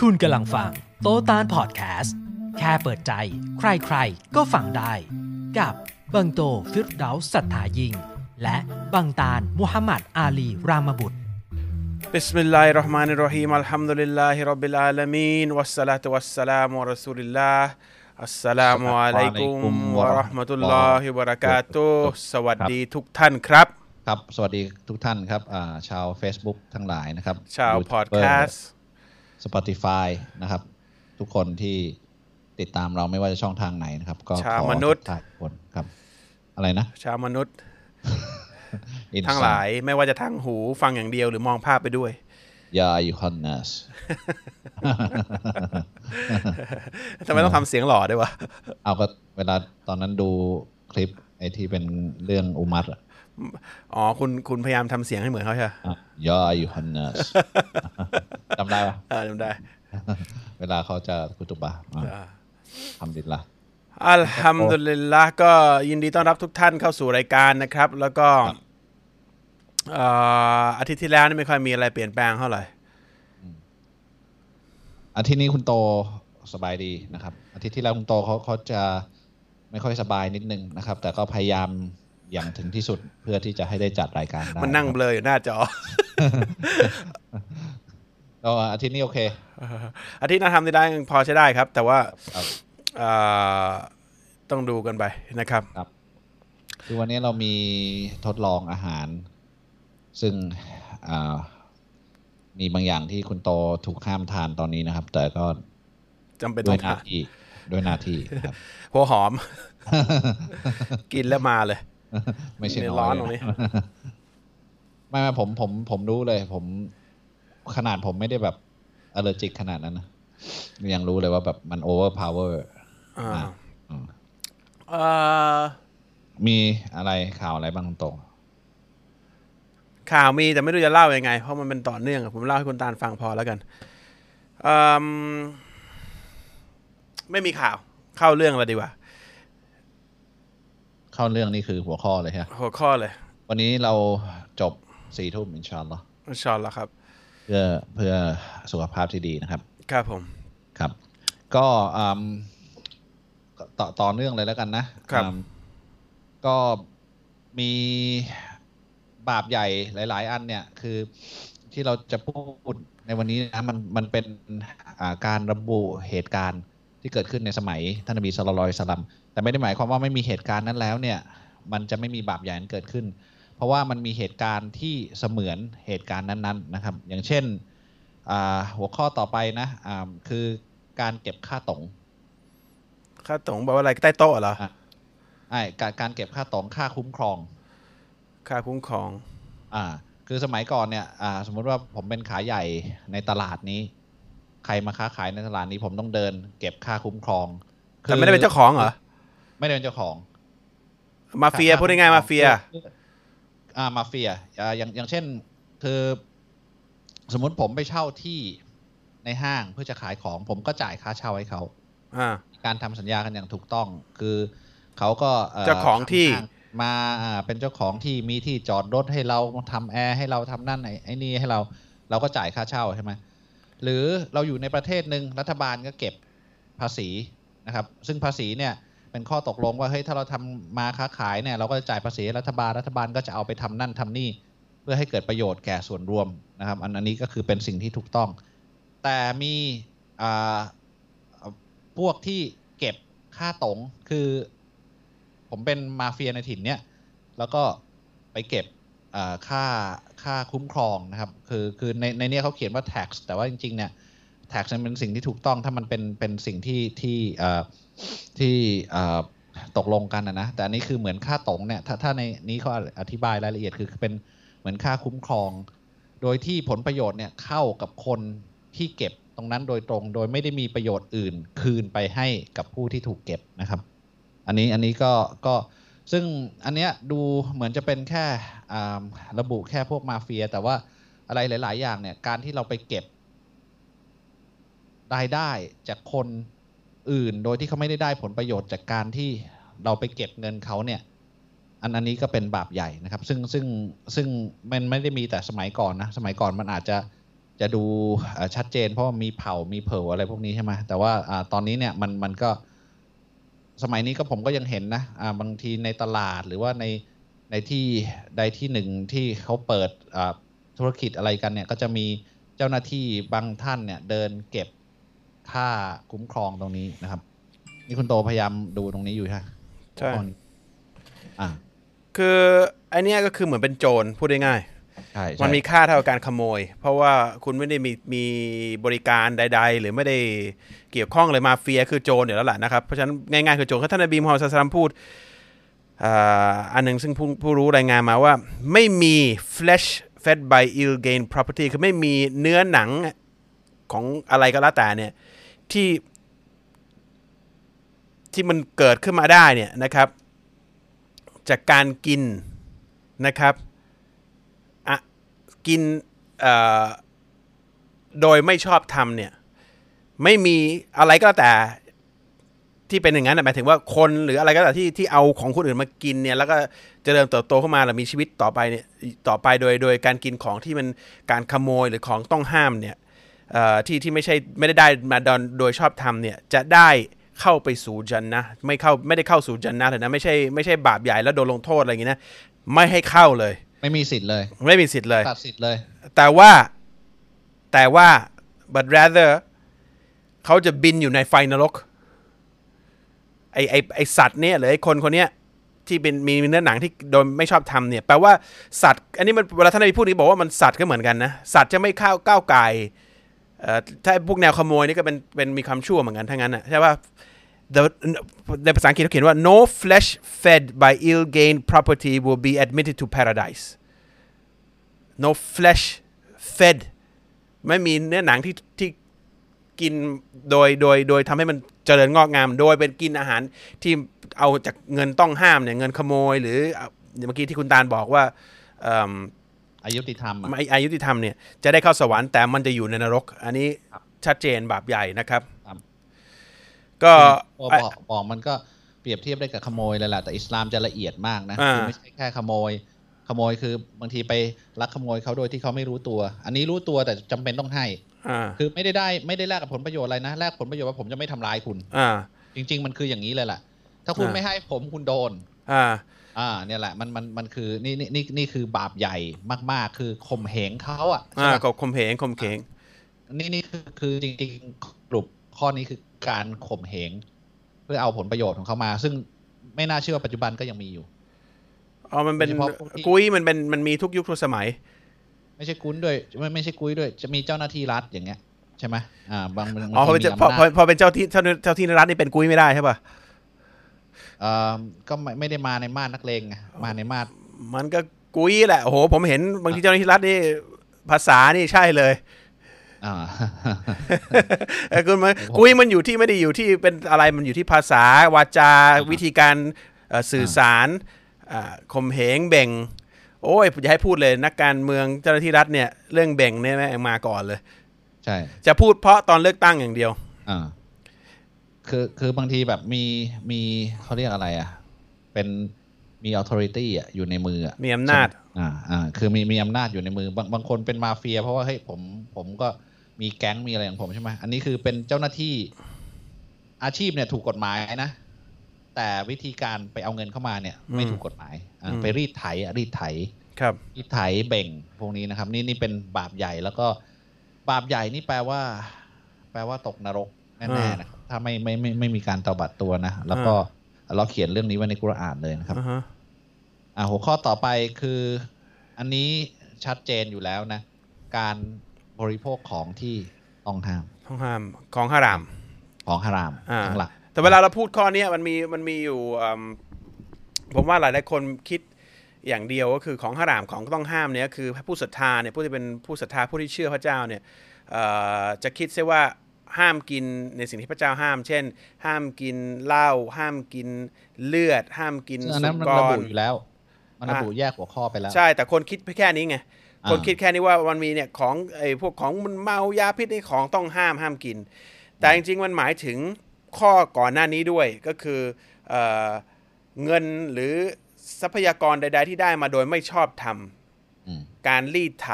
คุณกำลังฟังโตตานพอดแคสต์ แค่เปิดใจ ใครๆ ก็ฟังได้ กับบังโตฟิรเดาสัทธายิง และบังตานมุฮัมมัดอาลีรามบุตร بسم الله الرحمن الرحيم الحمد لله رب العالمين والصلاة والسلام على رسول الله السلام عليكم ورحمة الله وبركاته สวัสดีทุกท่านครับ ครับ สวัสดีทุกท่านครับอ่าชาว Facebook ทั้งหลายนะครับ ชาว YouTuber พอดแคสต์ Spotify นะครับ ทุกคนที่ติดตามเราไม่ว่าจะช่องทางไหนนะครับ ก็ชาวขอมนุษย์ทักทายทุกคนครับ อะไรนะ ชาวมนุษย์ Insan ทั้งหลายไม่ว่าจะทางหูฟังอย่างเดียวหรือมองภาพไปด้วยยายูฮันนัสทำไมต้องทำเสียงหล่อด้วยวะ เอาก็เวลาตอนนั้นดูคลิปไอที่เป็นเรื่องอุมัตอะ อ๋อคุณคุณพยายามทำเสียงให้เหมือนเขาใช่ไหมอะยายูฮันนัสจำได้ปะเออจำได้ เวลาเขาจะกุตุบะห์อะทำดิละอัลฮัมดุลิลละก็ยินดีต้อนรับทุกท่านเข้าสู่รายการนะครับ แล้วก็เอ่ออาทิตย์ที่แล้วนี่ไม่ค่อยมีอะไรเปลี่ยนแปลงเท่าไหร่อาทิตย์นี้คุณโตสบายดีนะครับ อาทิตย์ที่แล้วคุณโตเขาเขาจะไม่ค่อยสบายนิดนึงนะครับ แต่ก็พยายาม อย่างถึงที่สุดเพื่อที่จะให้ได้จัดรายการได้มันนั่งเบลออยู่หน้าจอก็อาทิตย์นี้โอเค อาทิตย์หน้าทำได้ยังพอใช้ได้ครับ แต่ว่าครับเอ่อต้องดูกันไปนะครับ คือวันนี้เรามีทดลองอาหาร ซึ่งอ่ามีบางอย่างที่คุณโตถูกห้ามทานตอนนี้นะครับ แต่ก็จำเป็นด้ต้วอยงหน้าทานที่ด้วยหน้าที่ครับหัวหอม กินแล้วมาเลย ไม่ใช่ในน้ร้ออนยตรงนี้ไม่ไม่ผมผมผมรู้เลย ผมขนาดผมไม่ได้แบบอ l เลอร์จิกขนาดนั้นนะยังรู้เลยว่าแบบมันโอเวอร์พาวเวอร์อ่าอะอืมเอ่อมีอะไรข่าวอะไรบ้างคุณโตข่าวมีแต่ไม่รู้จะเล่ายังไง เพราะมันเป็นต่อเนื่องอะผมเล่าให้คุณตาลฟังพอแล้วกันเอิ่มไม่มีข่าวเข้าเรื่องเลยดีกว่า เข้าเรื่องนี่คือหัวข้อเลยฮะหัวข้อเลย วันนี้เราจบสี่ทุ่มอินชาอัลลอฮ์อินชาอนละครับ เพื่อเพื่อสุขภาพที่ดีนะครับ ครับผม ครับ ก็อืมก็ต่อต่อเนื่องเลยแล้วกันนะ ครับอืมก็มีบาปใหญ่หลาย ๆ อันเนี่ยคือที่เราจะพูดในวันนี้นะมันมันเป็นอ่าการระบุเหตุการณ์ที่เกิดขึ้นในสมัยท่านนบีสุลต่านละสลัม แต่ไม่ได้หมายความว่าไม่มีเหตุการณ์นั้นแล้วเนี่ย มันจะไม่มีบาปใหญ่นั้นเกิดขึ้น เพราะว่ามันมีเหตุการณ์ที่เสมือนเหตุการณ์นั้นๆนะครับ อย่างเช่นอ่าหัวข้อต่อไปนะอ่าคือการเก็บค่าตงค่าตงบอกว่าอะไรใต้โต๊ะเหรออะไอ้การการเก็บค่าตงค่าคุ้มครอง ค่าคุ้มครอง อ่า คือสมัยก่อนเนี่ยอ่าสมมุติว่าผมเป็นขายใหญ่ในตลาดนี้ ใครมาค้าขายในตลาดนี้ผมต้องเดิน เก็บค่าคุ้มครองแต่ไม่ได้เป็นเจ้าของเหรอ ไม่ได้เป็นเจ้าของ มาเฟียพูดง่ายๆมาเฟีย อ่ามาเฟียอ่าอย่างอย่างเช่น คือสมมุติผมไปเช่าที่ในห้างเพื่อจะขายของ ผมก็จ่ายค่าเช่าให้เขาอ่าการทำสัญญากันอย่างถูกต้อง คือเขาก็เจ้าของที่ทำห้างมาอ่าเป็นเจ้าของที่มีที่จอดรถให้เราทำแอร์ให้เราทำนั่นไอ้ไอ้นี่ให้เราเราก็จ่ายค่าเช่าใช่ไหมหรือเราอยู่ในประเทศหนึ่งรัฐบาลก็เก็บภาษีนะครับ ซึ่งภาษีเนี่ย เป็นข้อตกลงว่าเฮ้ยถ้าเราทำมาค้าขายเนี่ยเราก็จะจ่ายภาษีรัฐบาลรัฐบาลก็จะเอาไปทำนั่นทำนี่ เพื่อให้เกิดประโยชน์แก่ส่วนรวมนะครับ อันนี้ก็คือเป็นสิ่งที่ถูกต้อง แต่มีพวกที่เก็บค่าตงคือ ผมเป็นมาเฟียในถิ่นเนี่ยแล้วก็ไปเก็บค่าค่าคุ้มครองนะครับ คือคือในในเนี้ยเขาเขียนว่า tax แต่ว่าจริงๆเนี่ย tax มันเป็นสิ่งที่ถูกต้องถ้ามันเป็นเป็นสิ่งที่ที่อ ที่ตกลงกันนะนะ แต่อันนี้คือเหมือนค่าตงเนี่ย ถ้าถ้าในนี้เขาอธิบายรายละเอียดคือเป็นเหมือนค่าคุ้มครอง โดยที่ผลประโยชน์เนี่ยเข้ากับคนที่เก็บตรงนั้นโดยตรง โดยไม่ได้มีประโยชน์อื่นคืนไปให้กับผู้ที่ถูกเก็บนะครับ อันนี้อันนี้ก็ก็ซึ่งอันเนี้ยดูเหมือนจะเป็นแค่ระบุแค่พวกมาเฟีย แต่ว่าอะไรหลาย ๆ อย่างเนี่ยการที่เราไปเก็บรายได้จากคน อื่น โดยที่เขาไม่ได้ได้ผลประโยชน์จากการที่เราไปเก็บเงินเขาเนี่ย อันอันนี้ก็เป็นบาปใหญ่นะครับ ซึ่งซึ่งซึ่งมันไม่ได้มีแต่สมัยก่อนนะ สมัยก่อนมันอาจจะจะดูชัดเจนเพราะมีเผ่ามีเผ่าอะไรพวกนี้ใช่ไหมแต่ว่าตอนนี้เนี่ยมันมันก็สมัยนี้ก็ผมก็ยังเห็นนะบางทีในตลาดหรือว่าในในที่ใดที่หนึ่งที่เขาเปิดธุรกิจอะไรกันเนี่ยก็จะมีเจ้าหน้าที่บางท่านเนี่ยเดินเก็บ ค่าคุ้มครองตรงนี้นะครับ นี่คุณโตพยายามดูตรงนี้อยู่ใช่ไหมใช่ข้อนี้อ่าคืออันเนี้ยก็คือเหมือนเป็นโจรพูดง่ายๆใช่ใช่มันมีค่าเท่ากับการขโมย เพราะว่าคุณไม่ได้มีมีบริการใด ๆ หรือไม่ได้เกี่ยวข้องเลยมาเฟียคือโจรอยู่แล้วแหละนะครับ เพราะฉะนั้นง่ายๆคือโจรท่านนบีมูฮัมมัดศ็อลลัลลอฮุอะลัยฮิวะซัลลัมพูดอ่าอันหนึ่งซึ่งผู้ผู้รู้รายงานมาว่า ไม่มี flesh fed by ill gain property คือไม่มีเนื้อหนังของอะไรก็แล้วแต่เนี่ย ที่ที่มันเกิดขึ้นมาได้เนี่ยนะครับ จากการกินนะครับอะกินเอ่อโดยไม่ชอบทำเนี่ยไม่มีอะไรก็แล้วแต่ที่เป็นอย่างนั้นหมายถึงว่าคนหรืออะไรก็แต่ที่ที่เอาของคนอื่นมากินเนี่ยแล้วก็เจริญเติบโตขึ้นมาแล้วมีชีวิตต่อไปเนี่ยต่อไปโดยโดยการกินของที่มันการขโมยหรือของต้องห้ามเนี่ย ที่ที่ไม่ใช่ไม่ได้ได้มาดอนโดยชอบทำเนี่ยจะได้เข้าไปสู่จันนะห์ไม่เข้าไม่ได้เข้าสู่จันนะห์เลยนะไม่ใช่ไม่ใช่บาปใหญ่แล้วโดนลงโทษอะไรอย่างงี้นะไม่ให้เข้าเลย ไม่มีสิทธิ์เลย ไม่มีสิทธิ์เลยตัดสิทธิ์เลย แต่ว่าแต่ว่า but rather เขาจะบินอยู่ในไฟนรกไอไอไอสัตว์เนี่ยหรือไอคนคนเนี้ยที่เป็นมีเนื้อหนังที่โดนไม่ชอบทำเนี่ยแปลว่าสัตว์ อันนี้มันเวลาท่านนายพูดนี้บอกว่ามันสัตว์ก็เหมือนกันนะสัตว์จะไม่เข้าก้าวไก่เอ่อ ถ้าพวกแนวขโมยนี่ก็เป็นเป็นมีความชั่วเหมือนกันทั้งนั้นนะใช่ป่ะ The ในภาษาอังกฤษเขาเขียนว่า no flesh fed by ill-gained property will be admitted to paradise no flesh fed ไม่มีเนื้อหนังที่ที่กินโดยโดยโดยทำให้มันเจริญงอกงาม โดยเป็นกินอาหารที่เอาจากเงินต้องห้ามเนี่ยเงินขโมย หรือเมื่อกี้ที่คุณตาลบอกว่าเอิ่มอายุติธรรมอะไม่อายุติธรรมเนี่ยจะได้เข้าสวรรค์แต่มันจะอยู่ในนรก อันนี้ครับชัดเจนบาปใหญ่นะครับครับก็พอบอกบอกมันก็เปรียบเทียบได้กับขโมยเลยแหละแต่อิสลามจะละเอียดมากนะอ่าคือไม่ใช่แค่ขโมย ขโมยคือบางทีไปลักขโมยเขาโดยที่เขาไม่รู้ตัว อันนี้รู้ตัวแต่จำเป็นต้องให้อ่าคือไม่ได้ได้ไม่ได้แลกกับผลประโยชน์อะไรนะแลกผลประโยชน์ว่าผมจะไม่ทำร้ายคุณ อ่า จริง ๆ มันคืออย่างนี้เลยแหละถ้าคุณอ่าไม่ให้ผมคุณโดน อ่า อ่าเนี่ยแหละมันมันมันคือนี่นี่นี่นี่คือบาปใหญ่มาก ๆ คือข่มเหงเขาอะใช่อ่าปะก็ข่มเหงข่มเขงนี่นี่คือคือจริงๆกลุ่มข้อนี้คือการข่มเหงเพื่อเอาผลประโยชน์ของเขามา ซึ่งไม่น่าเชื่อว่าปัจจุบันก็ยังมีอยู่อ๋อมันเป็นโดยเฉพาะพวกที่กุ้ยมันเป็นมันมีทุกยุคทุกสมัย ไม่ใช่กุ้นด้วยไม่ไม่ใช่กุ้ยด้วย จะมีเจ้าหน้าที่รัฐอย่างเงี้ยใช่ไหมอ่าบางบางอ๋อพอทีเป็นมีเจ้าพออำนาพอจพอเป็นเจ้าที่เจ้าเจ้าที่รัฐนี่เป็นกุ้ยไม่ได้ใช่ป่ะเอ่อ ก็ไม่ไม่ได้มาในมาดนักเลงไงมาในมาดมันก็กุ้ยแหละโอ้โหผมเห็นบางทีเจ้าหน้าที่รัฐนี่ภาษานี่ใช่เลยอ่าเออคุณมันผมกุ้ยมันอยู่ที่ไม่ได้อยู่ที่เป็นอะไรมันอยู่ที่ภาษาวาจาวิธีการเอ่อสื่อสารอ่าข่มเหงเบ่ง โอ้ยอย่าให้พูดเลยนักการเมืองเจ้าหน้าที่รัฐเนี่ย เรื่องเบ่งเนี่ยแม่งมาก่อนเลย ใช่ จะพูดเพราะตอนเลือกตั้งอย่างเดียวอ่า คือคือบางทีแบบมีมีเขาเรียกอะไรอะ เป็นมี authority อะอยู่ในมืออะมีอำนาจ อ่าอ่าคือมีมีอำนาจอยู่ในมือบางบางคนเป็นมาเฟีย เพราะว่าเฮ้ยผมผมก็มีแก๊งมีอะไรของผมใช่ไหมอันนี้คือเป็นเจ้าหน้าที่อาชีพเนี่ยถูกกฎหมายนะ แต่วิธีการไปเอาเงินเข้ามาเนี่ย ไม่อืมถูกกฎหมายอ่าอืมไปรีดไถอะรีดไถครับรีดไถเบ่งพวกนี้นะครับ นี่นี่เป็นบาปใหญ่แล้วก็บาปใหญ่นี่แปลว่า แปลว่าตกนรกแน่ๆนะครับ ถ้าไม่ไม่ไม่ไม่มีการตบัดตัวนะ แล้วก็เราเขียนเรื่องนี้ไว้ในกุรอานเลยนะครับอ่าฮะอ่าหัวข้อต่อไปคือ อันนี้ชัดเจนอยู่แล้วนะ การบริโภคของที่ต้องห้ามต้องห้ามของฮาราม ของฮารามอ่าทั้งหลักแต่เวลาเราพูดข้อเนี้ยมันมีมันมีอยู่อืมผมว่าหลายหลายๆคนคิดอย่างเดียวก็คือของฮารามของต้องห้ามเนี่ยคือผู้ศรัทธาเนี่ยผู้ที่เป็นผู้ศรัทธาผู้ที่เชื่อพระเจ้าเนี่ยเอ่อจะคิดซะว่า ห้ามกินในสิ่งที่พระเจ้าห้าม เช่น ห้ามกินเหล้าห้ามกินเลือด ห้ามกินซึ่งอันสุนั้นมันกระบุรอยู่แล้ว มันระบุอ่าแยกหัวข้อไปแล้ว ใช่ แต่คนคิดแค่นี้ไงอ่าคนคิดแค่นี้ว่ามันมีเนี่ยของไอ้พวกของมันเมายาพิษนี่ของต้องห้ามห้ามกิน แต่จริงๆมันหมายถึงข้อก่อนหน้านี้ด้วยก็คือเอ่อเงินหรือทรัพยากรใด ๆ ที่ได้มาโดยไม่ชอบทำอืมการรีดไถ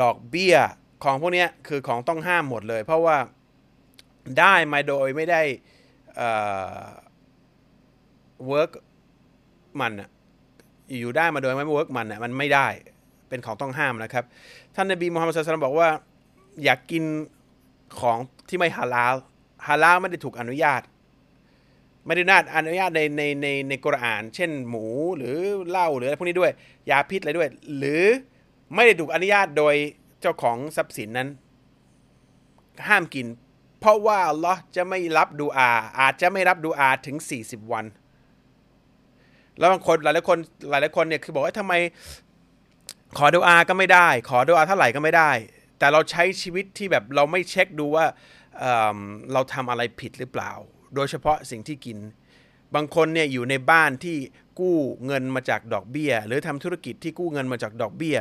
ดอกเบี้ย ของพวกนี้คือของต้องห้ามหมดเลย เพราะว่าได้มาโดยไม่ได้เอ่อ work มันอะอยู่ได้มาโดยไม่ work มันอะมันไม่ได้เป็นของต้องห้ามนะครับ ท่านนบีมูฮัมมัดสุลตัลลัมบอกว่า อยากกินของที่ไม่ฮาลาลฮาลาลไม่ได้ถูกอนุญาต ไม่ได้นาอนุญาตในในในในกุรอาน เช่นหมูหรือเหล้าหรืออะไรพวกนี้ด้วย ยาพิษอะไรด้วย หรือไม่ได้ถูกอนุญาตโดย เจ้าของทรัพย์สินนั้น ห้ามกิน เพราะว่าอัลลอฮ์จะไม่รับดูอา อาจจะไม่รับดูอาถึง 40 วัน แล้วบางคนหลายหลายคนหลายหลายคนเนี่ยคือบอกว่าทำไมขอดูอาก็ไม่ได้ ขอดูอาเท่าไหร่ก็ไม่ได้ แต่เราใช้ชีวิตที่แบบเราไม่เช็คดูว่าเเราทำอะไรผิดหรือเปล่า โดยเฉพาะสิ่งที่กิน บางคนเนี่ยอยู่ในบ้านที่กู้เงินมาจากดอกเบี้ย หรือทำธุรกิจที่กู้เงินมาจากดอกเบี้ย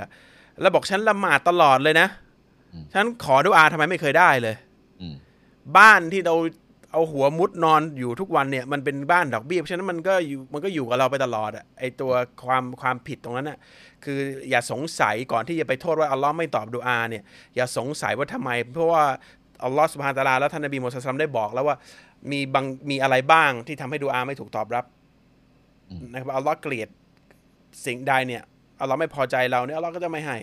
แล้วบอกฉันละหมาดตลอดเลยนะ ฉันขอดูอาทำไมไม่เคยได้เลยอืมบ้านที่เราเอาหัวมุดนอนอยู่ทุกวันเนี่ย มันเป็นบ้านดอกเบี้ยเพราะฉะนั้นมันก็อยู่มันก็อยู่กับเราไปตลอดอะไอตัวความความผิดตรงนั้นอะคืออย่าสงสัยก่อนที่จะไปโทษว่าอัลลอฮ์ไม่ตอบดูอาเนี่ย อย่าสงสัยว่าทำไม เพราะว่าอัลลอฮ์สุบฮานตะอาลาและท่านนบีมูฮัมมัดศ็อลลัลลอฮุอะลัยฮิวะซัลลัมได้บอกแล้วว่ามีบางมีอะไรบ้างที่ทำให้ดูอาไม่ถูกตอบรับอืมนะครับอัลลอฮ์เกลียดสิ่งใดเนี่ย อัลลอฮ์ไม่พอใจเราเนี่ยอัลลอฮ์ก็จะไม่ให้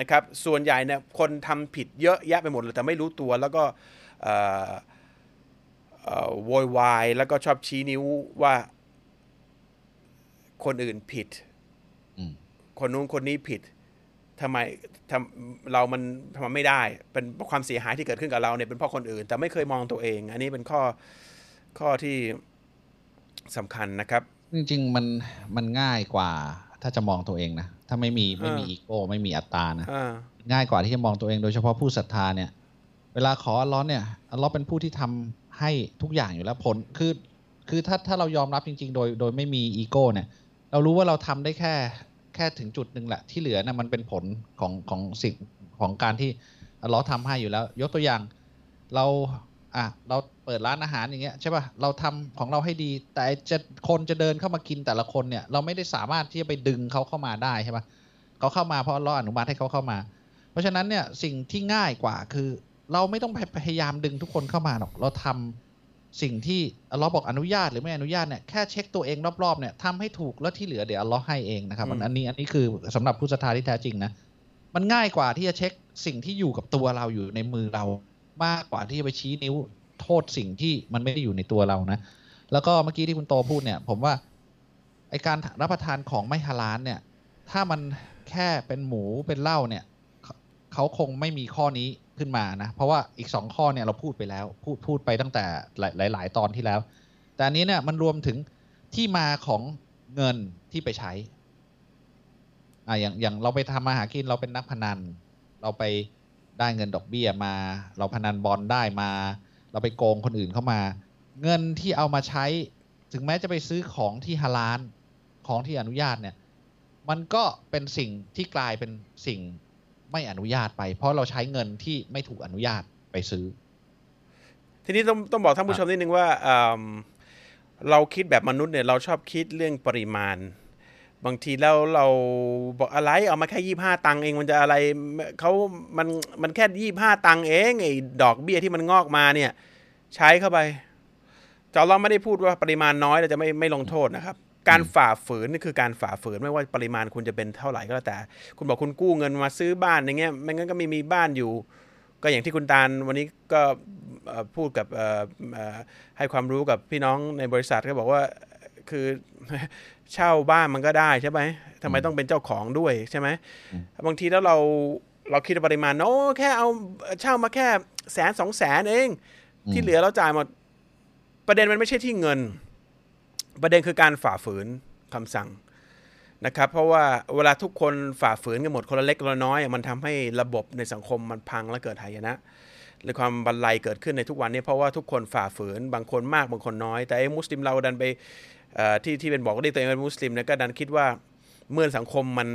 นะครับ ส่วนใหญ่เนี่ยคนทำผิดเยอะแยะไปหมดเลยแต่ไม่รู้ตัวแล้วก็เอ่อเอ่อโวยวายแล้วก็ชอบชี้นิ้วว่าคนอื่นผิดอืมคนนู้นคนนี้ผิดทำไมทำเรามันทำไมไม่ได้ เป็นความเสียหายที่เกิดขึ้นกับเราเนี่ยเป็นเพราะคนอื่น แต่ไม่เคยมองตัวเอง อันนี้เป็นข้อข้อที่สำคัญนะครับ จริงๆมันมันง่ายกว่า ถ้าจะมองตัวเองนะถ้าไม่มีไม่มีอ่าอีโก้ไม่มีอัตตานะอ่าง่ายกว่าที่จะมองตัวเองโดยเฉพาะผู้ศรัทธาเนี่ย เวลาขออัลเลอฮ์เนี่ยอัลเลอฮ์เป็นผู้ที่ทำให้ทุกอย่างอยู่แล้วผลคือคือถ้าถ้าเรายอมรับจริง ๆ โดยโดยไม่มีอีโก้เนี่ย เรารู้ว่าเราทำได้แค่แค่ถึงจุดหนึ่งแหละที่เหลือน่ะมันเป็นผลของของสิ่งของการที่อัลเลอฮ์ทำให้อยู่แล้ว ยกตัวอย่างเรา อะเราเปิดร้านอาหารอย่างเงี้ยใช่ป่ะเราทำของเราให้ดี แต่จะคนจะเดินเข้ามากินแต่ละคนเนี่ย เราไม่ได้สามารถที่จะไปดึงเขาเข้ามาได้ใช่ป่ะเขาเข้ามาเพราะอัลเลอฮ์อนุมัติให้เขาเข้ามา เพราะฉะนั้นเนี่ยสิ่งที่ง่ายกว่าคือ เราไม่ต้องพยายามดึงทุกคนเข้ามาหรอกเราทำสิ่งที่อัลเลอฮ์บอกอนุญาตหรือไม่อนุญาตเนี่ยแค่เช็คตัวเองรอบๆเนี่ยทำให้ถูกแล้วที่เหลือเดี๋ยวอัลเลอฮ์ให้เองนะครับอืมอันนี้อันนี้คือสำหรับผู้ศรัทธาที่แท้จริงนะมันง่ายกว่าที่จะเช็คสิ่งที่อยู่กับตัวเราอยู่ในมือเรา มากกว่าที่จะไปชี้นิ้วโทษสิ่งที่มันไม่ได้อยู่ในตัวเรานะ แล้วก็เมื่อกี้ที่คุณโตพูดเนี่ย ผมว่าไอการรับประทานของไม่ฮาลาลเนี่ย ถ้ามันแค่เป็นหมูเป็นเหล้าเนี่ยเขาคงไม่มีข้อนี้ขึ้นมานะ เพราะว่าอีกสองข้อเนี่ยเราพูดไปแล้ว พูดพูดไปตั้งแต่หลายหลายตอนที่แล้ว แต่อันนี้เนี่ยมันรวมถึงที่มาของเงินที่ไปใช้อ่าอย่างอย่างเราไปทำมาหากินเราเป็นนักพนัน เราไป ได้เงินดอกเบี้ยมา เราพนันบอลได้มา เราไปโกงคนอื่นเข้ามา เงินที่เอามาใช้ ถึงแม้จะไปซื้อของที่ฮาลาลของที่อนุญาตเนี่ย มันก็เป็นสิ่งที่กลายเป็นสิ่งไม่อนุญาตไป เพราะเราใช้เงินที่ไม่ถูกอนุญาตไปซื้อ ทีนี้ต้องต้องบอกท่านผู้ชมนิดนึงว่าเราคิดแบบมนุษย์เนี่ยเราชอบคิดเรื่องปริมาณ บางทีแล้วเราบอกอะไรเอามาแค่ยี่ห้าตังค์เองมันจะอะไรเขามันมันแค่ยี่ห้าตังค์เองไอ้ดอกเบี้ยที่มันงอกมาเนี่ย ใช้เข้าไปจอเราไม่ได้พูดว่าปริมาณน้อยเราจะไม่ไม่ลงโทษนะครับ การฝ่าฝืนนี่คือการฝ่าฝืนไม่ว่าปริมาณคุณจะเป็นเท่าไหร่ก็แล้วแต่ คุณบอกคุณกู้เงินมาซื้อบ้านอย่างเงี้ยไม่งั้นก็มีมีบ้านอยู่ ก็อย่างที่คุณตาลวันนี้ก็เอ่อพูดกับเอ่อเอ่อให้ความรู้กับพี่น้องในบริษัทก็บอกว่าคือ เช่าบ้านมันก็ได้ใช่ไหมทำไมต้องเป็นเจ้าของด้วยใช่ไหมอืมบางทีแล้วเราเราคิดว่าปริมาณโอ้แค่เอาเช่ามาแค่แสนสองแสนเอง ที่เหลือเราจ่ายหมดประเด็นมันไม่ใช่ที่เงิน ประเด็นคือการฝ่าฝืนคำสั่งนะครับ เพราะว่าเวลาทุกคนฝ่าฝืนกันหมดคนละเล็กคนละน้อย มันทำให้ระบบในสังคมมันพังและเกิดหายนะหรือความบันไลเกิดขึ้นในทุกวันนี้เพราะว่าทุกคนฝ่าฝืนบางคนมากบางคนน้อย แต่ไอ้มุสลิมเราดันไปเอ่อ ที่ที่เป็นบอกว่าตัวเองเป็นมุสลิมเนี่ยก็ดันคิดว่าเมื่อสังคมมัน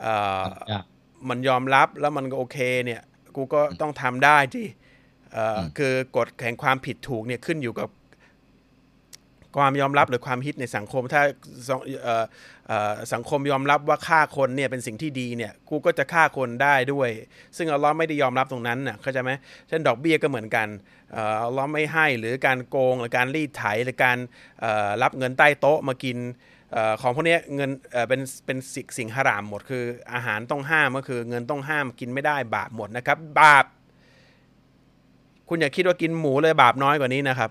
เอ่อยากมันยอมรับแล้วมันก็โอเคเนี่ยกูก็ต้องทำได้จีเอ่ออมคือกฎแห่งความผิดถูกเนี่ยขึ้นอยู่กับ ความยอมรับหรือความฮิตในสังคม ถ้าสังคมยอมรับว่าฆ่าคนเนี่ยเป็นสิ่งที่ดีเนี่ยกูก็จะฆ่าคนได้ด้วย ซึ่งอัลลอฮ์ไม่ได้ยอมรับตรงนั้นน่ะเข้าใจไหมเช่นดอกเบี้ยก็เหมือนกันเอ่ออัลลอฮ์ไม่ให้หรือการโกงหรือการรีดไถหรือการรับเงินใต้โต๊ะมากินออของพวกนี้เงินเป็นเป็นสิ่งสิ่งฮารามหมดคืออาหารต้องห้ามก็คือเงินต้องห้ามกินไม่ได้บาปหมดนะครับ บาป คุณอย่าคิดว่ากินหมูเลยบาปน้อยกว่านี้นะครับ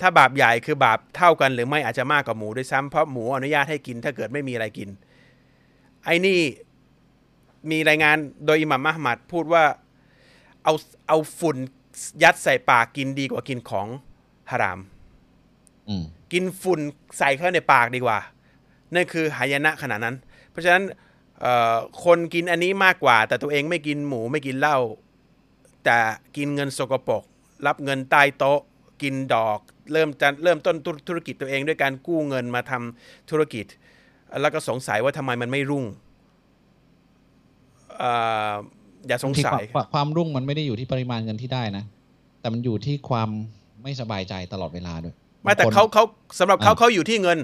ถ้าบาปใหญ่คือบาปเท่ากันหรือไม่อาจจะมากกว่าหมูด้วยซ้ำเพราะหมูอนุญาตให้กินถ้าเกิดไม่มีอะไรกิน ไอ้นี่มีรายงานโดยอิหมัมมะห์มัดพูดว่าเอาเอาฝุ่นยัดใส่ปากกินดีกว่ากินของฮารามอืมกินฝุ่นใส่เข้าในปากดีกว่านั่นคือหายนะขนาดนั้น เพราะฉะนั้นเอ่อคนกินอันนี้มากกว่า แต่ตัวเองไม่กินหมูไม่กินเหล้าแต่กินเงินสกปรกรับเงินใต้โต๊ะ กินดอก เริ่มจะเริ่มต้นธุธุรกิจตัวเองด้วยการกู้เงินมาทำธุรกิจ แล้วก็สงสัยว่าทำไมมันไม่รุ่งเอ่ออย่าสงสัยที่ความความรุ่งมันไม่ได้อยู่ที่ปริมาณเงินที่ได้นะ แต่มันอยู่ที่ความไม่สบายใจตลอดเวลาด้วยไม่แต่บงคนเขาเขาสำหรับเขาอ่าเขาอยู่ที่เงิน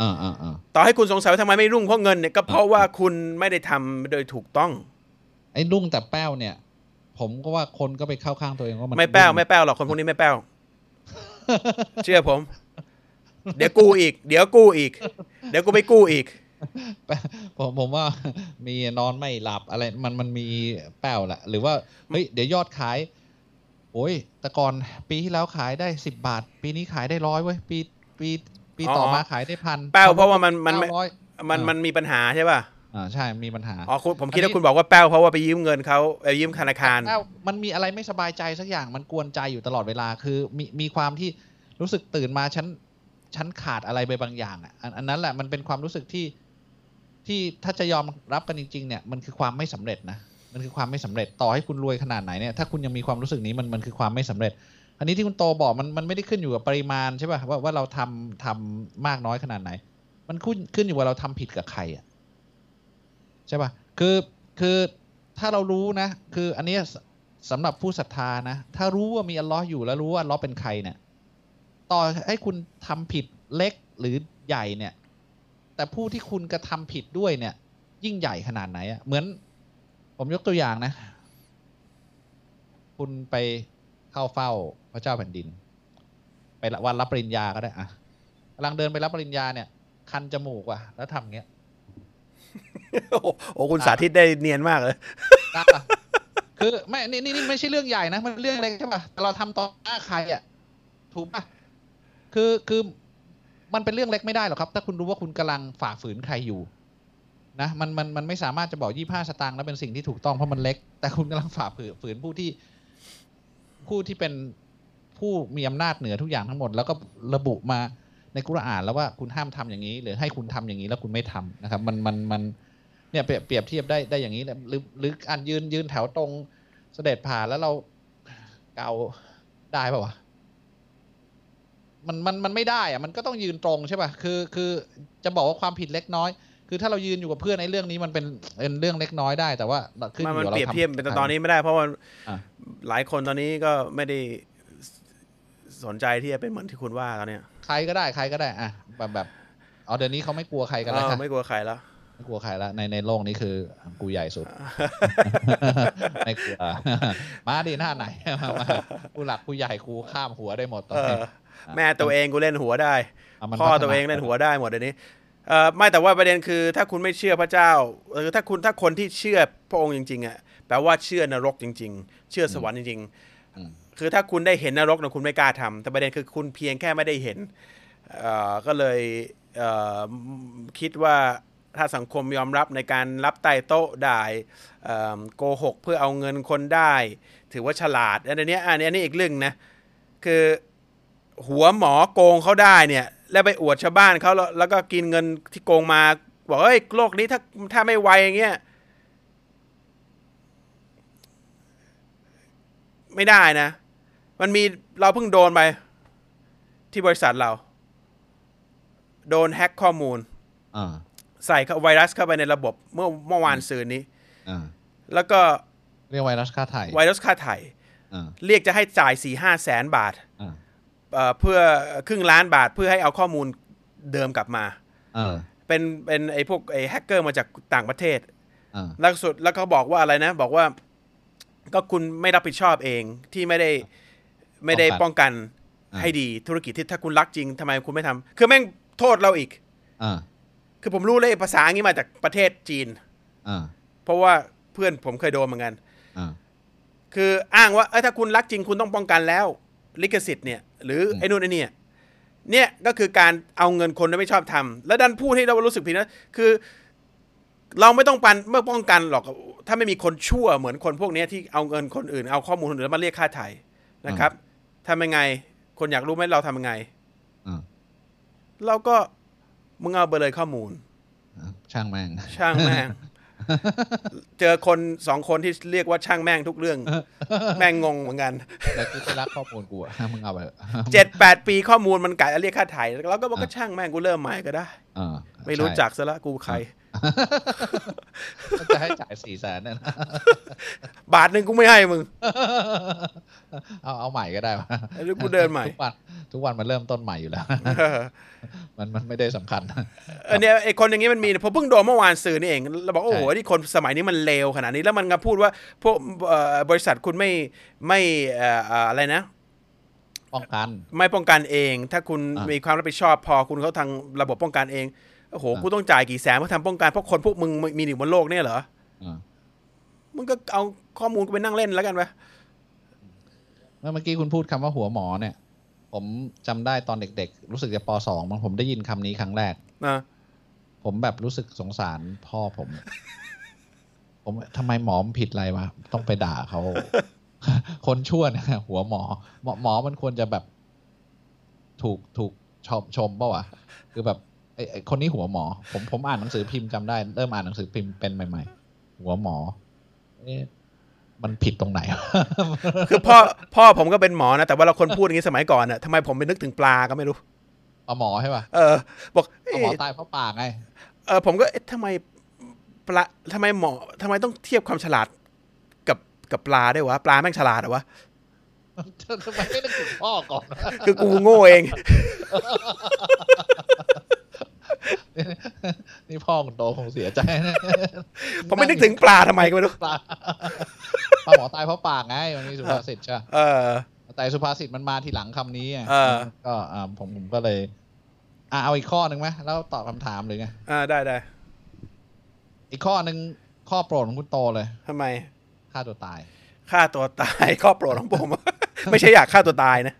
อ่าอ่าอ่าต่อให้คุณสงสัยว่าทำไมไม่รุ่งเพราะเงินเนี่ยก็เพราะว่าคุณไม่ได้ทำโดยถูกต้อง ไอ้รุ่งแต่แป้วเนี่ย ผมก็ว่าคนก็ไปเข้าข้างตัวเองว่ามันไม่แป้วรุ่งไม่แป้วหรอกคนพวกนี้ไม่แป้ว เชื่อผม เดี๋ยวกู้อีก เดี๋ยวกู้อีก เดี๋ยวกูไปกู้อีกแป้วผมผมว่ามีนอนไม่หลับอะไรมันมันมีแป้วแหละหรือว่าเฮ้ยเดี๋ยวยอดขาย โอ้ยแต่ก่อนปีที่แล้วขายได้สิบบาท ปีนี้ขายได้ร้อยเว้ยปีปีปีต่อมาขายได้พันแป้วเพราะว่ามันมันไม่ร้อยมันมันมีปัญหาใช่ป่ะ อ่าใช่มีปัญหาอ๋อคุณผมคิดว่าคุณบอกว่าแป้วเพราะว่าไปยืมเงินเขาไปยืมธนาคารแป้วมันมีอะไรไม่สบายใจสักอย่างมันกวนใจอยู่ตลอดเวลาคือมีมีความที่รู้สึกตื่นมาฉันฉันขาดอะไรไปบางอย่างอะอันอันนั้นแหละมันเป็นความรู้สึกที่ที่ถ้าจะยอมรับกันจริง ๆ เนี่ยมันคือความไม่สำเร็จนะมันคือความไม่สำเร็จต่อให้คุณรวยขนาดไหนเนี่ยถ้าคุณยังมีความรู้สึกนี้มันมันคือความไม่สำเร็จ อันนี้ที่คุณโตบอกมันมันไม่ได้ขึ้นอยู่กับปริมาณใช่ป่ะว่าว่าเราทำทำมากน้อยขนาดไหน มันขึ้นขึ้นอยู่ว่าเราทำผิดกับใครอะ ใช่ป่ะคือคือถ้าเรารู้นะ คืออันนี้สำหรับผู้ศรัทธานะ ถ้ารู้ว่ามีอัลลอฮ์อยู่แล้วรู้ว่าอัลลอฮ์เป็นใครเนี่ยต่อให้คุณทำผิดเล็กหรือใหญ่เนี่ย แต่ผู้ที่คุณกระทำผิดด้วยเนี่ย ยิ่งใหญ่ขนาดไหนอะเหมือน ผมยกตัวอย่างนะ คุณไปเข้าเฝ้าพระเจ้าแผ่นดิน ไปวันรับปริญญาก็ได้อะกำลังเดินไปรับปริญญาเนี่ย คันจมูกว่ะ แล้วทำเงี้ย โอ้โหโอ้คุณสาธิตได้เนียนมากเลยได้ปะคือไม่นี่นี่นี่ไม่ใช่เรื่องใหญ่นะ มันเรื่องเล็กใช่ปะแต่เราทำต่อหน้าใครอะ ถูกปะคือคือมันเป็นเรื่องเล็กไม่ได้หรอกครับ ถ้าคุณรู้ว่าคุณกำลังฝ่าฝืนใครอยู่นะมันมันมันไม่สามารถจะบอกยี่ห้าสตางค์แล้วเป็นสิ่งที่ถูกต้องเพราะมันเล็ก แต่คุณกำลังฝ่าฝืนฝืนผู้ที่ ผู้ที่เป็นผู้มีอำนาจเหนือทุกอย่างทั้งหมด แล้วก็ระบุมา ในกุรอานแล้วว่าคุณห้ามทำอย่างนี้ หรือให้คุณทำอย่างนี้แล้วคุณไม่ทำนะครับ มันมันมันเนี่ยเปรียบเปรียบเทียบได้ได้อย่างนี้แหละหรือหรืออันยืนยืนแถวตรงเสด็จผ่านแล้วเราเกาได้ป่าวะมันมันมันไม่ได้อะมันก็ต้องยืนตรงใช่ป่ะคือคือจะบอกว่าความผิดเล็กน้อย คือถ้าเรายืนอยู่กับเพื่อนในเรื่องนี้มันเป็นเป็นเรื่องเล็กน้อยได้แต่ว่าขึ้นอมันยู่มันกับเปรียบทำเทียบเป็นตอนนี้ไม่ได้ เพราะว่าอะหลายคนตอนนี้ก็ไม่ได้สนใจที่จะเป็นเหมือนที่คุณว่าตอนเนี้ย ใครก็ได้ใครก็ได้อะแบบแบบเอาเดี๋ยวนี้เขาไม่กลัวใครกันแล้วเออไม่กลัวใครแล้วไม่กลัวใครแล้วในในโลกนี้คือกูใหญ่สุดไม่กลัวมาดิหน้าไหนมามาผู้หลักผู้ใหญ่กูข้ามหัวได้หมดตอนเอนี้อแม่ตัวเองกูเล่นหัวได้ะมันพ่อพัฒาตัวเองเล่นหัวได้หมดเดี๋ยวนี้เอ่อไม่แต่ว่าประเด็นคือ ถ้าคุณไม่เชื่อพระเจ้าเออถ้าคุณถ้าคนที่เชื่อพระองค์จริงๆอะแปลว่าเชื่อนรกจริง ๆ เชื่อสวรรค์จริงอืมๆ คือถ้าคุณได้เห็นนรกนะคุณไม่กล้าทำแต่ประเด็นคือคุณเพียงแค่ไม่ได้เห็นก็เลยเคิดว่าถ้าสังคมยอมรับในการรับไต่โต๊ะได้โกหกเพื่อเอาเงินคนได้ ถือว่าฉลาดอันนี้อันนี้อันนี้อีกเรื่องนะ คือหัวหมอโกงเขาได้เนี่ย แล้วไปอวดชาวบ้านเขาแล้วแล้วก็กินเงินที่โกงมา บอกเฮ้ยโลกนี้ถ้าถ้าไม่ไวอย่างเงี้ยไม่ได้นะ มันมีเราเพิ่งโดนไป ที่บริษัทเรา โดนแฮ็กข้อมูลอ่าใส่เข้าไวรัสเข้าไปในระบบเมื่อเมื่อวานซืนนี้อ่าแล้วก็เรียกไวรัสค่าไถ่ไวรัสค่าไถ่อ่าเรียกจะให้จ่ายสี่ห้าแสนบาทอ่าเอ่อเพื่อครึ่งล้านบาทเพื่อให้เอาข้อมูลเดิมกลับมาเออเป็นเป็นไอ้พวกไอ้แฮกเกอร์มาจากต่างประเทศเออแล้วสุดแล้วเขาบอกว่าอะไรนะ บอกว่า ก็คุณไม่รับผิดชอบเองที่ไม่ได้ ไม่ได้ป้องกันอ่าให้ดีธุรกิจที่ถ้าคุณรักจริงทำไมคุณไม่ทำคือแม่งโทษเราอีกเออคือผมรู้เลยภาษาอย่างนี้มาจากประเทศจีนเออเพราะว่าเพื่อนผมเคยโดนเหมือนกันเออคืออ้างว่าเอ้ยถ้าคุณรักจริงคุณต้องป้องกันแล้วลิขสิทธิ์เนี่ยหรือไอ้นู่นไอ้นี่เนี่ยก็คือการเอาเงินคนที่ไม่ชอบทำแล้วดันพูดให้เรารู้สึกผิดนะคือ เราไม่ต้องปันเมื่อป้องกันหรอก ถ้าไม่มีคนชั่วเหมือนคนพวกเนี้ยที่เอาเงินคนอื่นเอาข้อมูลคนอื่นแล้วมาเรียกค่าไถ่นะครับ ทำยังไง คนอยากรู้ไหมเราทำยังไงเออเราก็มึงเอาไปเลยข้อมูล ช่างแม่ง ช่างแม่ง เจอคนสองคนที่เรียกว่าช่างแม่งทุกเรื่อง แม่งงงเหมือนกันแล้วกูจะรักข้อมูลกูอะมึงเอาไปถอะเจ็ดแปดปีข้อมูลมันกะจะเรียกค่าไถ่เราก็บอกก็ช่างแม่งกูเริ่มใหม่ก็ได้เออไม่รู้จักซะละกูใครใช่ จะให้จ่ายสี่แสนเนี่ยนะบาทหนึ่งกูไม่ให้มึง เอาเอาใหม่ก็ได้วะหรือกูเดินใหม่ ทุกวันทุกวันมันเริ่มต้นใหม่อยู่แล้ว มันมันไม่ได้สำคัญอันเนี้ยไอคนอย่างนี้มันมีผมเพิ่งโดนเมื่อวานสื่อนี่เองเราบอกโอ้โหใช่นี่คนสมัยนี้มันเลวขนาดนี้แล้วมันก็พูดว่าพวกเอ่อบริษัทคุณไม่ไม่เอ่อเอ่ออะไรนะป้องกัน ไม่ป้องกันเอง ถ้าคุณอ่ามีมีความรับผิดชอบพอคุณเขาทางระบบป้องกันเอง โอ้โหอ่ากูกูต้องจ่ายกี่แสนเพื่อทำป้องกันเพราะคนพวกมึงมีอยู่บนโลกเนี่ยเหรออ่ามึงก็เอาข้อมูลกูไปนั่งเล่นแล้วกันไปเมื่อกี้คุณพูดคำว่าหัวหมอเนี่ย ผมจำได้ตอนเด็กๆ รู้สึกจะปสองมั้งผมได้ยินคำนี้ครั้งแรกนะผมแบบรู้สึกสงสารพ่อผม ผมทำไมหมอมนผิดอะไรวะต้องไปด่าเขาคนชั่วเนี่ยหัวหมอหมอ หมอมันควรจะแบบ ถูกถูกชมชมเปล่าวะคือแบบ ไอ้ไอ้คนนี้หัวหมอ ผมผมอ่านหนังสือพิมพ์จำได้ เริ่มอ่านหนังสือพิมพ์เป็นใหม่ ๆ หัวหมอเอ๊ะมันผิดตรงไหนวะคือพ่อพ่อผมก็เป็นหมอนะแต่ว่าเราคนพูดอย่างนี้สมัยก่อนน่ะทำไมผมไปนึกถึงปลาก็ไม่รู้เอาหมอใช่ป่ะเออ บอกเอ๊ะเอาหมอตายเพราะปากไงเออผมก็เอ๊ะทำไมปลาทำไมหมอทำไมต้องเทียบความฉลาดกับกับปลาด้วยวะปลาแม่งฉลาดเหรอวะทำไมไม่นึกถึงพ่อก่อน คือกูโง่เอง นี่พ่อคุณโตคงเสียใจนะผมไม่นึกถึงปลาทำไมก็ไม่รู้ปลาปลาหมอตายเพราะปากไงมันมีสุภาษิตใช่ปะเออ แต่สุภาษิตมันมาทีหลังคำนี้ไงเออก็อ่าผมผมก็เลย อะเอาอีกข้อหนึ่งไหมแล้วตอบคำถามหรือไงอ่าได้ได้อีกข้อหนึ่งข้อโปรดของคุณโตเลยทำไมฆ่าตัวตายฆ่าตัวตายข้อโปรดของผมไม่ใช่อยากฆ่าตัวตายนะ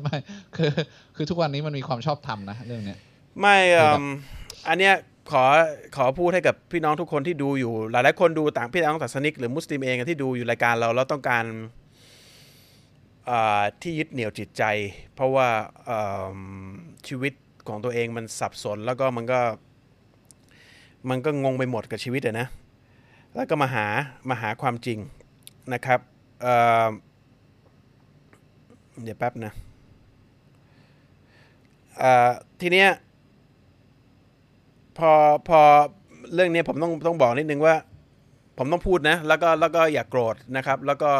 ไม่คือคือทุกวันนี้มันมีความชอบธรรมนะเรื่องเนี้ยไม่เอิ่คือแบบมอันเนี้ยขอขอพูดให้กับพี่น้องทุกคนที่ดูอยู่ หลายๆคนดูต่างพี่น้องศาสนิกหรือมุสลิมเองที่ดูอยู่รายการเราเราต้องการอ่าที่ยึดเหนี่ยวจิตใจ เพราะว่าเอิ่มชีวิตของตัวเองมันสับสนแล้วก็มันก็ มันก็งงไปหมดกับชีวิตอะนะ แล้วก็มาหามาหาความจริงนะครับเอ่อเดี๋ยวแป๊บนะเอ่อ ทีเนี้ยพอพอเรื่องนี้ผมต้องต้องบอกนิดนึงว่า ผมต้องพูดนะ แล้วก็แล้วก็อย่ากโกรธนะครับ แล้วก็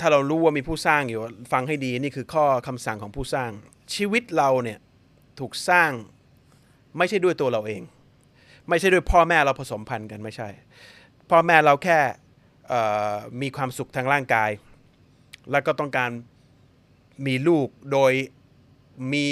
ถ้าเรารู้ว่ามีผู้สร้างอยู่ ฟังให้ดีนี่คือข้อคำสั่งของผู้สร้าง ชีวิตเราเนี่ยถูกสร้างไม่ใช่ด้วยตัวเราเอง ไม่ใช่ด้วยพ่อแม่เราผสมพันธุ์กันไม่ใช่ พ่อแม่เราแค่มีความสุขทางร่างกาย แล้วก็ต้องการมีลูกโดย มี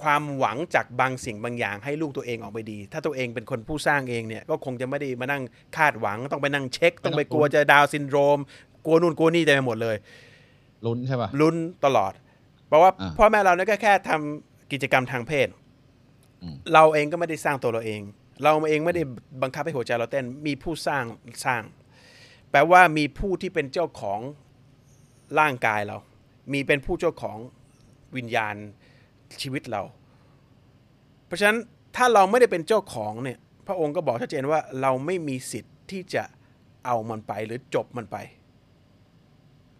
ความหวังจากบางสิ่งบางอย่างให้ลูกตัวเองออกไปดี ถ้าตัวเองเป็นคนผู้สร้างเองเนี่ยก็คงจะไม่ได้มานั่งคาดหวังต้องไปนั่งเช็ค ต้องไปกลัวจะดาวน์ซินโดรม กลัวนู่นกลัวนี่เต็มไปหมดเลยลุ้นใช่ป่ะลุ้นตลอด เพราะว่าอ่าพ่อแม่เราเนี่ยก็แค่ทำกิจกรรมทางเพศอืมเราเองก็ไม่ได้สร้างตัวเราเอง เราเองไม่ได้บังคับให้หัวใจเราเต้นมีผู้สร้างสร้าง แปลว่ามีผู้ที่เป็นเจ้าของร่างกายเรา มีเป็นผู้เจ้าของ วิญญาณชีวิตเรา เพราะฉะนั้นถ้าเราไม่ได้เป็นเจ้าของเนี่ยพระองค์ก็บอกชัดเจนว่าเราไม่มีสิทธิ์ที่จะเอามันไปหรือจบมันไป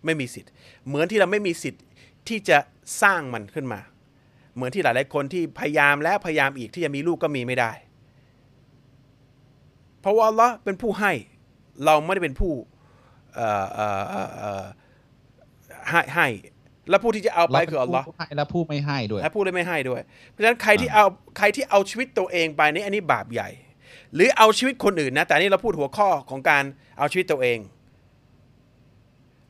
ไม่มีสิทธิ์ เหมือนที่เราไม่มีสิทธิ์ที่จะสร้างมันขึ้นมา เหมือนที่หลายๆคนที่พยายามแล้วพยายามอีกที่จะมีลูกก็มีไม่ได้ เพราะว่าอัลลอฮ์เป็นผู้ให้เราไม่ได้เป็นผู้ให้ให้ แล้วผู้ที่จะเอาไปคืออัลลอฮ์ผู้ให้และผู้ไม่ให้ด้วยและผู้ที่ไม่ให้ด้วย เพราะฉะนั้นใครที่เอาใครที่เอาชีวิตตัวเองไปนี่อันนี้บาปใหญ่ หรือเอาชีวิตคนอื่นนะ แต่อันนี่เราพูดหัวข้อของการเอาชีวิตตัวเอง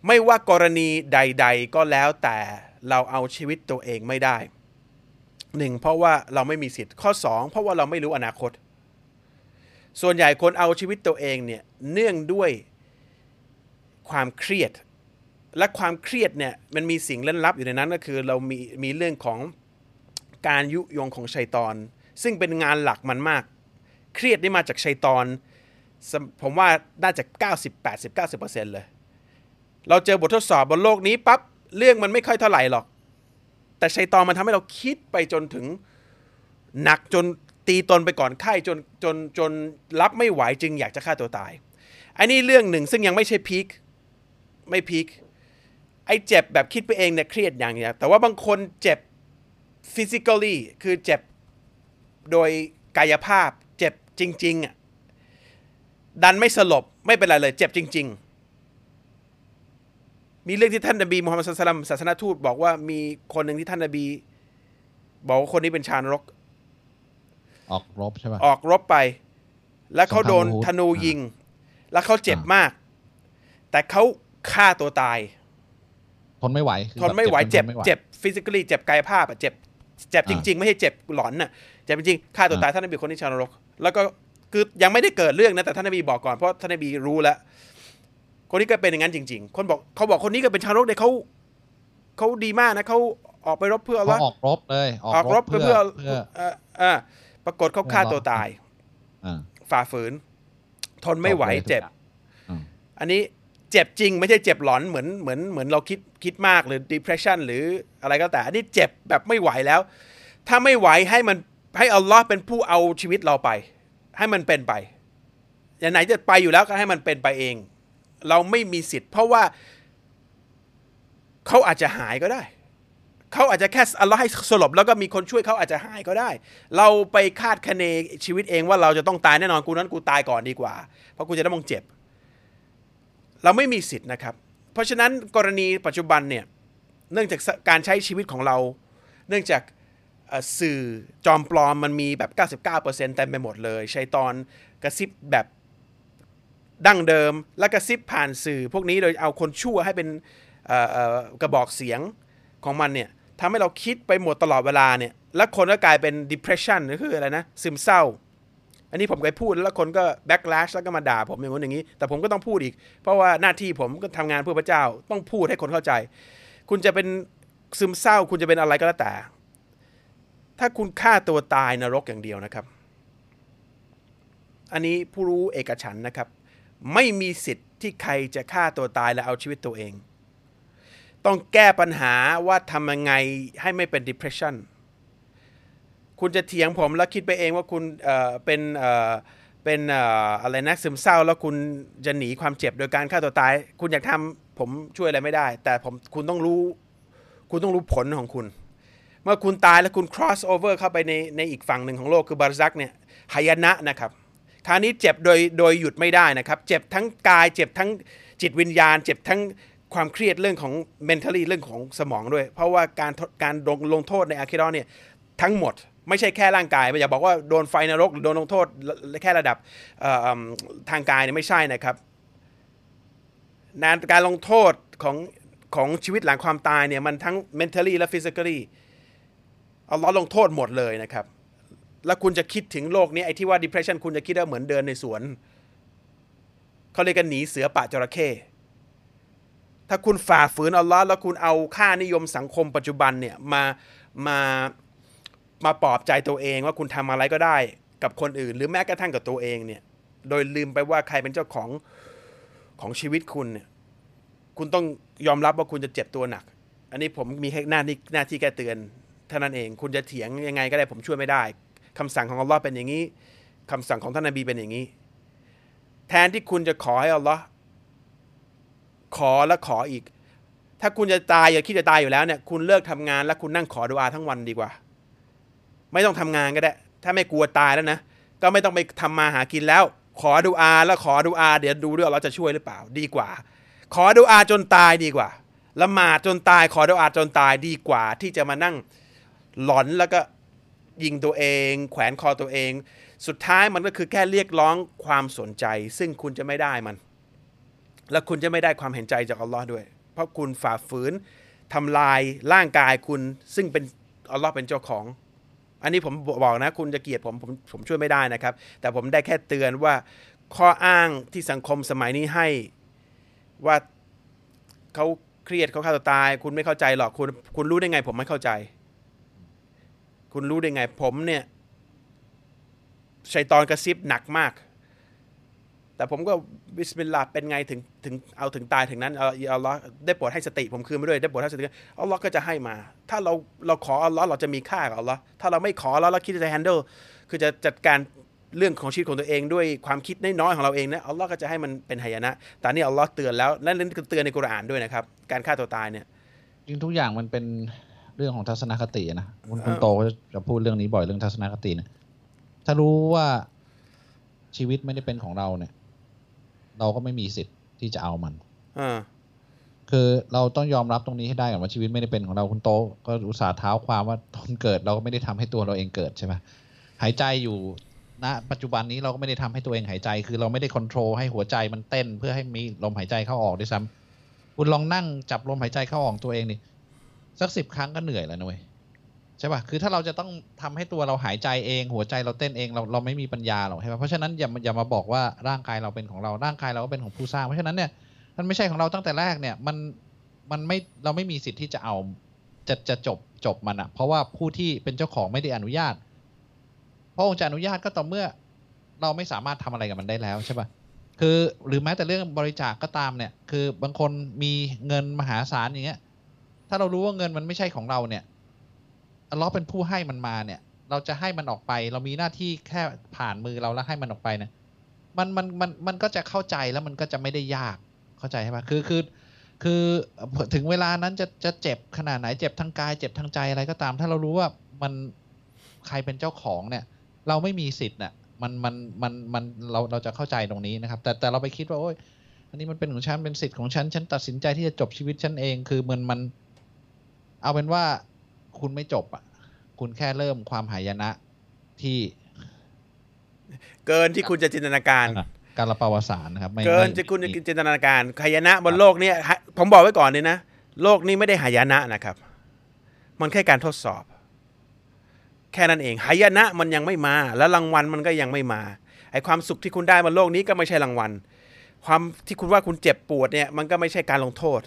ไม่ว่ากรณีใด ๆ ก็แล้วแต่เราเอาชีวิตตัวเองไม่ได้หนึ่งเพราะว่าเราไม่มีสิทธิ์ข้อสองเพราะว่าเราไม่รู้อนาคต ส่วนใหญ่คนเอาชีวิตตัวเองเนี่ยเนื่องด้วยความเครียด และความเครียดเนี่ยมันมีสิ่งเล่นลับอยู่ในนั้นก็คือเรามีมีเรื่องของการยุยงของชัยตอน ซึ่งเป็นงานหลักมันมาก เครียดนี่มาจากชัยตอน ผมว่าน่าจะ90 80 90เลย เราเจอบททดสอบบนโลกนี้ปั๊บเรื่องมันไม่ค่อยเท่าไหร่หรอก แต่ชัยตอนมันทำให้เราคิดไปจนถึงหนักจนตีตนไปก่อนไข้จนจนจนรับไม่ไหวจึงอยากจะฆ่าตัวตายอันนี้เรื่องหนึ่งซึ่งยังไม่ใช่พีคไม่พีค ไอ้เจ็บแบบคิดไปเองเนี่ยเครียดอย่างเนี้ยแต่ว่าบางคนเจ็บ physically คือเจ็บโดยกายภาพ เจ็บจริงๆอะดันไม่สลบไม่เป็นไรเลย เจ็บจริง ๆ มีเรื่องที่ท่านนบีมูฮัมมัดสุลตัลลัมศาสนทูตบอกว่ามีคนหนึ่งที่ท่านนบี บอกว่าคนนี้เป็นชาวนรก ออกรบใช่ป่ะออกรบไป แล้วเขาโดนสงครามธนูยิง แล้วเขาเจ็บอ่ามมาก แต่เขาฆ่าตัวตายท นไม่ไหวคือทนไม่ไหวแบบเจ็บทนไม่ไหวเจ็บฟิสิก a l ีเจ็บกายภาพอะเจ็บเจ็บจริง ๆ ไม่ใช่เจ็บหลอนน่ะเจ็บจริงๆฆ่าตัวตายท่านนบีคนที่ชาวนรก แล้วก็คือยังไม่ได้เกิดเรื่องนะแต่ท่านนบีบอกก่อนเพราะท่านนบีรู้แล้วคนนี้ก็เป็นอย่างนั้นจริง ๆ คนบอกเขาบอกคนนี้ก็เป็นชาวนรกเนี่ยเขาเขาดีมากนะเขาออกไปรบเพื่ออัลเขาลอฮ์ออกรบเลยอออกรบเพื่อเพื่อเพื่อเอ่อเอ่อปรากฏเขาฆ่าตัวตายอ่าฝ่าฝืน ทนไม่ไหวบอกเลยทุกเจ็บอย่างอืมอันนี้เจ็บจริง ไม่ใช่เจ็บหลอนเหมือนเหมือนเหมือนเราคิดคิดมากหรือ depression หรืออะไรก็แต่อันนี้เจ็บแบบไม่ไหวแล้ว ถ้าไม่ไหวให้มันให้อัลลอฮ์เป็นผู้เอาชีวิตเราไป ให้มันเป็นไปอย่างไหนจะไปอยู่แล้วก็ให้มันเป็นไปเอง เราไม่มีสิทธิ์ เพราะว่าเขาอาจจะหายก็ได้ เขาอาจจะแค่อัลลอฮ์ให้สลบแล้วก็มีคนช่วยเขาอาจจะหายก็ได้ เราไปคาดคะเนชีวิตเองว่าเราจะต้องตายแน่นอนกูนั้นกูตายก่อนดีกว่า เพราะกูจะได้มองเจ็บ เราไม่มีสิทธิ์นะครับ เพราะฉะนั้นกรณีปัจจุบันเนี่ยเนื่องจากการใช้ชีวิตของเรา เนื่องจากสื่อจอมปลอมมันมีแบบ 99%เต็มไปหมดเลยใช้ตอนกระซิบแบบดั้งเดิม และกระซิบผ่านสื่อ พวกนี้โดยเอาคนชั่วให้เป็นกระบอกเสียงของมันเนี่ยทำให้เราคิดไปหมดตลอดเวลาเนี่ย และคนก็กลายเป็น depression หรือคืออะไรนะ ซึมเศร้า นนี้ผมเคยพูดแล้วคนก็ backlash แล้วก็มาด่าผมอย่างนู้นอย่างนี้ แต่ผมก็ต้องพูดอีก เพราะว่าหน้าที่ผมก็ทำงานเพื่อพระเจ้า ต้องพูดให้คนเข้าใจ คุณจะเป็นซึมเศร้า คุณจะเป็นอะไรก็แล้วแต่ ถ้าคุณฆ่าตัวตายนรกอย่างเดียวนะครับ อันนี้ผู้รู้เอกฉันนะครับ ไม่มีสิทธิ์ที่ใครจะฆ่าตัวตายและเอาชีวิตตัวเอง ต้องแก้ปัญหาว่าทำยังไงให้ไม่เป็น depression คุณจะเถียงผมแล้วคิดไปเองว่าคุณเอ่อเป็นเอ่อเป็นเอ่ออะไรนะซึมเศร้า แล้วคุณจะหนีความเจ็บโดยการฆ่าตัวตาย คุณอยากทำผมช่วยอะไรไม่ได้ แต่ผมคุณต้องรู้ คุณต้องรู้ผลของคุณ เมื่อคุณตายแล้วคุณ cross over เข้าไปในในอีกฝั่งหนึ่งของโลกคือบารซักเนี่ยหายนะนะครับคราวนี้เจ็บโดยโดยหยุดไม่ได้นะครับ เจ็บทั้งกายเจ็บทั้งจิตวิญญาณ เจ็บทั้งความเครียดเรื่องของ mentally เรื่องของสมองด้วย เพราะว่าการการลงลงโทษในอาคิรอเนี่ยทั้งหมด ไม่ใช่แค่ร่างกายอย่าบอกว่าโดนไฟนรกหรือโดนลงโทษแค่ระดับทางกายเนี่ยไม่ใช่นะครับนานการลงโทษของของชีวิตหลังความตายเนี่ยมันทั้ง mentally และ physically เอาล้อลงโทษหมดเลยนะครับ แล้วคุณจะคิดถึงโลกนี้ไอ้ที่ว่า depression คุณจะคิดว่าเหมือนเดินในสวน เขาเรียกกันหนีเสือป่าจระเข้ถ้าคุณฝ่าฝืนอัลลอฮ์แล้วคุณเอาค่านิยมสังคมปัจจุบันเนี่ยมามา มาปลอบใจตัวเองว่าคุณทำอะไรก็ได้กับคนอื่น หรือแม้กระทั่งกับตัวเองเนี่ย โดยลืมไปว่าใครเป็นเจ้าของของชีวิตคุณเนี่ย คุณต้องยอมรับว่าคุณจะเจ็บตัวหนัก อันนี้ผมมีแค่หน้าที่หน้าที่แก้เตือนเท่านั้นเอง คุณจะเถียงยังไงก็ได้ผมช่วยไม่ได้คำสั่งของอัลลอฮ์เป็นอย่างนี้คำสั่งของท่านนบีเป็นอย่างนี้ แทนที่คุณจะขอให้อัลลอฮ์ขอและขออีก ถ้าคุณจะตายอย่าคิดจะตายอยู่แล้วเนี่ย คุณเลิกทำงาน แล้วคุณนั่งขอดุอาทั้งวันดีกว่า ไม่ต้องทำงานก็ได้ ถ้าไม่กลัวตายแล้วนะ ก็ไม่ต้องไปทำมาหากินแล้ว ขอดุอาแล้วขอดุอา เดี๋ยวดูด้วยเราจะช่วยหรือเปล่าดีกว่า ขอดุอาจนตายดีกว่าละหมาดจนตายขอดุอาจนตายดีกว่า ที่จะมานั่งหลอนแล้วก็ยิงตัวเอง แขวนคอตัวเอง สุดท้ายมันก็คือแค่เรียกร้องความสนใจ ซึ่งคุณจะไม่ได้มัน และคุณจะไม่ได้ความเห็นใจจากอัลลอฮ์ด้วย เพราะคุณฝ่าฝืนทำลายร่างกายคุณซึ่งเป็นอัลลอฮ์เป็นเจ้าของ อันนี้ผมบอกนะ คุณจะเกลียดผมผมผมช่วยไม่ได้นะครับ แต่ผมได้แค่เตือนว่าข้ออ้างที่สังคมสมัยนี้ให้ว่าเขาเครียดเขาฆ่าตัวตาย คุณไม่เข้าใจหรอกคุณคุณรู้ได้ไง ผมไม่เข้าใจ คุณรู้ได้ไง ผมเนี่ยชัยตอนกระซิบหนักมาก แต่ผมก็بسم اللهเป็นไงถึงถึงเอาถึงตายถึงนั้นเอาอัลลอฮ์ได้โปรดให้สติผมคืนมาด้วยได้โปรดให้สติอัลลอฮ์ก็จะให้มา ถ้าเราเราขออัลลอฮ์เราจะมีค่ากับอัลลอฮ์ถ้าเราไม่ขอแล้วเราคิดจะ handle คือจะจัดการเรื่องของชีวิตของตัวเองด้วยความคิดน้อยๆของเราเองนะอัลลอฮ์ก็จะให้มันเป็นหายนะแต่นี่อัลลอฮ์เตือนแล้วและนั่นคือเตือนในกุรอานด้วยนะครับ การฆ่าตัวตายเนี่ยจริงทุกอย่างมันเป็นเรื่องของทัศนคตินะคุณคุณโตก็จะพูดเรื่องนี้บ่อยเรื่องทัศนคตินะถ้ารู้ว่าชีวิตไม่ได้เป็นของเราเนี่ย เราก็ไม่มีสิทธิ์ที่จะเอามันอ่าคือเราต้องยอมรับตรงนี้ให้ได้ก่อนว่าชีวิตไม่ได้เป็นของเราคุณโตก็อุตส่าห์เท้าความว่าตอนเกิดเราก็ไม่ได้ทำให้ตัวเราเองเกิดใช่ไหมหายใจอยู่ณปัจจุบันนี้เราก็ไม่ได้ทำให้ตัวเองหายใจ คือเราไม่ได้ควบคุมให้หัวใจมันเต้น เพื่อให้มีลมหายใจเข้าออกด้วยซ้ำคุณลองนั่งจับลมหายใจเข้าออกตัวเองนี่สักสิบครั้งก็เหนื่อยแล้วนะเว้ย ใช่ป่ะ คือถ้าเราจะต้องทำให้ตัวเราหายใจเอง หัวใจเราเต้นเอง เราเราไม่มีปัญญาหรอกใช่ป่ะ เพราะฉะนั้นอย่าอย่ามาบอกว่าร่างกายเราเป็นของเรา ร่างกายเราก็เป็นของผู้สร้าง เพราะฉะนั้นเนี่ยมันไม่ใช่ของเราตั้งแต่แรกเนี่ย มันมันไม่เราไม่มีสิทธิ์ที่จะเอาจะจะจบจบมันอะเพราะว่าผู้ที่เป็นเจ้าของไม่ได้อนุญาตพระองค์จะอนุญาตก็ต่อเมื่อเราไม่สามารถทำอะไรกับมันได้แล้วใช่ป่ะคือหรือแม้แต่เรื่องบริจาคก็ตามเนี่ย คือบางคนมีเงินมหาศาลอย่างเงี้ย ถ้าเรารู้ว่าเงินมันไม่ใช่ของเราเนี่ย อัลเลาะห์เป็นผู้ให้มันมาเนี่ย เราจะให้มันออกไป เรามีหน้าที่แค่ผ่านมือเราแล้วให้มันออกไปเนี่ยมันมันมันมันก็จะเข้าใจแล้วมันก็จะไม่ได้ยากเข้าใจใช่ปะคือคือคือถึงเวลานั้นจะจะเจ็บขนาดไหนเจ็บทางกาย เจ็บทางใจอะไรก็ตาม ถ้าเรารู้ว่ามันใครเป็นเจ้าของเนี่ย เราไม่มีสิทธิ์น่ะมันมันมันมันเราเราจะเข้าใจตรงนี้นะครับ แต่แต่เราไปคิดว่าโอ้ยอันนี้มันเป็นของฉันเป็นสิทธิ์ของฉันฉันตัดสินใจที่จะจบชีวิตฉันเอง คือมันมัน เอาเป็นว่า คุณไม่จบอะ คุณแค่เริ่มความหายนะที่ เกินที่คุณจะจินตนาการ การละปาวสารนะครับไม่เกินไม่ที่คุณจะจินตนาการหายนะบนโลกเนี้ผมบอกไว้ก่อนเลยนะโลกนี้ไม่ได้หายนะนะครับ มันแค่การทดสอบ แค่นั้นเองหายนะมันยังไม่มา แล้วรางวัลมันก็ยังไม่มาไอความสุขที่คุณได้บนโลกนี้ก็ไม่ใช่รางวัล ความที่คุณว่าคุณเจ็บปวดเนี่ยมันก็ไม่ใช่การลงโทษ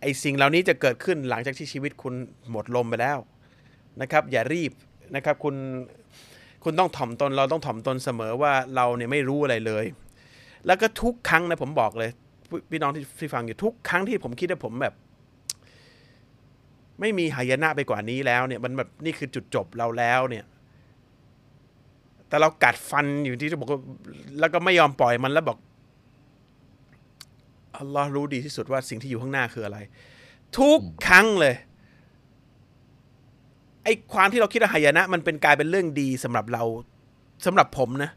ไอสิ่งเหล่านี้จะเกิดขึ้นหลังจากที่ชีวิตคุณหมดลมไปแล้วนะครับ อย่ารีบนะครับคุณคุณต้องถ่อมตนเราต้องถ่อมตนเสมอว่าเราเนี่ยไม่รู้อะไรเลย แล้วก็ทุกครั้งนะผมบอกเลย พี่น้องที่ฟังอยู่ทุกครั้งที่ผมคิดว่าผมแบบ ไม่มีหายนะไปกว่านี้แล้วเนี่ยมันแบบนี่คือจุดจบเราแล้วเนี่ย แต่เรากัดฟันอยู่ที่จะบอกแล้วก็ไม่ยอมปล่อยมันแล้วบอก อัลลอฮ์รู้ดีที่สุดว่าสิ่งที่อยู่ข้างหน้าคืออะไร ทุกครั้งเลยไอ้ความที่เราคิดว่าหายนะ มันเป็นกลายเป็นเรื่องดีสำหรับเราสำหรับผมนะ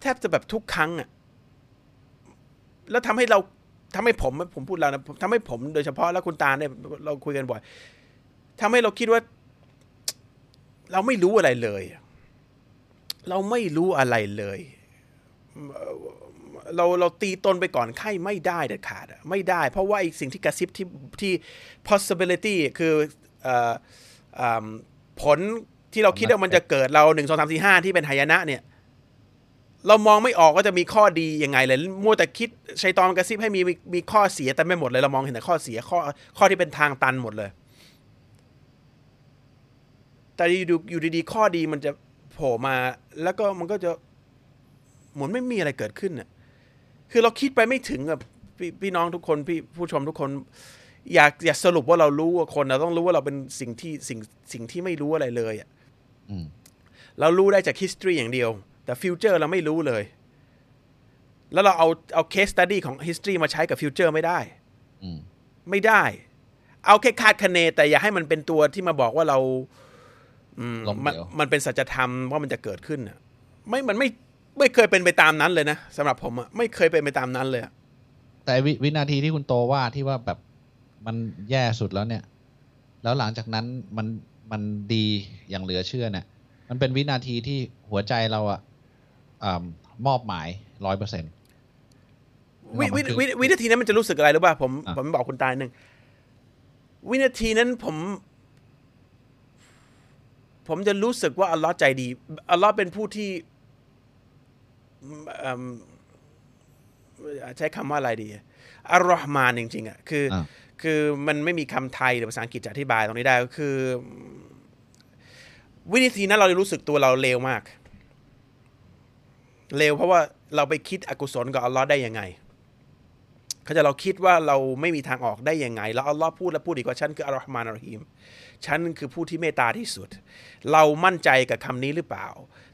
แทบจะแบบทุกครั้งอะแล้วทำให้เราทำให้ผมผมพูดแล้วนะทำให้ผมโดยเฉพาะแล้วคุณตาเนี่ยเราคุยกันบ่อยทำให้เราคิดว่า เราไม่รู้อะไรเลย เราไม่รู้อะไรเลย เราเราตีตนไปก่อนไข้ไม่ได้เด็ดขาดอะไม่ได้ เพราะว่าไอ้สิ่งที่กระซิบที่ที่ possibility คือเอ่อเอ่อผลที่เราคิดว่ามันจะเกิดเราหนึ่งสองสามสี่ห้าที่เป็นหายนะเนี่ย เรามองไม่ออกว่าจะมีข้อดียังไงเลยมัวแต่คิดชัยตอนกระซิบให้มีมีมีข้อเสียแต่ไม่หมดเลยเรามองเห็นแต่ข้อเสียข้อข้อที่เป็นทางตันหมดเลย แต่อยู่อยู่ดีๆข้อดีมันจะโผล่มา แล้วก็มันก็จะเหมือนไม่มีอะไรเกิดขึ้นน่ะ คือเราคิดไปไม่ถึงกับพี่พี่น้องทุกคนพี่ผู้ชมทุกคน อยากอยากสรุปว่าเรารู้ว่าคนเราต้องรู้ว่าเราเป็นสิ่งที่สิ่งสิ่งที่ไม่รู้อะไรเลยอะอืมเรารู้ได้จาก history อย่างเดียว แต่ฟิวเจอร์เราไม่รู้เลย แล้วเราเอาเอา case study ของ history มาใช้กับฟิวเจอร์ไม่ได้อืมไม่ได้ เอาแค่คาดคะเน แต่อย่าให้มันเป็นตัวที่มาบอกว่าเรา อืมล้มเหลวมันมันเป็นสัจธรรมว่ามันจะเกิดขึ้นน่ะไม่มันไม่ ไม่เคยเป็นไปตามนั้นเลยนะสำหรับผมอะไม่เคยเป็นไปตามนั้นเลยอะแต่วิวินาทีที่คุณโตว่าที่ว่าแบบมันแย่สุดแล้วเนี่ย แล้วหลังจากนั้นมันมันดีอย่างเหลือเชื่อเนี่ย มันเป็นวินาทีที่หัวใจเราอะอ่ามอบหมายร้อยเปอร์เซ็นต์วิวิวิวินาทีนั้นมันจะรู้สึกอะไรรู้ป่ะผมอะผมบอกคุณตายหนึ่งวินาทีนั้นผม ผมจะรู้สึกว่าอัลลอฮ์ใจดีอัลลอฮ์เป็นผู้ที่เอิ่ม ใช้คำว่าอะไรดีอัลลอฮ์มานจริงๆอะคืออะคือมันไม่มีคำไทยหรือภาษาอังกฤษจะอธิบายตรงนี้ได้ก็คือ วินาทีนั้นเรารู้สึกตัวเราเลวมากเลวเพราะว่าเราไปคิดอกุศลกับอัลลอฮ์ได้ยังไงเขาใจะเราคิดว่าเราไม่มีทางออกได้ยังไง แล้วอัลลอฮ์พูดแล้วพูดอีกว่าฉันคืออัลลอฮ์มานอัลรฮีมฉันคือผู้ที่เมตตาที่สุด เรามั่นใจกับคำนี้หรือเปล่า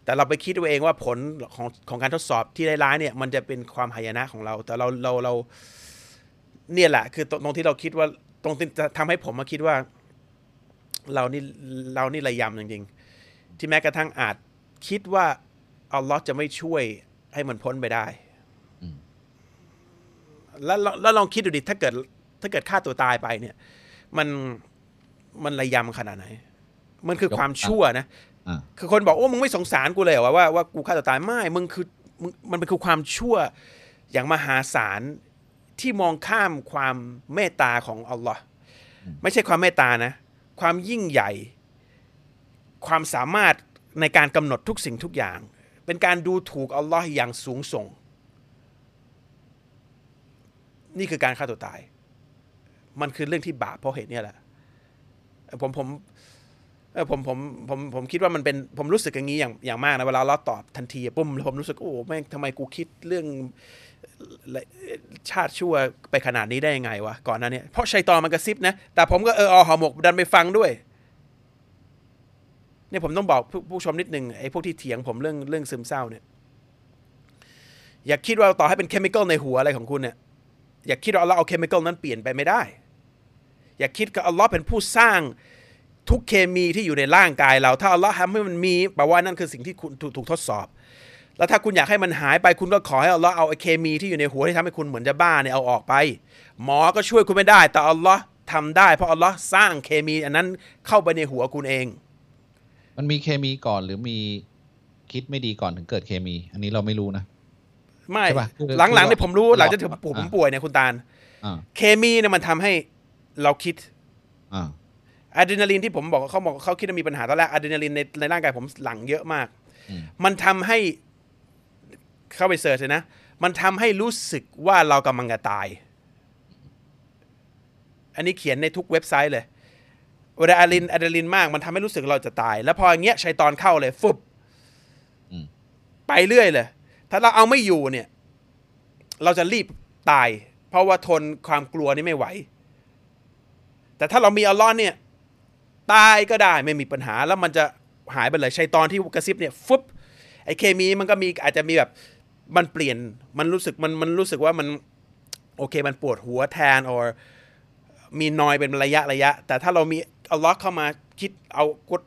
แต่เราไปคิดเอาเองว่าผลของของการทดสอบที่ร้ายๆเนี่ย มันจะเป็นความหายนะของเรา แต่เราเราเราเนี่ยแหละ คือตรงที่เราคิดว่าตรงที่จะทำให้ผมมาคิดว่า เรานี่เรานี่ระยำจริงๆ ที่แม้กระทั่งอาจคิดว่าอัลลอฮ์จะไม่ช่วยให้มันพ้นไปได้แล้วแล้วลองคิดดูดิถ้าเกิด ถ้าเกิดฆ่าตัวตายไปเนี่ย มันมันระยำขนาดไหน มันคือความชั่วนะ คือคนบอกโอ้มึงไม่สงสารกูเลยเหรอวะว่าว่ากูฆ่าตัวตายไม่มึงคือมึงมันเป็นคือความชั่วอย่างมหาศาลที่มองข้ามความเมตตาของอัลลอฮ์ไม่ใช่ความเมตตานะ ความยิ่งใหญ่ ความสามารถในการกำหนดทุกสิ่งทุกอย่าง เป็นการดูถูกอัลลอฮ์อย่างสูงส่ง นี่คือการฆ่าตัวตาย มันคือเรื่องที่บาปเพราะเหตุเนี้แหละเอ่อผมผม เออผมผมผมผมคิดว่ามันเป็นผมรู้สึกอย่างนี้อย่างอย่างมากนะเวลาเราตอบทันทีปุ้มแล้วผมรู้สึกโอ้แม่งทำไมกูคิดเรื่องชาติชั่วไปขนาดนี้ได้ยังไงวะก่อนหน้านี้เพราะชัยตอมันกระซิบนะ แต่ผมก็เออเอหอหมกดันไปฟังด้วยเนี่ยผมต้องบอกผู้ผู้ชมนิดนึงไอ้พวกที่เถียงผมเรื่องเรื่องซึมเศร้าเนี่ยอย่าคิดว่าต่อให้เป็นเคมีคอลในหัวอะไรของคุณเนี่ยอย่าคิดว่าอัลลอฮ์เอาเคมีคอลนั้นเปลี่ยนไปไม่ได้ อย่าคิดว่าอัลลอฮ์เป็นผู้สร้าง ทุกเคมีที่อยู่ในร่างกายเรา ถ้าอัลลอฮ์ทำให้มันมีแปลว่านั่นคือสิ่งที่คุณถูกถูกทดสอบ แล้วถ้าคุณอยากให้มันหายไปคุณก็ขอให้อัลลอฮ์เอาไอ้เคมีที่อยู่ในหัวที่ทำให้คุณเหมือนจะบ้าเนี่ยเอาออกไป หมอก็ช่วยคุณไม่ได้ แต่อัลลอฮ์ทำได้ เพราะอัลลอฮ์สร้างเคมีอันนั้นเข้าไปในหัวคุณเอง มันมีเคมีก่อนหรือมีคิดไม่ดีก่อนถึงเกิดเคมี อันนี้เราไม่รู้นะ ไม่ใช่ปะคือหลังๆเนี่ยผมรู้คือหลังจากที่ผมอ่าผมป่วยเนี่ยคุณตาลอ่าเคมีเนี่ยมันทำให้เราคิด อ่าอะดรีนาลีนที่ผมบอกว่าเขาบอกว่าเขาคิดว่ามีปัญหาตอนแรกอะดรีนาลีนในในร่างกายผมหลั่งเยอะมากอืมมันทำให้เข้าไปเสิร์ชเลยนะ มันทำให้รู้สึกว่าเรากำลังจะตาย อันนี้เขียนในทุกเว็บไซต์เลยเวลาอะดรีนอะดรีนาลีนมาก มันทำให้รู้สึกเราจะตาย แล้วพออย่างเงี้ยชัยตอนเข้าเลยฟุบอืมไปเรื่อยเลย ถ้าเราเอาไม่อยู่เนี่ย เราจะรีบตาย เพราะว่าทนความกลัวนี่ไม่ไหว แต่ถ้าเรามีอัลลอฮ์เนี่ย ตายก็ได้ไม่มีปัญหาแล้วมันจะหายไปเลยชัยตอนที่กระซิบเนี่ยฟุบไอเคมีมันก็มีอาจจะมีแบบมันเปลี่ยนมันรู้สึกมันมันรู้สึกว่ามันโอเคมันปวดหัวแทน or มีนอยเป็นระยะระยะ แต่ถ้าเรามีอัลลอฮ์เข้ามาคิดเอากุร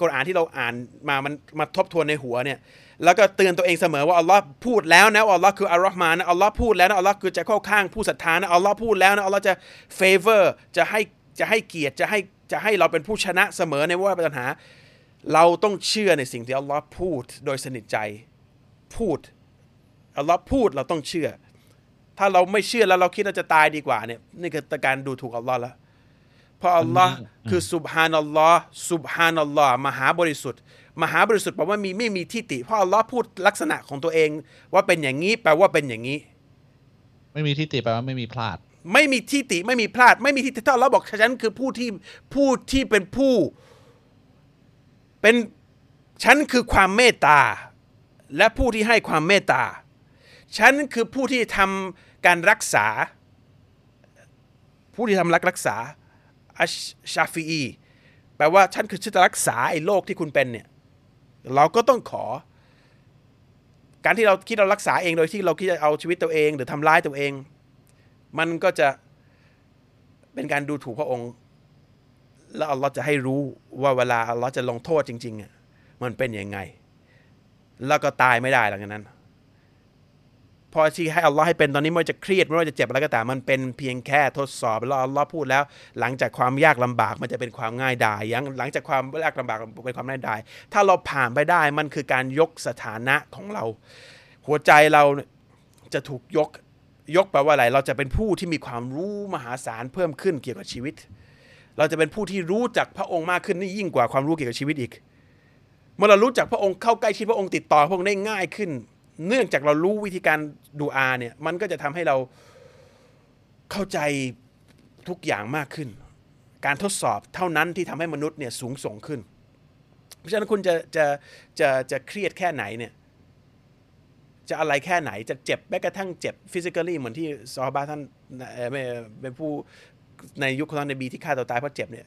กุรอานที่เราอ่านมามันมาทบทวนในหัวเนี่ย แล้วก็เตือนตัวเองเสมอว่าอัลลอฮ์พูดแล้วนะอัลลอฮ์คืออัลลอฮ์มานนะอัลลอฮ์พูดแล้วนะอัลลอฮ์คือจะเข้าข้างผู้ศรัทธานะอัลลอฮ์พูดแล้วนะอัลลอฮ์จะ favor จะให้จะให้เกียรติจะให้ จะให้เราเป็นผู้ชนะเสมอในว่าปัญหา เราต้องเชื่อในสิ่งที่อัลลอฮ์พูดโดยสนิทใจพูดอัลลอฮ์พูดเราต้องเชื่อ ถ้าเราไม่เชื่อแล้วเราคิดเราจะตายดีกว่าเนี่ยนี่คือการดูถูกอัลลอฮ์แล้วเพราะอัลลอฮ์มันมีคือสุบฮานัลลอฮ์สุบฮานัลลอฮ์มหาบริสุทธิ์ มหาบริสุทธิ์แปลว่ามีไม่มีทิฏฐิเพราะอัลลอฮ์พูดลักษณะของตัวเอง ว่าเป็นอย่างนี้แปลว่าเป็นอย่างนี้ ไม่มีที่ติแปลว่าไม่มีพลาด ไม่มีทิฏฐิไม่มีพลาด ไม่มีทิฏฐิถ้าเราบอกฉันคือผู้ที่ผู้ที่เป็นผู้ เป็นฉันคือความเมตตา และผู้ที่ให้ความเมตตา ฉันคือผู้ที่ทำการรักษา ผู้ที่ทำรักรักษาอัชชาฟีอีแปลว่าฉันคือฉันจะรักษาไอ้โรคที่คุณเป็นเนี่ยเราก็ต้องขอ การที่เราคิดเรารักษาเองโดยที่เราคิดจะเอาชีวิตตัวเอง หรือทำร้ายตัวเอง มันก็จะเป็นการดูถูกพระองค์ แล้วอัลลอฮ์จะให้รู้ว่าเวลาอัลลอฮ์จะลงโทษจริงๆอะมันเป็นยังไง แล้วก็ตายไม่ได้หลังจากนั้น พอที่ให้อัลลอฮ์ให้เป็นตอนนี้ไม่ว่าจะเครียดไม่ว่าจะเจ็บอะไรก็ตามมันเป็นเพียงแค่ทดสอบแล้วอัลลอฮ์พูดแล้ว หลังจากความยากลำบากมันจะเป็นความง่ายดายยังหลังจากความยากลำบากเป็นความง่ายดาย ถ้าเราผ่านไปได้มันคือการยกสถานะของเรา หัวใจเราจะถูกยก ยกแปลว่าอะไร เราจะเป็นผู้ที่มีความรู้มหาศาลเพิ่มขึ้นเกี่ยวกับชีวิต เราจะเป็นผู้ที่รู้จักพระองค์มากขึ้นนี่ยิ่งกว่าความรู้เกี่ยวกับชีวิตอีก เมื่อเรารู้จักพระองค์เข้าใกล้ชิดพระองค์ติดต่อพระองค์ได้ง่ายขึ้น เนื่องจากเรารู้วิธีการดูอาเนี่ย มันก็จะทำให้เราเข้าใจทุกอย่างมากขึ้น การทดสอบเท่านั้นที่ทำให้มนุษย์เนี่ยสูงส่งขึ้น เพราะฉะนั้นคุณจะจะจะจะเครียดแค่ไหนเนี่ย จะอะไรแค่ไหนจะเจ็บแม้กระทั่งเจ็บฟิสิกอลี่เหมือนที่ซอฮาบะท่านเป็นผู้ในยุคของท่านบีที่ฆ่าตัวตายเพราะเจ็บเนี่ย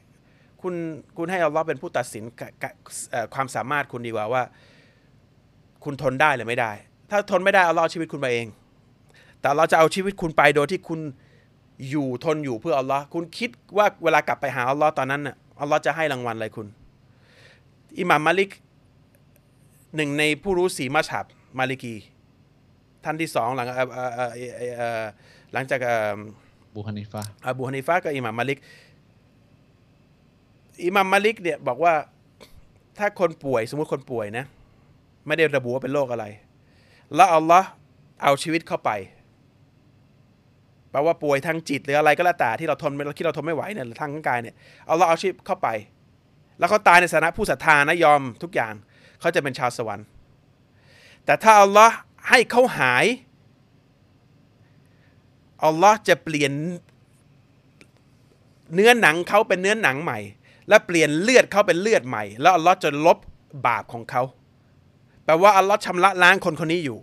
คุณคุณให้อัลลอฮ์เป็นผู้ตัดสินความสามารถคุณดีกว่าว่า คุณทนได้หรือไม่ได้ ถ้าทนไม่ได้อัลลอฮ์ชีวิตคุณไปเอง แต่เราจะเอาชีวิตคุณไปโดยที่คุณอยู่ทนอยู่เพื่ออัลลอฮ์คุณคิดว่าเวลากลับไปหาอัลลอฮ์ตอนนั้นน่ะอัลลอฮ์จะให้รางวัลอะไรคุณ อิหม่ามมาลิกหนึ่งในผู้รู้สีมัชับมาลิกี ท่านที่สองหลังเอ่อเอ่อเอ่อเอ่อเอ่อหลังจากเอ่อบูฮานิฟะอบูฮานิฟะกับอิหม่ามมาลิกอิหม่ามมาลิกเนี่ยบอกว่าถ้าคนป่วยสมมติคนป่วยนะ ไม่ได้ระบุว่าเป็นโรคอะไร แล้วอัลลอฮ์เอาชีวิตเข้าไปแปลว่าป่วยทางจิตหรืออะไรก็แล้วแต่ที่เราทนเราคิดเราทนไม่ไหวเนี่ยหรือทางร่างกายเนี่ยอัลลอฮ์เอาชีวิตเข้าไป แล้วเขาตายในฐานะผู้ศรัทธานะยอมทุกอย่างเขาจะเป็นชาวสวรรค์ แต่ถ้าอัลลอฮ์ ให้เขาหาย อัลลอฮ์จะเปลี่ยนเนื้อหนังเขาเป็นเนื้อหนังใหม่ และเปลี่ยนเลือดเขาเป็นเลือดใหม่ แล้วอัลลอฮ์จะลบบาปของเขาแปลว่าอัลลอฮ์ชำระล้างคนคนนี้อยู่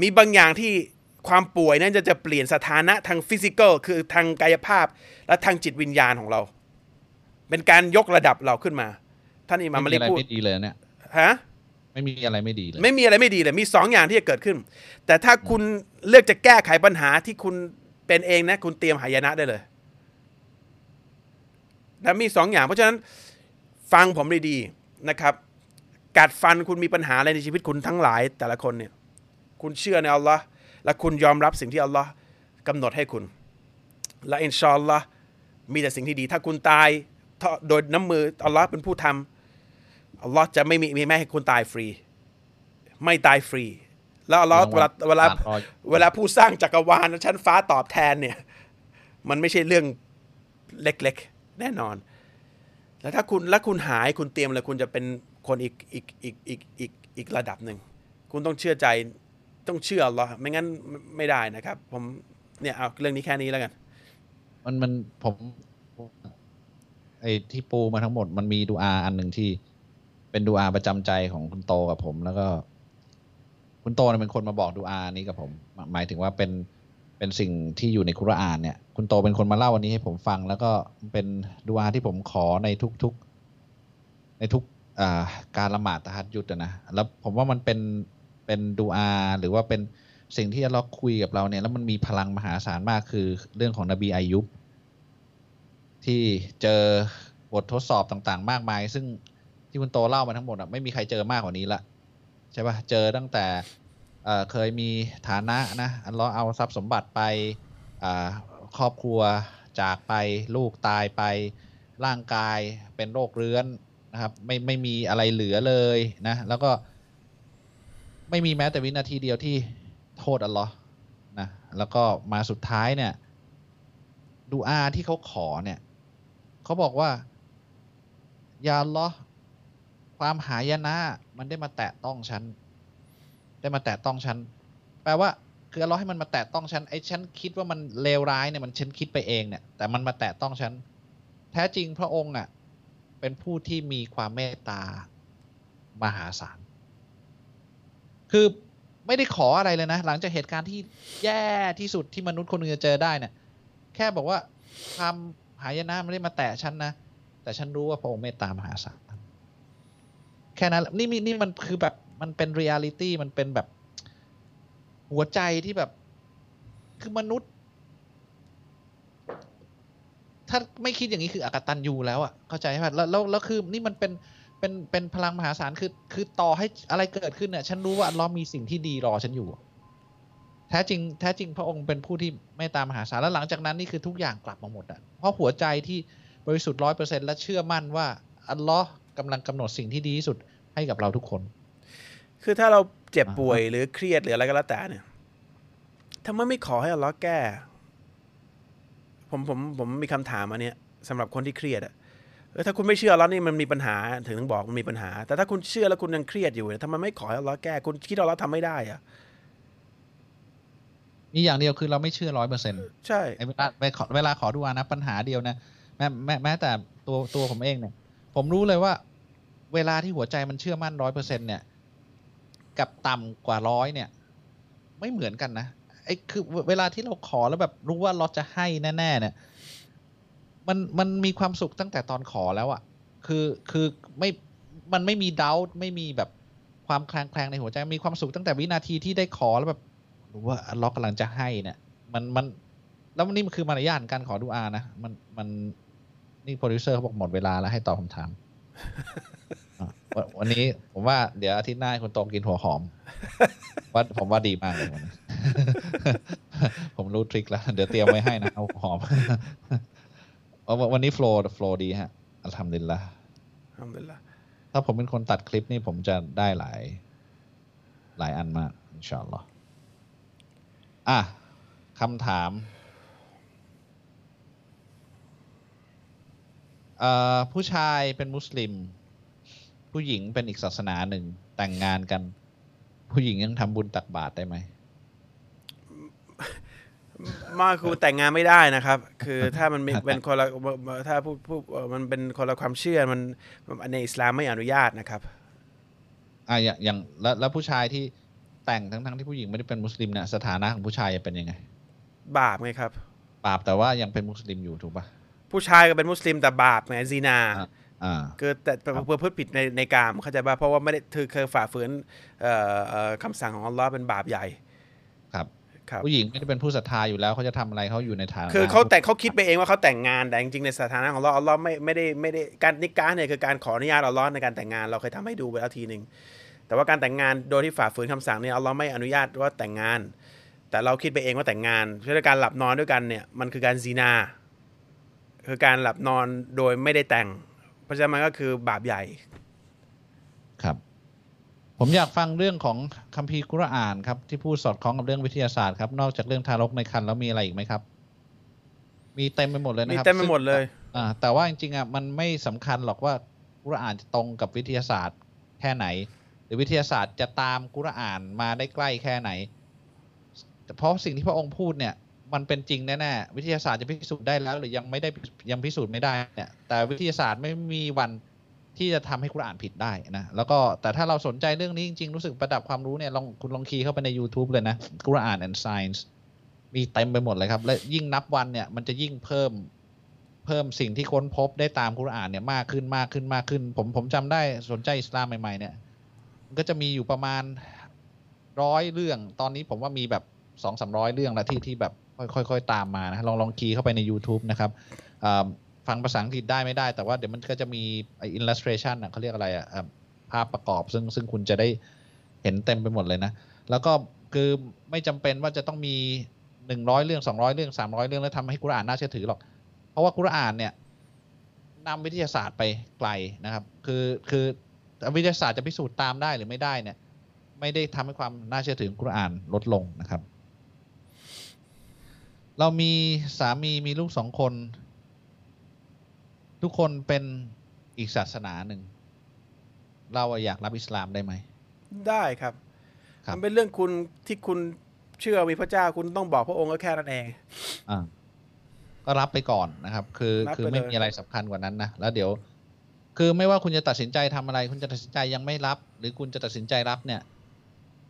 มีบางอย่างที่ความป่วยนั้นจะจะเปลี่ยนสถานะทางฟิสิกอลคือทางกายภาพ และทางจิตวิญญาณของเรา เป็นการยกระดับเราขึ้นมา ท่านอิหม่ามไม่มามีลิกอะไรพูดไม่ดีเลยเนี่ยฮะ ไม่มีอะไรไม่ดีเลย ไม่มีอะไรไม่ดีเลยมีสองอย่างที่จะเกิดขึ้น แต่ถ้าคุณเลือกจะแก้ไขปัญหาที่คุณเป็นเองนะ คุณเตรียมหายนะได้เลยนะมีสองอย่าง เพราะฉะนั้นฟังผมดีๆนะครับ กัดฟันคุณมีปัญหาอะไรในชีวิตคุณทั้งหลาย แต่ละคนเนี่ยคุณเชื่อในอัลลอฮ์และคุณยอมรับสิ่งที่อัลลอฮ์กำหนดให้คุณ และอินชาอัลลอฮ์มีแต่สิ่งที่ดี ถ้าคุณตายโดยน้ำมืออัลลอฮ์เป็นผู้ทำ อัลลอฮ์จะไม่มีมีไม่ให้คุณตายฟรี ไม่ตายฟรี แล้วอัลลอฮ์เวลาเวลาผ่านรอยเวลาผู้สร้างจักรวาลชั้นฟ้าตอบแทนเนี่ย มันไม่ใช่เรื่องเล็กๆ แน่นอน แล้วถ้าคุณแล้วคุณหายคุณเตรียมเลยคุณจะเป็นคนอีกอีกอีกอีกอีกอีกระดับหนึ่ง คุณต้องเชื่อใจต้องเชื่ออัลลอฮ์ไม่งั้นไม่ไม่ได้นะครับ ผมเนี่ยเอาเรื่องนี้แค่นี้แล้วกัน มันมันผมไอ้ที่ปูมาทั้งหมดมันมีดูอาอันหนึ่งที่ เป็นดูอาประจำใจของคุณโตกับผม แล้วก็ คุณโตเป็นคนมาบอกดูอานี้กับผม หมายถึงว่าเป็นเป็นสิ่งที่อยู่ในคุรอานเนี่ย คุณโตเป็นคนมาเล่าวันนี้ให้ผมฟัง แล้วก็เป็นดูอาที่ผมขอในทุกๆ ในทุกอ่าการละหมาดตะฮัดยุดนะแล้วผมว่ามันเป็นเป็นดูอาหรือว่าเป็นสิ่งที่เราคุยกับเราเนี่ย แล้วมันมีพลังมหาศาลมากคือเรื่องของนบีอายุบที่เจอบททดสอบต่างๆ มากมาย ซึ่ง ที่คุณโตเล่ามาทั้งหมดอะไม่มีใครเจอมากกว่านี้ละใช่ปะเจอตั้งแต่เเคยมีฐานะนะอันล้อเอาทรัพย์สมบัติไปครอบครัวจากไปลูกตายไปร่างกายเป็นโรคเรื้อนนะครับ ไม่ไม่มีอะไรเหลือเลยนะ แล้วก็ไม่มีแม้แต่วินาทีเดียวที่โทษอัลลอฮ์นะแล้วก็มาสุดท้ายเนี่ยดูอาที่เขาขอเนี่ยเขาบอกว่ายาลอ ความหายนะมันได้มาแตะต้องฉัน ได้มาแตะต้องฉัน แปลว่าคืออัลลอฮ์ให้มันมาแตะต้องฉันไอ้ฉันคิดว่ามันเลวร้ายเนี่ยมันฉันคิดไปเองเนี่ย แต่มันมาแตะต้องฉัน แท้จริงพระองค์อะ เป็นผู้ที่มีความเมตตามหาศาล คือไม่ได้ขออะไรเลยนะ หลังจากเหตุการณ์ที่แย่ที่สุดที่มนุษย์คนหนึงจะเจอได้เนี่ยแค่บอกว่าความหายนะไม่ได้มาแตะฉันนะ แต่ฉันรู้ว่าพระองค์เมตตามหาศาล แค่นั้นนี่มีนี่มันคือแบบมันเป็นเรียลิตี้มันเป็นแบบ หัวใจที่แบบ คือมนุษย์ ถ้าไม่คิดอย่างนี้คืออกตัญญูแล้วอะ่ะเข้าใจไหมแล้วแล้วแล้วคือนี่มันเป็นเป็นเป็นพลังมหาศาลคือคือต่อให้อะไรเกิดขึ้นเนี่ยฉันรู้ว่าอัลลอฮ์มีสิ่งที่ดีรอฉันอยู่ แท้จริง แท้จริงพระองค์เป็นผู้ที่เมตตามหาศาลแล้วหลังจากนั้นนี่คือทุกอย่างกลับมาหมดอะเพราะหัวใจที่บริสุทธิ์ร้อยเปอร์เซ็นต์และเชื่อมั่นว่าอัลลอฮ์กำลังกำหนดสิ่งที่ดีที่สุด ให้กับเราทุกคน คือถ้าเราเจ็บอ่าป่วยหรือเครียดหรืออะไรก็แล้วแต่เนี่ยทำไมไม่ขอให้อัลเลอฮ์แก้ ผมผมผมมีคำถามอันเนี้ยสำหรับคนที่เครียดอะเออถ้าคุณไม่เชื่ออัลเลอฮ์นี่มันมีปัญหาถึงต้องบอกมันมีปัญหา แต่ถ้าคุณเชื่อแล้วคุณยังเครียดอยู่เนี่ยทำไมไม่ขอให้อัลเลอฮ์แก้ คุณคิดว่าอัลเลอฮ์ทำไม่ได้อะมีอย่างเดียวคือเราไม่เชื่อร้อยเปอร์เซ็นต์ใช่เวลาเวลาขอเวลาขอดูอานะปัญหาเดียวนะแม้แม้แม้แต่ตัวตัวผมเองเนี่ย ผมรู้เลยว่า เวลาที่หัวใจมันเชื่อมั่นร้อยเปอร์เซ็นเนี่ย กับต่ำกว่าร้อยเนี่ย ไม่เหมือนกันนะไอ้คือเวลาที่เราขอแล้วแบบรู้ว่าเราจะให้แน่ๆเนี่ย มันมันมีความสุขตั้งแต่ตอนขอแล้วอะ่ะ คือคือไม่มันไม่มีดา u ไม่มีแบบความคลางแคลงในหัวใจมีความสุขตั้งแต่วินาทีที่ได้ขอแล้วแบบรู้ว่าอัลลอฮ์กำลังจะให้เนี่ย มันมันแล้วนี่มันคือมารยาทการขอดุอานะมันมันนี่โปรดิวเซอร์เขาบอกหมดเวลาแล้วให้ตอบคำถาม วันวันนี้ผมว่าเดี๋ยวอาทิตย์หน้าให้คุณโตกินหัวหอมว่าผมว่าดีมากเลยวันนี้ผมรู้ trick แล้ว เดี๋ยวเตรียมไว้ให้นะเอาหัวหอมวันวันนี้ flow flow ดีฮะالحمد لله الحمد للهถ้าผมเป็นคนตัดคลิปนี่ผมจะได้หลาย หลายอันมาก อินชาอัลลอฮ์อะคำถาม เอ่อ ผู้ชายเป็นมุสลิม ผู้หญิงเป็นอีกศาสนาหนึ่งแต่งงานกัน ผู้หญิงยังทำบุญตักบาตรได้ไหมมาคือแต่งงานไม่ได้นะครับ คือถ้ามันมีเป็นคนละถ้าพูดพูดเอ่อมันเป็นคนละความเชื่อมันมันในอิสลามไม่อนุญาตนะครับอะอย่างอย่างแล้วแล้วผู้ชายที่แต่งทั้งทั้งที่ผู้หญิงไม่ได้เป็นมุสลิมเนี่ยสถานะของผู้ชายจะเป็นยังไง บาปไงครับ บาปแต่ว่ายังเป็นมุสลิมอยู่ถูกปะ ผู้ชายก็เป็นมุสลิมแต่บาปไงซีนาอะอ่าคือแต่เพื่อพูดผิดในในกามเข้าใจป่ะเพราะว่าไม่ได้คือเคยฝ่าฝืนเอ่อเอ่อคำสั่งของอัลลอฮ์เป็นบาปใหญ่ ครับครับผู้หญิงไม่ได้เป็นผู้ศรัทธาอยู่แล้วเขาจะทำอะไรเขาอยู่ในฐานะคือเขาแต่เขาคิดไปเองว่าเขาแต่งงานแต่จริงๆในสถานะของอัลลอฮ์อัลลอฮ์ไม่ไม่ได้ไม่ได้การนิกาเนี่ยคือการขออนุญาตอัลลอฮ์ในการแต่งงานเราเคยทำให้ดูไปแล้วทีหนึ่งแต่ว่าการแต่งงานโดยที่ฝ่าฝืนคำสั่งเนี่ยอัลลอฮ์ไม่อนุญาตว่าแต่งงาน แต่เราคิดไปเองว่าแต่งงานเพราะฉะนั้นการหลับนอนด้วยกันเนี่ยมันคือการซีนา คือการหลับนอนโดยไม่ได้แต่ง เพราะฉะนั้นมันก็คือบาปใหญ่ครับ ผมอยากฟังเรื่องของคัมภีร์กุรอานครับ ที่พูดสอดคล้องกับเรื่องวิทยาศาสตร์ครับนอกจากเรื่องทารกในครรภ์แล้วมีอะไรอีกไหมครับ มีเต็มไปหมดเลยนะมีครับเต็มไปหมดเลยซึ่งอ่าแต่ว่าจริงๆอะมันไม่สำคัญหรอกว่ากุรอานจะตรงกับวิทยาศาสตร์แค่ไหน หรือวิทยาศาสตร์จะตามกุรอานมาได้ใกล้แค่ไหนเพราะสิ่งที่พระองค์พูดเนี่ย มันเป็นจริงแน่ๆวิทยาศาสตร์จะพิสูจน์ได้แล้ว หรือยังไม่ได้ยังพิสูจน์ไม่ได้เนี่ยแต่วิทยาศาสตร์ไม่มีวันที่จะทำให้กุรอานผิดได้นะแล้วก็แต่ถ้าเราสนใจเรื่องนี้จริงๆ รู้สึกประดับความรู้เนี่ยลองคุณลองคีย์เข้าไปใน YouTube เลยนะกุรอาน and science มีเต็มไปหมดเลยครับ และยิ่งนับวันเนี่ยมันจะยิ่งเพิ่มเพิ่มสิ่งที่ค้นพบได้ตามกุรอานเนี่ยมากขึ้นมากขึ้นมากขึ้น ผมผมจำได้สนใจอิสลามใหม่ๆเนี่ยก็จะมีอยู่ประมาณร้อยเรื่อง ตอนนี้ผมว่ามีแบบสองสามร้อยเรื่องล้วที่ที่แบบ ค่อยๆตามมานะลองลองคีย์เข้าไปใน YouTube นะครับฟังภาษาอังกฤษได้ไม่ได้ แต่ว่าเดี๋ยวมันก็จะมีอ้ illustration อะเขาเรียกอะไรอะภาพประกอบซึ่งซึ่งคุณจะได้เห็นเต็มไปหมดเลยนะ แล้วก็คือไม่จำเป็นว่าจะต้องมีหนึ่งร้อยเรื่องสองร้อยเรื่องสามร้อยเรื่องแล้วทำให้กุรอานน่าเชื่อถือหรอก เพราะว่ากุรอานเนี่ยนำวิทยาศาสตร์ไปไกลนะครับ คือคือวิทยาศาสตร์จะพิสูจน์ตามได้หรือไม่ได้เนี่ย ไม่ได้ทำให้ความน่าเชื่อถือของกุรอานลดลงนะครับ เรามีสามีมีลูกสองคน ทุกคนเป็นอีกศาสนาหนึ่ง เราอะอยากรับอิสลามได้ไหม ได้ครับครับมันเป็นเรื่องคุณที่คุณเชื่อมีพระเจ้าคุณต้องบอกพระองค์ก็แค่นั้นเองอ่าก็รับไปก่อนนะครับ คือรับไปคือไม่เลยมีอะไรสำคัญกว่านั้นนะแล้วเดี๋ยวคือไม่ว่าคุณจะตัดสินใจทำอะไร คุณจะตัดสินใจยังไม่รับ หรือคุณจะตัดสินใจรับเนี่ย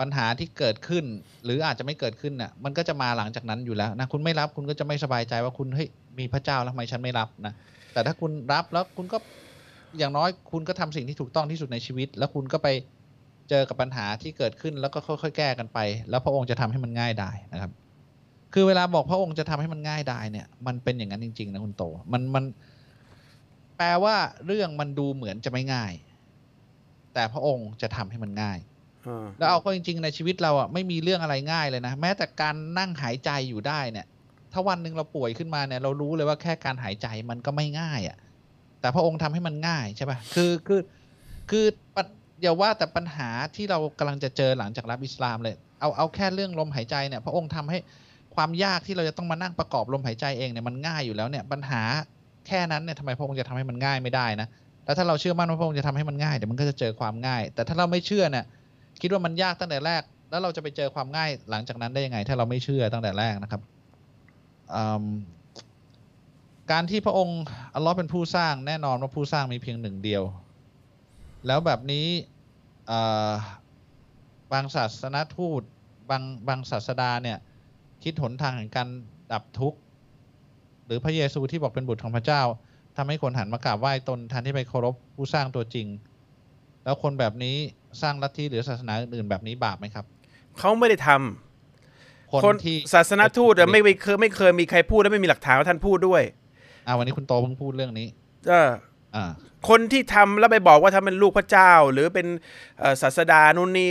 ปัญหาที่เกิดขึ้น หรืออาจจะไม่เกิดขึ้นน่ะ มันก็จะมาหลังจากนั้นอยู่แล้วนะคุณไม่รับคุณก็จะไม่สบายใจว่าคุณเฮ้ยมีพระเจ้าแล้วทำไมฉันไม่รับนะแต่ถ้าคุณรับแล้วคุณก็อย่างน้อยคุณก็ทำสิ่งที่ถูกต้องที่สุดในชีวิต แล้วคุณก็ไปเจอกับปัญหาที่เกิดขึ้นแล้วก็ค่อยๆ แก้กันไป แล้วพระองค์จะทำให้มันง่ายได้นะครับ คือเวลาบอกพระองค์จะทำให้มันง่ายได้เนี่ย มันเป็นอย่างนั้นจริง ๆ นะคุณโต มันมัน แปลว่าเรื่องมันดูเหมือนจะไม่ง่าย แต่พระองค์จะทำให้มันง่าย แล้วเอาเข้าจริง ๆ ในชีวิตเราอะไม่มีเรื่องอะไรง่ายเลยนะ แม้แต่การนั่งหายใจอยู่ได้เนี่ย ถ้าวันหนึ่งเราป่วยขึ้นมาเนี่ย เรารู้เลยว่าแค่การหายใจมันก็ไม่ง่ายอะ แต่พระองค์ทำให้มันง่ายใช่ปะคือคือคือปัอย่าว่าแต่ปัญหาที่เรากำลังจะเจอหลังจากรับอิสลามเลยเอาเอาแค่เรื่องลมหายใจเนี่ยพระองค์ทำให้ความยากที่เราจะต้องมานั่งประกอบลมหายใจเองเนี่ยมันง่ายอยู่แล้วเนี่ยปัญหาแค่นั้นเนี่ยทำไมพระองค์จะทำให้มันง่ายไม่ได้นะแล้วถ้าเราเชื่อมั่นว่าพระองค์จะทำให้มันง่ายเดี๋ยวมันก็จะเจอความง่าย แต่ถ้าเราไม่เชื่อเนี่ย คิดว่ามันยากตั้งแต่แรก แล้วเราจะไปเจอความง่ายหลังจากนั้นได้ยังไง ถ้าเราไม่เชื่อตั้งแต่แรกนะครับการที่พระองค์อัลลอฮ์เป็นผู้สร้างแน่นอนว่าผู้สร้างมีเพียงหนึ่งเดียว แล้วแบบนี้บางศาสนทูตบางบางศาสดาเนี่ย คิดหนทางแห่งการดับทุกข์หรือพระเยซูที่บอกเป็นบุตรของพระเจ้าทำให้คนหันมากราบไหว้ตนแทนที่ไปเคารพผู้สร้างตัวจริง แล้วคนแบบนี้ สร้างลัทธิหรือศาสนาอื่นๆแบบนี้บาปไหมครับเขาไม่ได้ทำคนคนที่ศาสนทูตอะไม่ไม่เคยไม่เคยมีใครพูดและไม่มีหลักฐานว่าท่านพูดด้วยอ่าวันนี้คุณโตเพิ่งพูดเรื่องนี้เอออ่าคนที่ทำแล้วไปบอกว่าทำเป็นลูกพระเจ้า หรือเป็นเอ่อศาสดานู่นนี่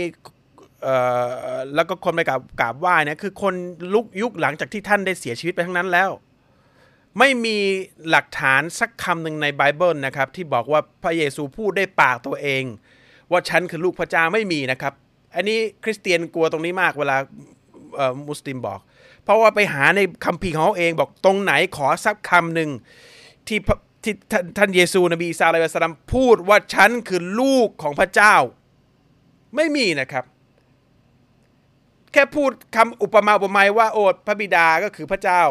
เอ่อแล้วก็คนไปกราบกราบไหว้เนี่ยคือคนลุกยุคหลังจากที่ท่านได้เสียชีวิตไปทั้งนั้นแล้ว ไม่มีหลักฐานสักคำหนึ่งในไบเบิลนะครับ ที่บอกว่าพระเยซูพูดได้ปากตัวเอง ว่าฉันคือลูกพระเจ้าไม่มีนะครับ อันนี้คริสเตียนกลัวตรงนี้มากเวลามุสลิมบอก เพราะว่าไปหาในคัมภีร์ของเขาเองบอกตรงไหนขอสักคำหนึ่งที่ที่ท่านท่านเยซูนบีอีสาลัยวะสลลัมพูดว่าฉันคือลูกของพระเจ้า ไม่มีนะครับ แค่พูดคำอุปมาอุปไมยว่าโอดพระบิดาก็คือพระเจ้า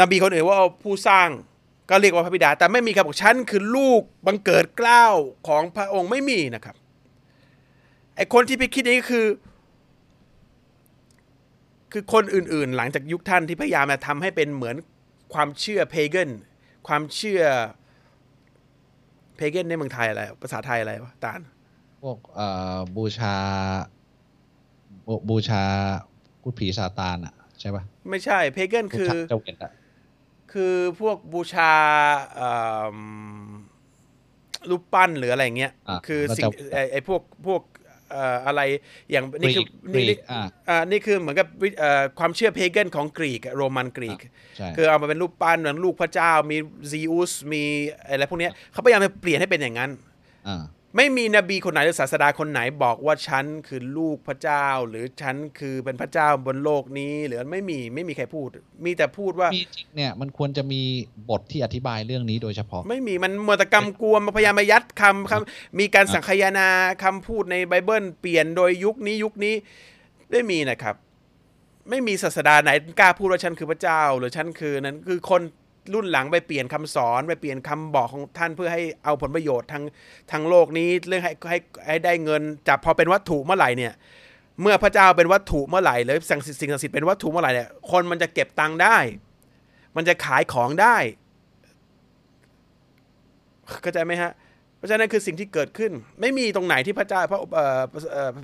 นบีคนอื่นว่าผู้สร้าง ก็เรียกว่าพระบิดา แต่ไม่มีครับบอกฉันคือลูกบังเกิดเกล้าวของพระองค์ไม่มีนะครับไอคนที่ไปคิดอย่างนี้คือ คือคนอื่นๆ หลังจากยุคท่านที่พยายามจะทำให้เป็นเหมือนความเชื่อเพเกนความเชื่อเพเกนในเมืองไทยอะไร ภาษาไทยอะไรวะตาลพวกเอ่อบูชา บูบูชาพูดผีซาตานอะ ใช่ปะไม่ใช่เพเกนคือ คือพวกบูชาเอิ่มรูปปั้นหรืออะไรเงี้ยะคือแล้วสิ่งเจ้าไอ้ไอ้พวกพวกเอ่ออะไรอย่างนี่คือกรีนี่กอ่าอ่านี่คือเหมือนกับวิเอ่อความเชื่อเพเกนของกรีกโรมันกรีกใช่คือเอามาเป็นรูปปั้นเหมือนลูกพระเจ้ามีซีอุสมีอะไรพวกเนี้ยเขาพยายามจะเปลี่ยนให้เป็นอย่างนั้นอ่า ไม่มีนบีคนไหนหรือศาสดาคนไหนบอกว่าฉันคือลูกพระเจ้า หรือฉันคือเป็นพระเจ้าบนโลกนี้ หรือไม่มีไม่มีใครพูด มีแต่พูดว่ามีจริงเนี่ยมันควรจะมีบทที่อธิบายเรื่องนี้โดยเฉพาะ ไม่มีมันมัวแต่กำกวมมาพยายามมายัดคำคำมีการสังคายนาคำพูดในไบเบิลเปลี่ยนโดยยุคนี้ยุคนี้ไม่มีนะครับ ไม่มีศาสดาไหนกล้าพูดว่าฉันคือพระเจ้า หรือฉันคือนั้นคือคน รุ่นหลังไปเปลี่ยนคำสอนไปเปลี่ยนคำบอกของท่านเพื่อให้เอาผลประโยชน์ทางทางโลกนี้เรื่องให้ให้ให้ได้เงินจับพอเป็นวัตถุเมื่อไหร่เนี่ย เมื่อพระเจ้าเป็นวัตถุเมื่อไหร่หรือสิ่งสิ่งศักดิ์สิทธิ์เป็นวัตถุเมื่อไหร่เนี่ยคนมันจะเก็บตังค์ได้ มันจะขายของได้เข้าใจไหมฮะเพราะฉะนั้นคือสิ่งที่เกิดขึ้น ไม่มีตรงไหนที่พระเจ้าพระ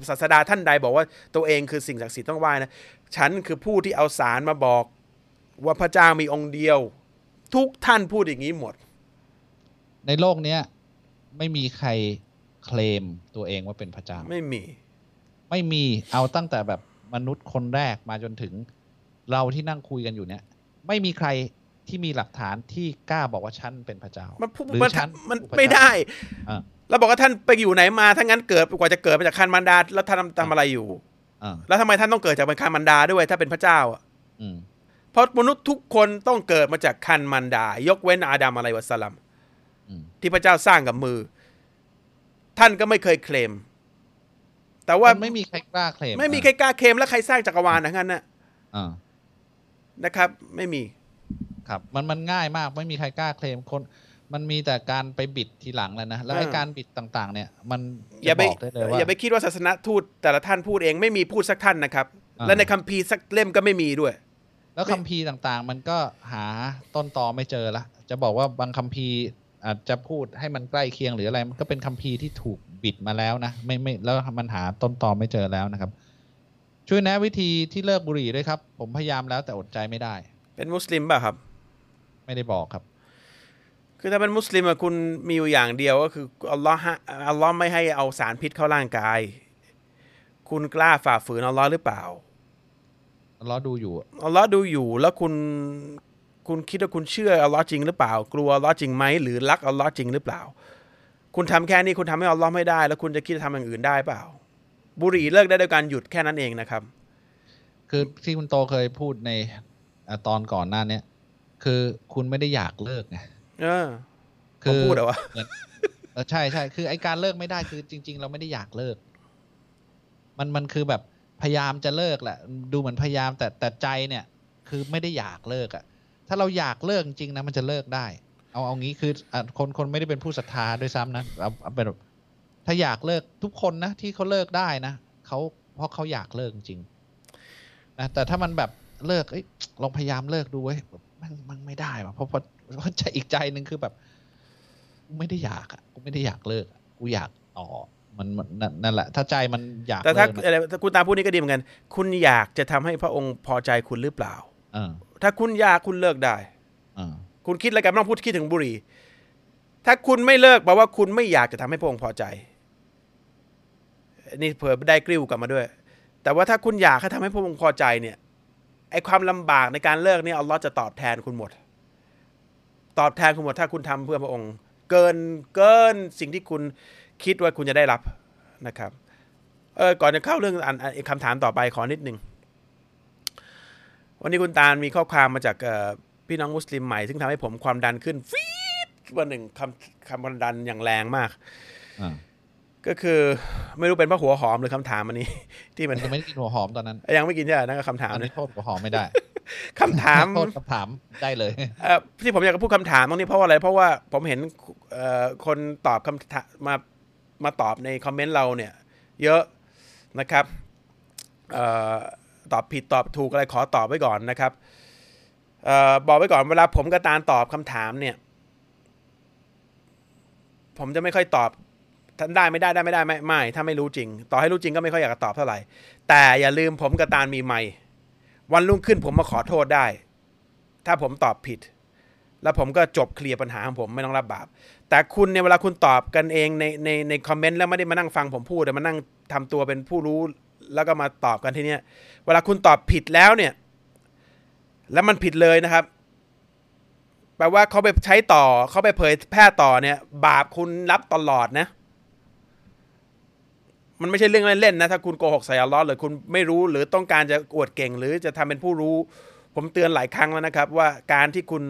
ศาสดาท่านใดบอกว่าตัวเองคือสิ่งศักดิ์สิทธิ์ต้องไหว้นะฉันคือผู้ที่เอาสารมาบอกว่าพระเจ้ามีองค์เดียว ทุกท่านพูดอย่างนี้หมด ในโลกเนี้ยไม่มีใครเคลมตัวเองว่าเป็นพระเจ้า ไม่มี ไม่มีเอาตั้งแต่แบบมนุษย์คนแรกมาจนถึงเราที่นั่งคุยกันอยู่เนี่ย ไม่มีใครที่มีหลักฐานที่กล้าบอกว่าฉันเป็นพระเจ้า มันพูดหรือมันฉันมันคือพระไม่เจ้าได้อ่าเราบอกว่าท่านไปอยู่ไหนมาถ้างั้นเกิดกว่าจะเกิดมาจากคันมันดาแล้วท่านทำทำอะไรอยู่อ่าแล้วทำไมท่านต้องเกิดจากเป็นคันมันดาด้วยถ้าเป็นพระเจ้าอะอืม เพราะมนุษย์ทุกคนต้องเกิดมาจากคันมันดา ยกเว้นอาดัมอะไรวะสลัมอืมที่พระเจ้าสร้างกับมือ ท่านก็ไม่เคยเคลม แต่ว่ามันไม่มีใครกล้าเคลม ไม่มีใครกล้าเคลมแล้วใครสร้างจักรวาลทั้งนั้นนะอ่านะครับ ไม่มี ครับ มันมันง่ายมาก ไม่มีใครกล้าเคลมคนมันมีแต่การไปบิดทีหลังแล้วนะ แล้วไอ้อ่าการบิดต่างๆ เนี่ย มันอย่าจะไปบอกได้เลยว่าอย่าไปคิดว่าศาสนทูตแต่ละท่านพูดเองไม่มีพูดสักท่านนะครับอ่าและในคัมภีร์สักเล่มก็ไม่มีด้วย แล้วคัมภีร์ต่างๆ มันก็หาต้นตอไม่เจอละจะบอกว่าบางคัมภีร์อาจจะพูดให้มันใกล้เคียงหรืออะไรมันก็เป็นคัมภีร์ที่ถูกบิดมาแล้วนะไม่ไม่แล้วมันหาต้นตอไม่เจอแล้วนะครับ ช่วยแนะวิธีที่เลิกบุหรี่ด้วยครับ ผมพยายามแล้วแต่อดใจไม่ได้ เป็นมุสลิมป่ะครับ ไม่ได้บอกครับคือถ้าเป็นมุสลิมอะคุณมีอยู่อย่างเดียวก็คืออัลลอฮ์ฮะอัลลอฮ์ไม่ให้เอาสารพิษเข้าร่างกาย คุณกล้าฝ่าฝืนอัลลอฮ์หรือเปล่า อัลลอฮ์ดูอยู่อัลลอฮ์ดูอยู่แล้วคุณคุณคิดว่าคุณเชื่ออัลลอฮ์จริงหรือเปล่า กลัวอัลลอฮ์จริงไหมหรือรักอัลลอฮ์จริงหรือเปล่า คุณทำแค่นี้คุณทำให้อัลลอฮ์ไม่ได้ แล้วคุณจะคิดจะทำอย่างอื่นได้เปล่า บุหรี่เลิกได้ด้วยการหยุดแค่นั้นเองนะครับ คือที่คุณโตเคยพูดในอะตอนก่อนหน้าเนี้ยคือคุณไม่ได้อยากเลิกไงเออผคืมอพูดเหรอวะเหมือนเออใช่ใช่คือไอการเลิกไม่ได้คือจริง ๆ เราไม่ได้อยากเลิก มันมันคือแบบ พยายามจะเลิกแหละ ดูเหมือนพยายามแต่แต่ใจเนี่ยคือไม่ได้อยากเลิกอะ่ะ ถ้าเราอยากเลิกจริงนะมันจะเลิกได้ เอาเอางี้คืออคนคนไม่ได้เป็นผู้ศรัทธาด้วยซ้ำนะเอาเอาเป็นแบบถ้าอยากเลิกทุกคนนะที่เขาเลิกได้นะเขาเพราะเขาอยากเลิกจริงนะแต่ถ้ามันแบบเลิกเอ้ยลองพยายามเลิกดูเว้ยมันมันไม่ได้ว่ะเพราะเพราะเพราะใจอีกใจหนึ่งคือแบบ ไม่ได้อยากอะกูไม่ได้อยากเลิกกูอยากต่อ มันมันนั่นนั่นแหละ ถ้าใจมันอยากแต่ถ้าเลิกนะอะไรถ้าคุณตาพูดนี่ก็ดีเหมือนกัน คุณอยากจะทำให้พระองค์พอใจคุณหรือเปล่าเออถ้าคุณอยากคุณเลิกได้เออคุณคิดอะไรกันไม่ต้องพูดคิดถึงบุหรี่ ถ้าคุณไม่เลิกแปลว่าคุณไม่อยากจะทำให้พระองค์พอใจ นี่เผื่อได้กริ้วกลับมาด้วย แต่ว่าถ้าคุณอยากให้ทำให้พระองค์พอใจเนี่ยไอ้ความลำบากในการเลิกเนี่ยอัลลอฮ์จะตอบแทนคุณหมด ตอบแทนคุณหมดถ้าคุณทำเพื่อพระองค์ เกินเกินสิ่งที่คุณ คิดว่าคุณจะได้รับนะครับเออก่อนจะเข้าเรื่องอันอันคำถามต่อไปขอนิดหนึ่งวันนี้คุณตาลมีข้อความมาจากเอ่อพี่น้องมุสลิมใหม่ ซึ่งทำให้ผมความดันขึ้นฟีดวันหนึ่งคำคำความดันอย่างแรงมากอ่าก็คือไม่รู้เป็นเพราะหัวหอมหรือคำถามอันนี้ ที่มันยังไม่ได้กินหัวหอมตอนนั้น ยังไม่กินใช่ไหมนั่นก็คำถามอันนะนี้โทษหัวหอมไม่ได้คำถามโทษคำถามได้เลยเอ่อที่ผมอยากจะพูดคำถามตรงนี้เพราะว่าอะไร เพราะว่าผมเห็นเอ่อคนตอบคำถามมา มาตอบในคอมเมนต์เราเนี่ยเยอะนะครับออตอบผิดตอบถูกอะไรขอตอบไว้ก่อนนะครับออบอกไว้ก่อนเวลาผมกับตาลตอบคำถามเนี่ย ผมจะไม่ค่อยตอบท่านได้ไม่ได้ได้ไม่ได้ไม่ไม่ถ้าไม่รู้จริง ต่อให้รู้จริงก็ไม่ค่อยอยากจะตอบเท่าไหร่ แต่อย่าลืมผมกับตาลมีไมค์วันรุ่งขึ้นผมมาขอโทษได้ ถ้าผมตอบผิด แล้วผมก็จบเคลียร์ปัญหาของผมไม่ต้องรับบาป แต่คุณเนี่ยเวลาคุณตอบกันเองในในในคอมเมนต์แล้วไม่ได้มานั่งฟังผมพูดแต่มานั่งทำตัวเป็นผู้รู้แล้วก็มาตอบกันที่เนี้ย เวลาคุณตอบผิดแล้วเนี่ย แล้วมันผิดเลยนะครับ แปลว่าเขาไปใช้ต่อเขาไปเผยแพร่ต่อเนี่ย บาปคุณรับตลอดนะ มันไม่ใช่เรื่องเล่นๆนะ ถ้าคุณโกหกใส่อัลลอฮ์หรือคุณไม่รู้หรือต้องการจะอวดเก่ง หรือจะทำเป็นผู้รู้ ผมเตือนหลายครั้งแล้วนะครับ ว่าการที่คุณ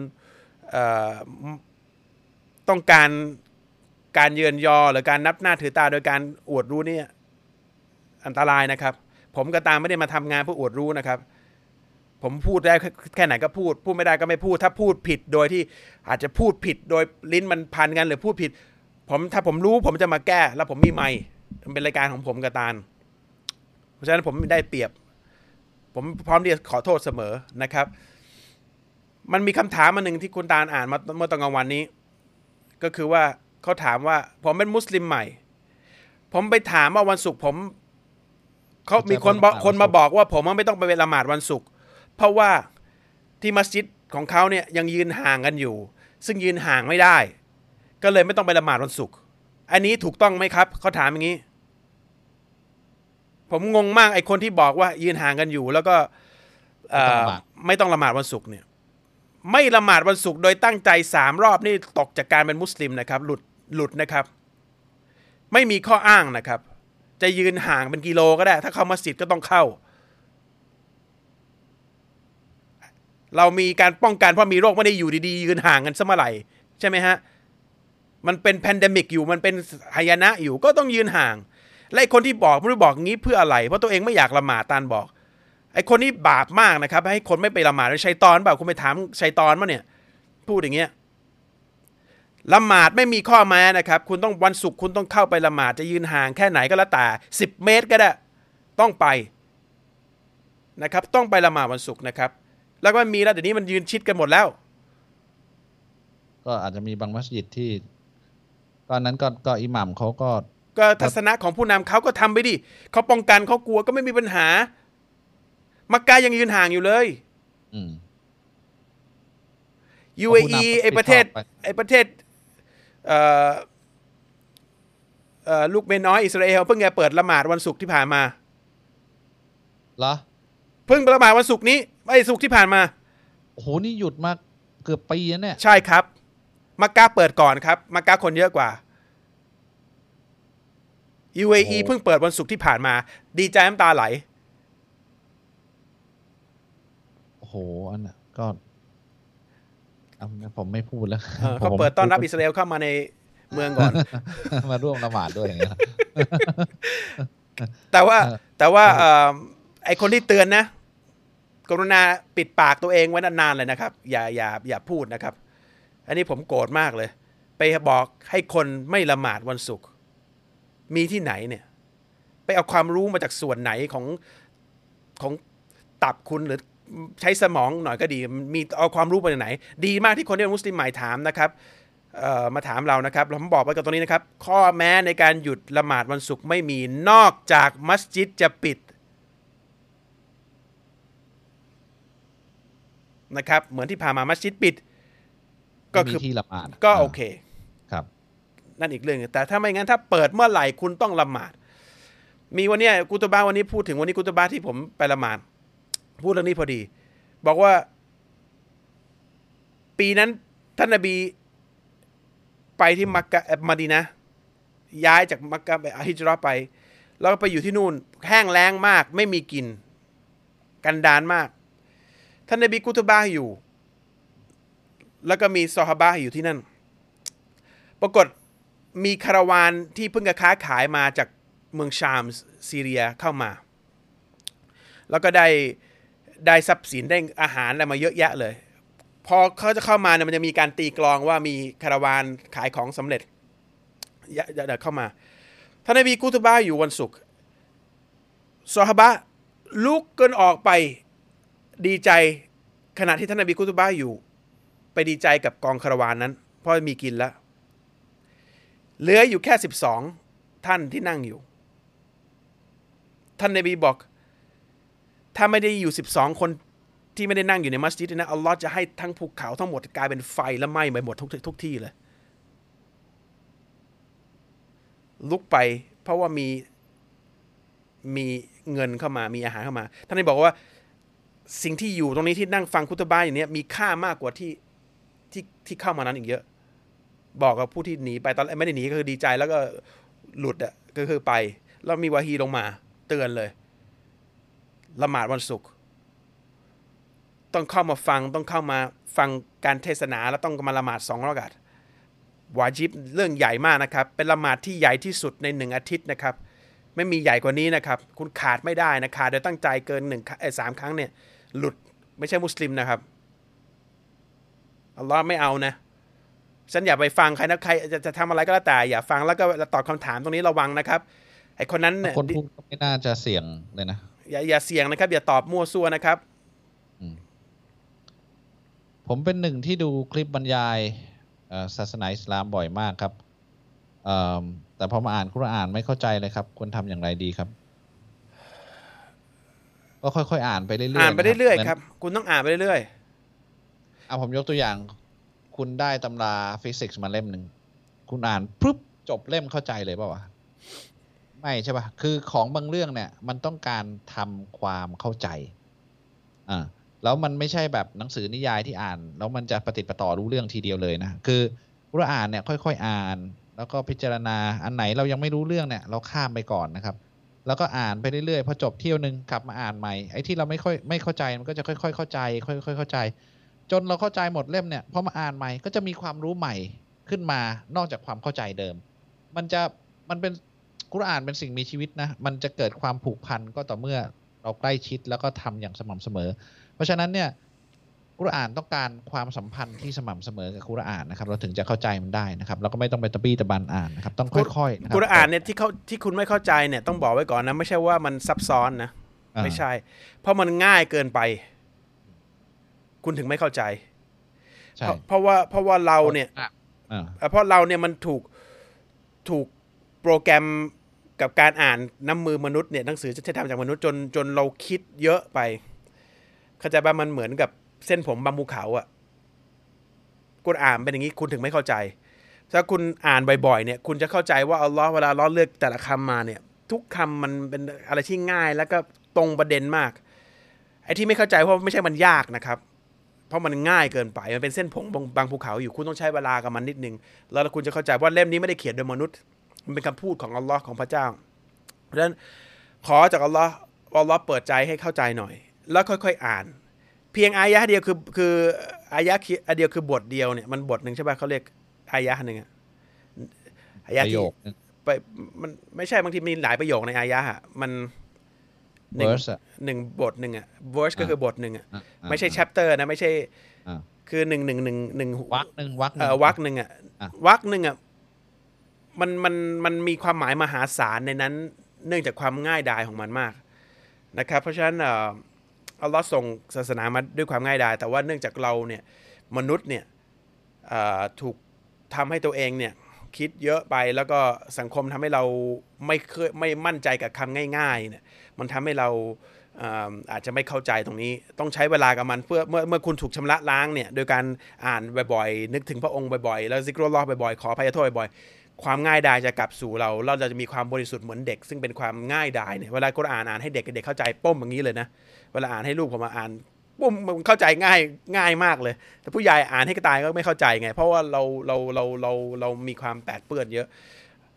ต้องการการเยือนยอหรือการนับหน้าถือตาโดยการอวดรู้เนี่ยอันตรายนะครับ ผมก็ตามไม่ได้มาทำงานเพื่ออวดรู้นะครับ ผมพูดได้แค่ไหนก็พูด พูดไม่ได้ก็ไม่พูด ถ้าพูดผิดโดยที่อาจจะพูดผิดโดยลิ้นมันพันกันหรือพูดผิด ผมถ้าผมรู้ผมจะมาแก้ แล้วผมมีไมค์มันเป็นรายการของผมกับตาลเพราะฉะนั้นผมได้เปรียบ ผมพร้อมที่จะขอโทษเสมอนะครับ มันมีคำถามมาหนึ่งที่คุณตาลอ่านมาเมื่อตอนกลางวันนี้ ก็คือว่าเขาถามว่า ผมเป็นมุสลิมใหม่ ผมไปถามว่าวันศุกร์ผมเขามีคนบอกคนมาบอกว่าผมไม่ต้องไปละหมาดวันศุกร์เพราะว่าที่มัสยิดของเขาเนี่ยยังยืนห่างกันอยู่ ซึ่งยืนห่างไม่ได้ ก็เลยไม่ต้องไปละหมาดวันศุกร์อันนี้ถูกต้องไหมครับเขาถามอย่างนี้ ผมงงมากไอ้คนที่บอกว่ายืนห่างกันอยู่ แล้วก็เอ่อไม่ต้องละหมาดวันศุกร์เนี่ย ไม่ละหมาดวันศุกร์โดยตั้งใจสามรอบนี่ตกจากการเป็นมุสลิมนะครับ หลุดหลุดนะครับ ไม่มีข้ออ้างนะครับ จะยืนห่างเป็นกิโลก็ได้ ถ้าเข้ามัสยิดก็ต้องเข้า เรามีการป้องกันเพราะมีโรคไม่ได้อยู่ดีๆ ยืนห่างกันซะเมื่อไหร่ใช่ไหมฮะมันเป็น pandemic อยู่มันเป็นหายนะอยู่ก็ต้องยืนห่าง และคนที่บอกไม่รู้บอกงี้เพื่ออะไร เพราะตัวเองไม่อยากละหมาดตานบอก ไอ้คนนี้บาปมากนะครับ ให้คนไม่ไปละหมาดชัยตอนเปล่าคุณไปถามชัยตอนมาเนี่ย พูดอย่างเงี้ยละหมาดไม่มีข้อแม้นะครับ คุณต้องวันศุกร์คุณต้องเข้าไปละหมาดจะยืนห่างแค่ไหนก็แล้วแต่สิบเมตรก็ได้ ต้องไปนะครับ ต้องไปละหมาดวันศุกร์นะครับ แล้วก็มันมีแล้วเดี๋ยวนี้มันยืนชิดกันหมดแล้ว ก็อาจจะมีบางมัสยิดที่ ตอนนั้นก็ก็อิหมัมเขาก็ ก็ทัศนะของผู้นำเขาก็ทำไปดิเขาป้องกันเขากลัวก็ไม่มีปัญหา มักกะยังยืนห่างอยู่เลย อืม UAE ผู้นำไอประเทศไปไอประเทศ เอ่อเอ่อลูกเมยน้อยอิสราเอลเพิ่งจะเปิดละหมาดวันศุกร์ที่ผ่านมาเหรอเพิ่งละหมาดวันศุกร์นี้ไอ้ศุกร์ที่ผ่านมาโอ้โหนี่หยุดมาเกือบปีแล้วเนี่ย ใช่ครับ มักกะเปิดก่อนครับ มักกะคนเยอะกว่า UAE เพิ่งเปิดวันศุกร์ที่ผ่านมา ดีใจน้ำตาไหล โอ้โหอันน่ะก็เอาผมไม่พูดแล้วเออเขาเปิดต้อนรับอิสราเอลเข้ามาในเมืองก่อน มาร่วมละหมาดด้วยอย่างเงี้ยแต่ว่าเออแต่ว่าเอ่อไอคนที่เตือนนะ กรุณาปิดปากตัวเองไว้นานๆเลยนะครับ อย่าอย่าอย่าพูดนะครับ อันนี้ผมโกรธมากเลย ไปบอกให้คนไม่ละหมาดวันศุกร์มีที่ไหนเนี่ย ไปเอาความรู้มาจากส่วนไหนของของตับคุณหรือ ใช้สมองหน่อยก็ดี มีเอาความรู้มาจากไหน ดีมากที่คนที่เป็นมุสลิมใหม่ถามนะครับเอ่อมาถามเรานะครับผมบอกไปกับตรงนี้นะครับ ข้อแม้ในการหยุดละหมาดวันศุกร์ไม่มีนอกจากมัสยิดจะปิดนะครับ เหมือนที่ผ่านมามัสยิดปิด ก็ไม่มีคือที่ละหมาดก็โอเคครับนั่นอีกเรื่องหนึ่งแต่ถ้าไม่งั้นถ้าเปิดเมื่อไหร่คุณต้องละหมาด มีวันเนี้ยกุตบาวันนี้พูดถึงวันนี้กุตบาที่ผมไปละหมาด พูดเรื่องนี้พอดี บอกว่า ปีนั้นท่านนบีไปที่มักกะอ่อมาดีนะ ย้ายจากมักกะไปฮิจราะห์ไป แล้วก็ไปอยู่ที่นู่น แห้งแล้งมาก ไม่มีกิน กันดานมาก ท่านนบีกุตบาอยู่ แล้วก็มีซอฮาบะห์อยู่ที่นั่น ปรากฏมีคาราวานที่เพิ่งจะค้าขายมาจากเมืองชามซีเรียเข้ามา แล้วก็ได้ ได้ทรัพย์สินได้อาหารอะไรมาเยอะแยะเลย พอเขาจะเข้ามาเนี่ยมันจะมีการตีกลองว่ามีคาราวานขายของสำเร็จเยอะเดี๋ยวเข้ามาท่านนบีกุตบาอยู่วันศุกร์ซอฮาบะลุกกันออกไปดีใจขณะที่ท่านนบีกุตบาอยู่ ไปดีใจกับกองคาราวานนั้น เพราะมีกินแล้วเหลืออยู่แค่สิบสองท่านที่นั่งอยู่ ท่านนบีบอก ถ้าไม่ได้อยู่สิบสองคนที่ไม่ได้นั่งอยู่ในมัสยิดนะอัลลอฮ์จะให้ทั้งภูเขาทั้งหมดกลายเป็นไฟและไหม้ไปหมดทุกทุกที่เลย ลุกไปเพราะว่ามีมีเงินเข้ามามีอาหารเข้ามาท่านนบีบอกว่าสิ่งที่อยู่ตรงนี้ที่นั่งฟังคุตบ้าอย่างนี้มีค่ามากกว่าที่ที่ที่เข้ามานั้นอีกเยอะ บอกกับผู้ที่หนีไปตอนแรกไม่ได้หนีก็คือดีใจแล้วก็หลุดอะก็คือไป แล้วมีวาฮีลงมา เตือนเลย ละหมาดวันศุกร์ต้องเข้ามาฟังต้องเข้ามาฟังการเทศนาแล้วต้องมาละหมาดสองรอกาตวาจิบเรื่องใหญ่มากนะครับ เป็นละหมาดที่ใหญ่ที่สุดในหนึ่งอาทิตย์นะครับ ไม่มีใหญ่กว่านี้นะครับ คุณขาดไม่ได้นะขาดโดยตั้งใจเกินหนึ่งสามครั้งเนี่ย หลุดไม่ใช่มุสลิมนะครับอัลลอฮ์ไม่เอานะฉันอย่าไปฟังใครนะใครจะจะทำอะไรก็แล้วแต่ อย่าฟังแล้วก็ตอบคำถามตรงนี้ระวังนะครับไอคนนั้นเนี่ยคนพูดไม่น่าจะเสี่ยงเลยนะ อย่าอย่าเสี่ยงนะครับ อย่าตอบมั่วซั่วนะครับ ผมเป็นหนึ่งที่ดูคลิปบรรยายเอ่อศาสนาอิสลามบ่อยมากครับเอิ่มแต่พอมาอ่านคุรอานไม่เข้าใจเลยครับ ควรทำอย่างไรดีครับ ก็ค่อยๆอ่านไปเรื่อยๆอ่านไปเรื่อยๆหมืนครับ คุณต้องอ่านไปเรื่อยเอาผมยกตัวอย่าง คุณได้ตำราฟิสิกส์มาเล่มหนึ่ง คุณอ่านปุ๊บจบเล่มเข้าใจเลยเปล่าวะ ไม่ใช่ปะคือของบางเรื่องเนี่ย มันต้องการทำความเข้าใจอ่าแล้วมันไม่ใช่แบบหนังสือนิยายที่อ่าน แล้วมันจะปฏิดประต่อรู้เรื่องทีเดียวเลยนะคือเราอ่านเนี่ยค่อย ๆอ่าน แล้วก็พิจารณาอันไหนเรายังไม่รู้เรื่องเนี่ย เราข้ามไปก่อนนะครับ แล้วก็อ่านไปเรื่อยๆพอจบเที่ยวหนึ่งกลับมาอ่านใหม่ไอ้ที่เราไม่ค่อยไม่เข้าใจมันก็จะค่อย ๆ เข้าใจ ค่อย ๆ เข้าใจ จนเราเข้าใจหมดเล่มเนี่ยพอมาอ่านใหม่ก็จะมีความรู้ใหม่ขึ้นมานอกจากความเข้าใจเดิม มันจะมันเป็น กุรอานเป็นสิ่งมีชีวิตนะ มันจะเกิดความผูกพันก็ต่อเมื่อเราใกล้ชิดแล้วก็ทำอย่างสม่ำเสมอ เพราะฉะนั้นเนี่ยกุรอานต้องการความสัมพันธ์ที่สม่ำเสมอกับกุรอานนะครับ เราถึงจะเข้าใจมันได้นะครับแล้วก็ไม่ต้องไปตะบี้ตะบันอ่านนะครับ ต้องค่อยๆนะครับกุรอานเนี่ยที่เขาที่คุณไม่เข้าใจเนี่ยต้องบอกไว้ก่อนนะ ไม่ใช่ว่ามันซับซ้อนนะ ไม่ใช่ เพราะมันง่ายเกินไป คุณถึงไม่เข้าใจใเพราะเพราะว่าเพราะว่าเราเนี่ยเพราะเราเนี่ยมันถูกถูกโปรแกรม กับการอ่านน้ำมือมนุษย์เนี่ยหนังสือจะทำจากมนุษย์จนจนเราคิดเยอะไป เข้าใจป่ะมันเหมือนกับเส้นผมบางภูเขาอะกุรอานเป็นอย่างนี้คุณถึงไม่เข้าใจ ถ้าคุณอ่านบ่อยๆเนี่ย คุณจะเข้าใจว่าอัลลอฮ์เวลาล้อเลือกแต่ละคำมาเนี่ย ทุกคำมันเป็นอะไรที่ง่าย แล้วก็ตรงประเด็นมากไอ้ที่ไม่เข้าใจเพราะไม่ใช่มันยากนะครับ เพราะมันง่ายเกินไปมันเป็นเส้นผงบางภูเขาอยู่คุณต้องใช้เวลากับมันนิดนึงแล้วคุณจะเข้าใจว่าเล่มนี้ไม่ได้เขียนโดยมนุษย์ มันเป็นคำพูดของอัลลอฮ์ของพระเจ้า เพราะฉะนั้นขอจากอัลลอฮ์ว่าอัลลอฮ์เปิดใจให้เข้าใจหน่อย แล้วค่อยๆอ่าน เพียงอายะห์เดียวคือคืออายะห์อันเดียวคือบทเดียวเนี่ยมันบทหนึ่งใช่ป่ะเขาเรียกอายะห์หนึ่งอะอายะปห์ระที่โยคนึงไปมันไม่ใช่บางทีมีหลายประโยคในอายะห์อะมันหนึ่ง verse อะหนึ่งบทหนึ่งอะ verse ก็คือบทหนึ่งอะอะอะไม่ใช่ chapter นะไม่ใช่อะคือหนึ่งหนึ่งหนึ่งหนึ่งวักหนึ่งวักหเอนึ่งอวักหนึ่งอะอะวักหนึ่งอะ มันมันมันมีความหมายมหาศาลในนั้น เนื่องจากความง่ายดายของมันมากนะครับ เพราะฉะนั้นเอ่ออัลลอฮ์ส่งศาสนามาด้วยความง่ายดาย แต่ว่าเนื่องจากเราเนี่ยมนุษย์เนี่ยถูกทำให้ตัวเองเนี่ยคิดเยอะไปแล้วก็สังคมทำให้เราไม่เคยไม่มั่นใจกับคำง่ายๆเนี่ยมันทำให้เราอาจจะไม่เข้าใจตรงนี้ ต้องใช้เวลากับมันเพื่อเมื่อเมื่อคุณถูกชำระล้างเนี่ยโดยการอ่านบ่อยๆนึกถึงพระองค์บ่อยๆ แล้วซิกรลลอฮ์บ่อยๆขออภัยโทษบ่อยๆ ความง่ายดายจะกลับสู่เรา เราจะมีความบริสุทธิ์เหมือนเด็ก ซึ่งเป็นความง่ายดายเนี่ยเวลาคุณอ่านอ่านให้เด็กเด็กเข้าใจป้มอย่างนี้เลยนะเวลาอ่านให้ลูกผมมาอ่านปุ้มมันเข้าใจง่ายง่ายมากเลย แต่ผู้ใหญ่อ่านให้กระตายก็ไม่เข้าใจไง เพราะว่าเราเราเราเราเรามีความแปดเปื้อนเยอะ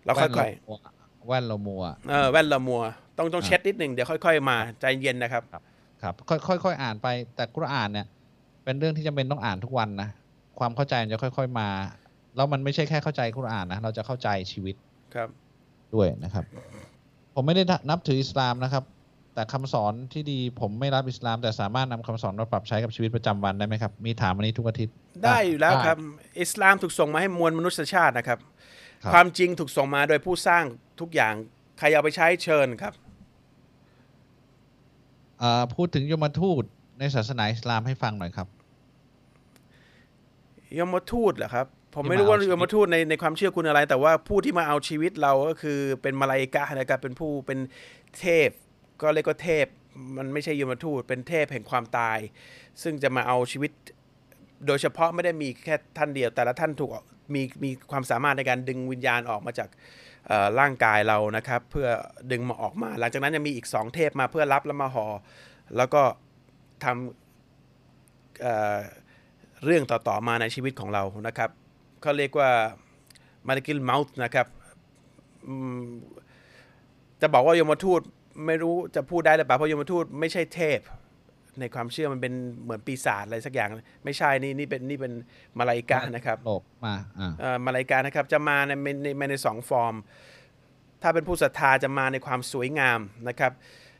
เราค่อยๆแว่นเรามัวเออแว่นละมัว ต้องต้องอะเช็ดนิดหนึ่งเดี๋ยวค่อยๆ มาใจเย็นนะครับ ครับ ค่อยค่อยค่อยอ่านไปแต่กุรอานเนี่ย เป็นเรื่องที่จำเป็นต้องอ่านทุกวันนะความเข้าใจมันจะค่อย ๆมา แล้วมันไม่ใช่แค่เข้าใจกุรอานนะเราจะเข้าใจชีวิตครับด้วยนะครับ ผมไม่ได้นับถืออิสลามนะครับ แต่คำสอนที่ดีผมไม่รับอิสลาม แต่สามารถนำคำสอนมาปรับใช้กับชีวิตประจำวันได้ไหมครับ มีถามวันนี้ทุกอาทิตย์ ได้อยู่แล้วได้ครับ อิสลามถูกส่งมาให้มวลมนุษยชาตินะครับครับ ความจริงถูกส่งมาโดยผู้สร้างทุกอย่างใครเอาไปใช้เชิญครับเอ่อพูดถึงยมทูตในศาสนาอิสลามให้ฟังหน่อยครับ ยมทูตเหรอครับ ผมที่ไม่มารู้ว่าเอาชีวิตยมทูตในในความเชื่อคุณอะไร แต่ว่าผู้ที่มาเอาชีวิตเราก็คือเป็นมาลาอิกะฮ์นะครับเป็นผู้เป็นเทพ ก็เรียกว่าเทพ มันไม่ใช่ยมทูตเป็นเทพแห่งความตาย ซึ่งจะมาเอาชีวิต โดยเฉพาะไม่ได้มีแค่ท่านเดียว แต่ละท่านถูกมีมีความสามารถในการดึงวิญญาณออกมาจากเอ่อร่างกายเรานะครับ เพื่อดึงมาออกมา หลังจากนั้นยังมีอีกสองเทพมาเพื่อรับแล้วมาหอ่อแล้วก็ทำเอ่อเรื่องต่อๆมาในชีวิตของเรานะครับ เขาเรียกว่ามาริกิลเมาส์นะครับอืมจะบอกว่ายมทูตไม่รู้จะพูดได้หรือเปล่าเพราะยมทูตไม่ใช่เทพ ในความเชื่อมันเป็นเหมือนปีศาจอะไรสักอย่าง ไม่ใช่นี่นี่เป็นนี่เป็นมาลาอิกะห์นะครับโลกมาอ่าเอ่อมาลาอิกะห์นะครับ จะมาในในในในสองฟอร์ม ถ้าเป็นผู้ศรัทธาจะมาในความสวยงามนะครับ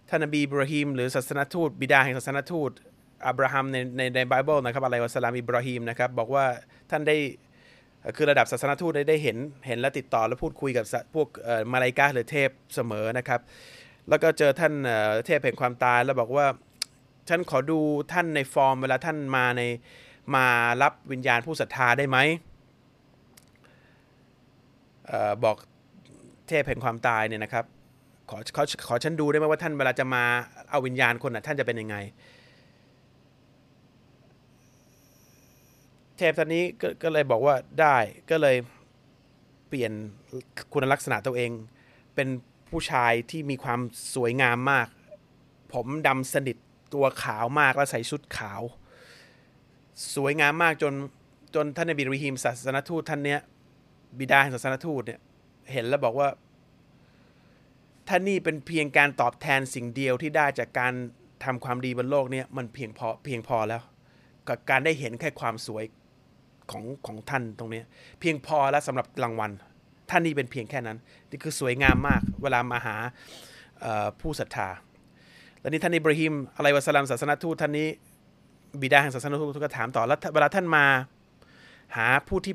ท่านนบีอิบราฮิม หรือศาสนทูต บิดาแห่งศาสนทูตอับราฮัมในในในไบเบิลนะครับعليه السلامอิบราฮิมนะครับบอกว่าท่านได้เอ่อ คือระดับศาสนทูตได้เห็นเห็นและติดต่อและพูดคุยกับพวกมาลาอิกะห์หรือเทพเสมอนะครับ แล้วก็เจอท่านเทพแห่งความตายแล้วบอกว่าฉันขอดูท่านในฟอร์มเวลาท่านมาในมารับวิญญาณผู้ศรัทธาได้ไหมออบอกเทพแห่งความตายเนี่ยนะครับขอขอขอฉันดูได้ไหมว่าท่านเวลาจะมาเอาวิญญาณคนน่ะท่านจะเป็นยังไง เทพท่านนี้ก็ก็เลยบอกว่าได้ก็เลยเปลี่ยนคุณลักษณะตัวเอง เป็นผู้ชายที่มีความสวยงามมาก ผมดำสนิทตัวขาวมากแล้วใส่ชุดขาว สวยงามมากจนจนท่านนบีอิราฮิมศาสนทูตท่านเนี้ยบิดาแห่งศาสนทูตเนี่ยเห็นแล้วบอกว่าท่านนี่เป็นเพียงการตอบแทนสิ่งเดียวที่ได้จากการทำความดีบนโลกเนี่ยมันเพียงพอเพียงพอแล้ว กับการได้เห็นแค่ความสวย ของของท่านตรงนี้ เพียงพอแล้วสำหรับรางวัล ท่านนี่เป็นเพียงแค่นั้นนี่คือสวยงามมาก เวลามาหาผู้ศรัทธาแล้วนี่ท่านอิบราฮิมอะไรวะสลามศาสนทูตท่านนี้บิดาแห่งศาสนทูตก็ถามต่อแล้วเวลาท่านมาหาผู้ที่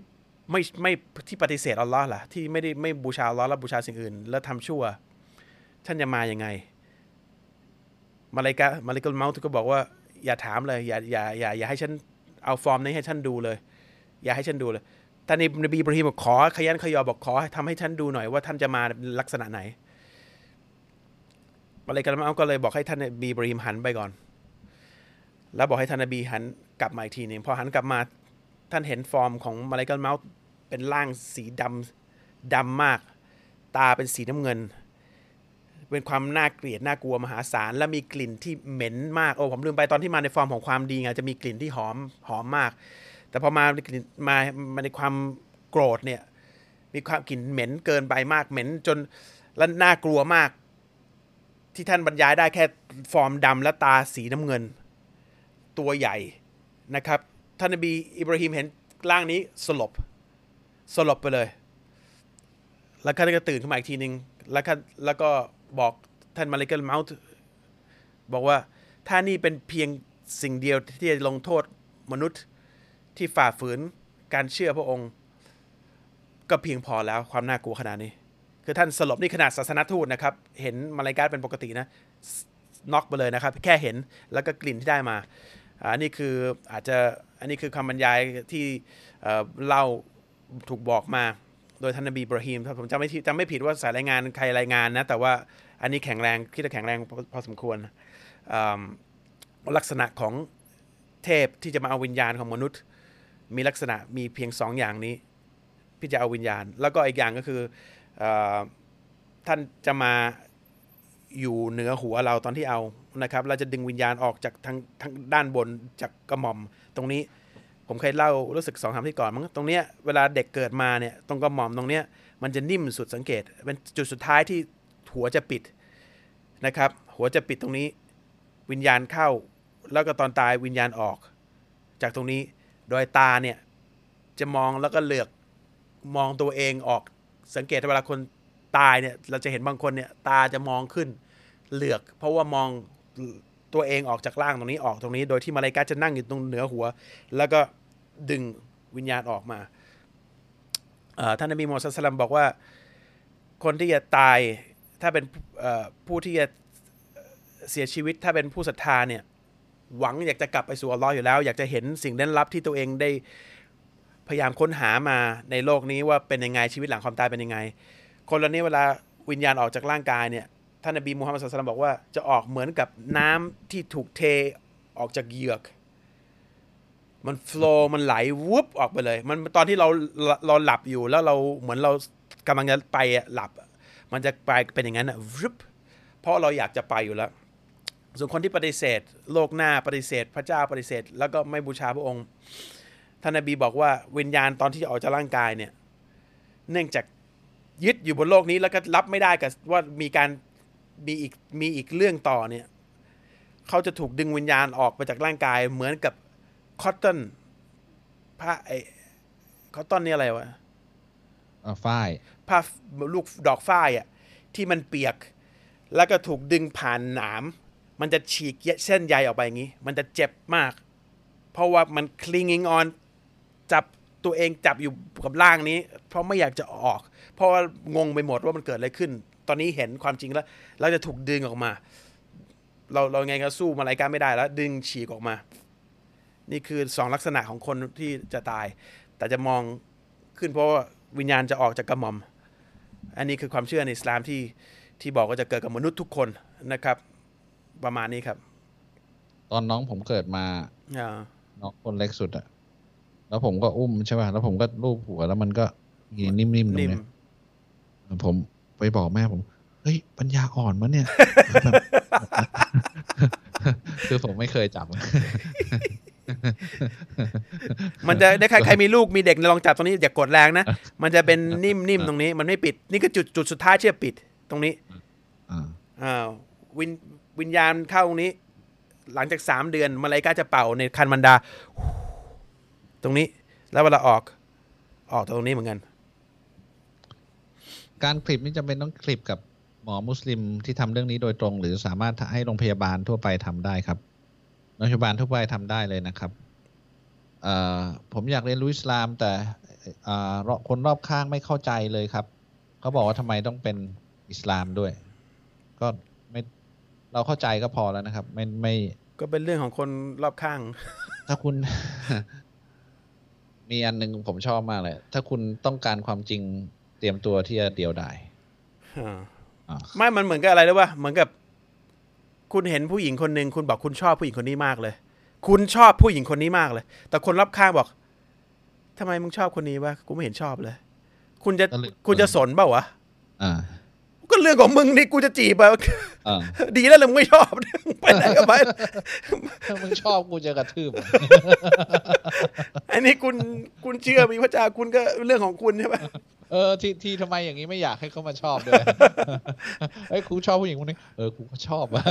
ไม่ไม่ที่ปฏิเสธอัลลอฮ์ล่ะที่ไม่ได้ไม่บูชาอัลลอฮ์แล้วบูชาสิ่งอื่น แล้วทำชั่ว ท่านจะมาอยังไง มาเลกะมาเลกุลเมาต์ก็บอกว่าอย่าถามเลยอย่าอย่าอย่าอย่าให้ฉันเอาฟอร์มนี้ให้ฉันดูเลย อย่าให้ฉันดูเลยท่านนบีอิบราฮิมบอกขอขยันขยอบอกขอทำให้ฉันดูหน่อยว่าท่านจะมาลักษณะไหนมาเลกุลเมาก็เลยบอกให้ท่านนบีอิบราฮิมหันไปก่อน แล้วบอกให้ท่านนบีหันกลับมาอีกทีหนึ่งพอหันกลับมาท่านเห็นฟอร์มของมาเลกุลเมาต์เป็นร่างสีดำดำมาก ตาเป็นสีน้ำเงิน เป็นความน่าเกลียดน่ากลัวมหาศาลและมีกลิ่นที่เหม็นมากโอ้ผมลืมไปตอนที่มาในฟอร์มของความดีไงจะมีกลิ่นที่หอมหอมมาก แต่พอมาในกลิ่นมามาในความโกรธเนี่ย มีความกลิ่นเหม็นเกินไปมากเหม็นจนและน่ากลัวมาก ที่ท่านบรรยายได้แค่ฟอร์มดำและตาสีน้ำเงิน ตัวใหญ่นะครับ ท่านนบีอิบราฮิมเห็นร่างนี้สลบ สลบไปเลย แล้วท่านก็ตื่นขึ้นมาอีกทีหนึ่งแล้วแล้วก็บอกท่านมาเลกัลเมาส์บอกว่าถ้านี่เป็นเพียงสิ่งเดียวที่จะลงโทษมนุษย์ ที่ฝ่าฝืนการเชื่อพระองค์ ก็เพียงพอแล้วความน่ากลัวขนาดนี้ คือท่านสลบนี่ขนาดศาสนทูตนะครับ เห็นมาลายกาเป็นปกตินะน็อกไปเลยนะครับ แค่เห็นแล้วก็กลิ่นที่ได้มาอันนี้คืออาจจะอันนี้คือคำบรรยายที่เล่าถูกบอกมาโดยท่านนบีบราฮิมผมจำไม่จำไม่ผิดว่าสายรายงานใครรายงานนะ แต่ว่าอันนี้แข็งแรงคิดว่าแข็งแรงพอพอสมควรลักษณะของเทพที่จะมาเอาวิญญาณของมนุษย์ มีลักษณะมีเพียงสองอย่างนี้ที่จะเอาวิญญาณ แล้วก็อีกอย่างก็คือออท่านจะมาอยู่เหนือหัวเราตอนที่เอานะครับ เราจะดึงวิญญาณออกจากทางทางด้านบนจากกระหม่อม ตรงนี้ผมเคยเล่ารู้สึกสองสามที่ก่อนมั้งตรงเนี้ยเวลาเด็กเกิดมาเนี่ยตรงกระหม่อมตรงเนี้ยมันจะนิ่มสุดสังเกต เป็นจุดสุดท้ายที่หัวจะปิดนะครับ หัวจะปิดตรงนี้วิญญาณเข้า แล้วก็ตอนตายวิญญาณออก จากตรงนี้ โดยตาเนี่ยจะมองแล้วก็เหลือกมองตัวเองออกสังเกตเวลาคนตายเนี่ยเราจะเห็นบางคนเนี่ยตาจะมองขึ้นเหลือก เพราะว่ามองตัวเองออกจากร่างตรงนี้ออกตรงนี้ โดยที่มาลายกาจะนั่งอยู่ตรงเหนือหัว แล้วก็ดึงวิญญาณออกมาท่านนบีมูฮัมมัดศ็อลลัลลอฮุอะลัยฮิวะซัลลัมบอกว่าคนที่จะตายถ้าเป็นผู้ที่จะเสียชีวิตถ้าเป็นผู้ศรัทธาเนี่ย หวังอยากจะกลับไปสู่อัลลอฮ์อยู่แล้ว อยากจะเห็นสิ่งเล่นลับที่ตัวเองได้พยายามค้นหามาในโลกนี้ว่าเป็นยังไงชีวิตหลังความตายเป็นยังไง คนเหล่านี้เวลาวิญญาณออกจากร่างกายเนี่ยท่านนบีมูฮัมมัดศ็อลลัลลอฮุลัยฮิวะซัมบอกว่าจะออกเหมือนกับน้ำที่ถูกเทออกจากเหยือก มันโฟล์มันไหลวุบออกไปเลย มันตอนที่เราเราหลับอยู่แล้วเราเหมือนเรากำลังจะไปอะหลับ มันจะไปเป็นอย่างนั้นอะวุบเพราะเราอยากจะไปอยู่แล้ว ส่วนคนที่ปฏิเสธ โลกหน้าปฏิเสธ พระเจ้าปฏิเสธ แล้วก็ไม่บูชาพระองค์ท่านนบีบอกว่าวิญญาณตอนที่ออกจากร่างกายเนี่ยเนื่องจากยึดอยู่บนโลกนี้แล้วก็รับไม่ได้กับว่ามีการมีอีกมีอีกเรื่องต่อเนี่ยเขาจะถูกดึงวิญญาณออกไปจากร่างกายเหมือนกับคอตตอนผ้าไอ้คอตตอนนี่อะไรวะอ่าฝ้ายผ้าลูกดอกฝ้ายอะที่มันเปียก แล้วก็ถูกดึงผ่านหนาม มันจะฉีกเส้นใยออกไปอย่างนี้ มันจะเจ็บมาก เพราะว่ามัน clinging on จับตัวเองจับอยู่กับร่างนี้ เพราะไม่อยากจะออก เพราะว่างงไปหมดว่ามันเกิดอะไรขึ้น ตอนนี้เห็นความจริงแล้วแล้วจะถูกดึงออกมา เราเราไงก็สู้มาลายการไม่ได้แล้ว ดึงฉีกออกมา นี่คือสองลักษณะของคนที่จะตาย แต่จะมองขึ้นเพราะว่าวิญญาณจะออกจากกระหม่อม อันนี้คือความเชื่อในอิสลามที่ที่บอกว่าจะเกิดกับมนุษย์ทุกคนนะครับ ประมาณนี้ครับ ตอนน้องผมเกิดมาอ่าน้องคนเล็กสุดอะแล้วผมก็อุ้มใช่ป่ะแล้วผมก็ลูบหัวแล้วมันก็มีนิ่มๆตรงนิ่มเนี้ยผมไปบอกแม่ผม เฮ้ย ปัญญาอ่อนมะเนี่ยแบบคือผมไม่เคยจับ มันจะได้ใครใครมีลูกมีเด็กลองจับตรงนี้อย่ากดแรงนะ มันจะเป็นนิ่มๆตรงนี้ มันไม่ปิด นี่ก็จุดจุดสุดท้ายที่จะปิดตรงนี้อ่าอ่าวิญ วิญญาณเข้าตรงนี้ หลังจากสามเดือนมาลายกาจะเป่าในคันมันดา ตรงนี้ แล้วเวลาออก ออกตรงนี้เหมือนกัน การคลิปนี่จำเป็นต้องคลิปกับหมอมุสลิมที่ทำเรื่องนี้โดยตรง หรือสามารถให้โรงพยาบาลทั่วไปทำได้ครับโรงพยาบาลทั่วไปทำได้เลยนะครับเอผมอยากเรียนรู้อิสลาม แต่เอคนรอบข้างไม่เข้าใจเลยครับเขาบอกว่าทำไมต้องเป็นอิสลามด้วย ก็ เราเข้าใจก็พอแล้วนะครับ ไม่ไม่ก็เป็นเรื่องของคนรอบข้าง ถ้าคุณ มีอันหนึงผมชอบมากเลย ถ้าคุณต้องการความจริงเตรียมตัวที่จะเดียวดายอ่าอ่าไม่มันเหมือนกับอะไรรู้ป่ะเหมือนกับ คุณเห็นผู้หญิงคนหนึ่งคุณบอกคุณชอบผู้หญิงคนนี้มากเลย คุณชอบผู้หญิงคนนี้มากเลย แต่คนรอบข้างบอกทำไมมึงชอบคนนี้วะกูไม่เห็นชอบเลย คุณจะก็เลยคุณจะสนเปล่าวะอ่า ก็เรื่องของมึงนี่กูจะจีบอะเออดีแล้วเลยมึงไม่ชอบไปไหนก็ไปถ้ามึงชอบกูจะกระทืบอันนี้คุณคุณเชื่อมีพระเจ้าคุณก็เรื่องของคุณใช่ไหมเออที่ที่ทำไมอย่างนี้ไม่อยากให้เขามาชอบด้วยเฮ้ยกูชอบผู้หญิงคนนี้เออกูก็ชอบอะ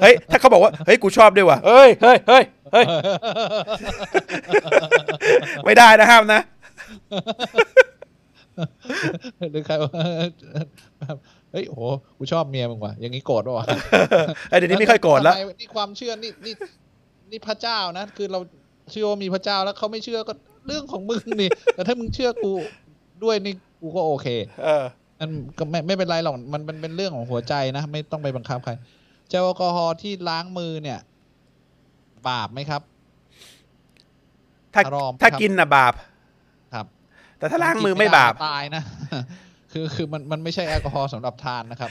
เฮ้ยถ้าเขาบอกว่าเฮ้ยกูชอบด้วยว่ะเฮ้ยเฮ้ยเฮ้ยเฮ้ยไม่ได้นะห้ามนะ หรือใครว่าเฮ้ยโหกูชอบเมียมึงว่ะอย่างนี้โกรธป่ะวะไอ้เดี๋ยวนี้ไม่ค่อยโกรธแล้วทำไมนี่ความเชื่อนี่นี่นี่พระเจ้านะคือเราเชื่อว่ามีพระเจ้าแล้วเขาไม่เชื่อก็เรื่องของมึงนี่แต่ถ้ามึงเชื่อกูด้วยนี่กูก็โอเค เออมันก็ไม่ไม่เป็นไรหรอกมันมันเป็นเรื่องของหัวใจนะไม่ต้องไปบังคับใครเจลแอลกอฮอล์ที่ล้างมือเนี่ย บาปไหมครับ ถ้าอารมณ์ถ้าครับกินน่ะบาปครับ แต่ถ้าล้างมือไม่บาปตายนะคือคือมันมันไม่ใช่แอลกอฮอล์สำหรับทานนะครับ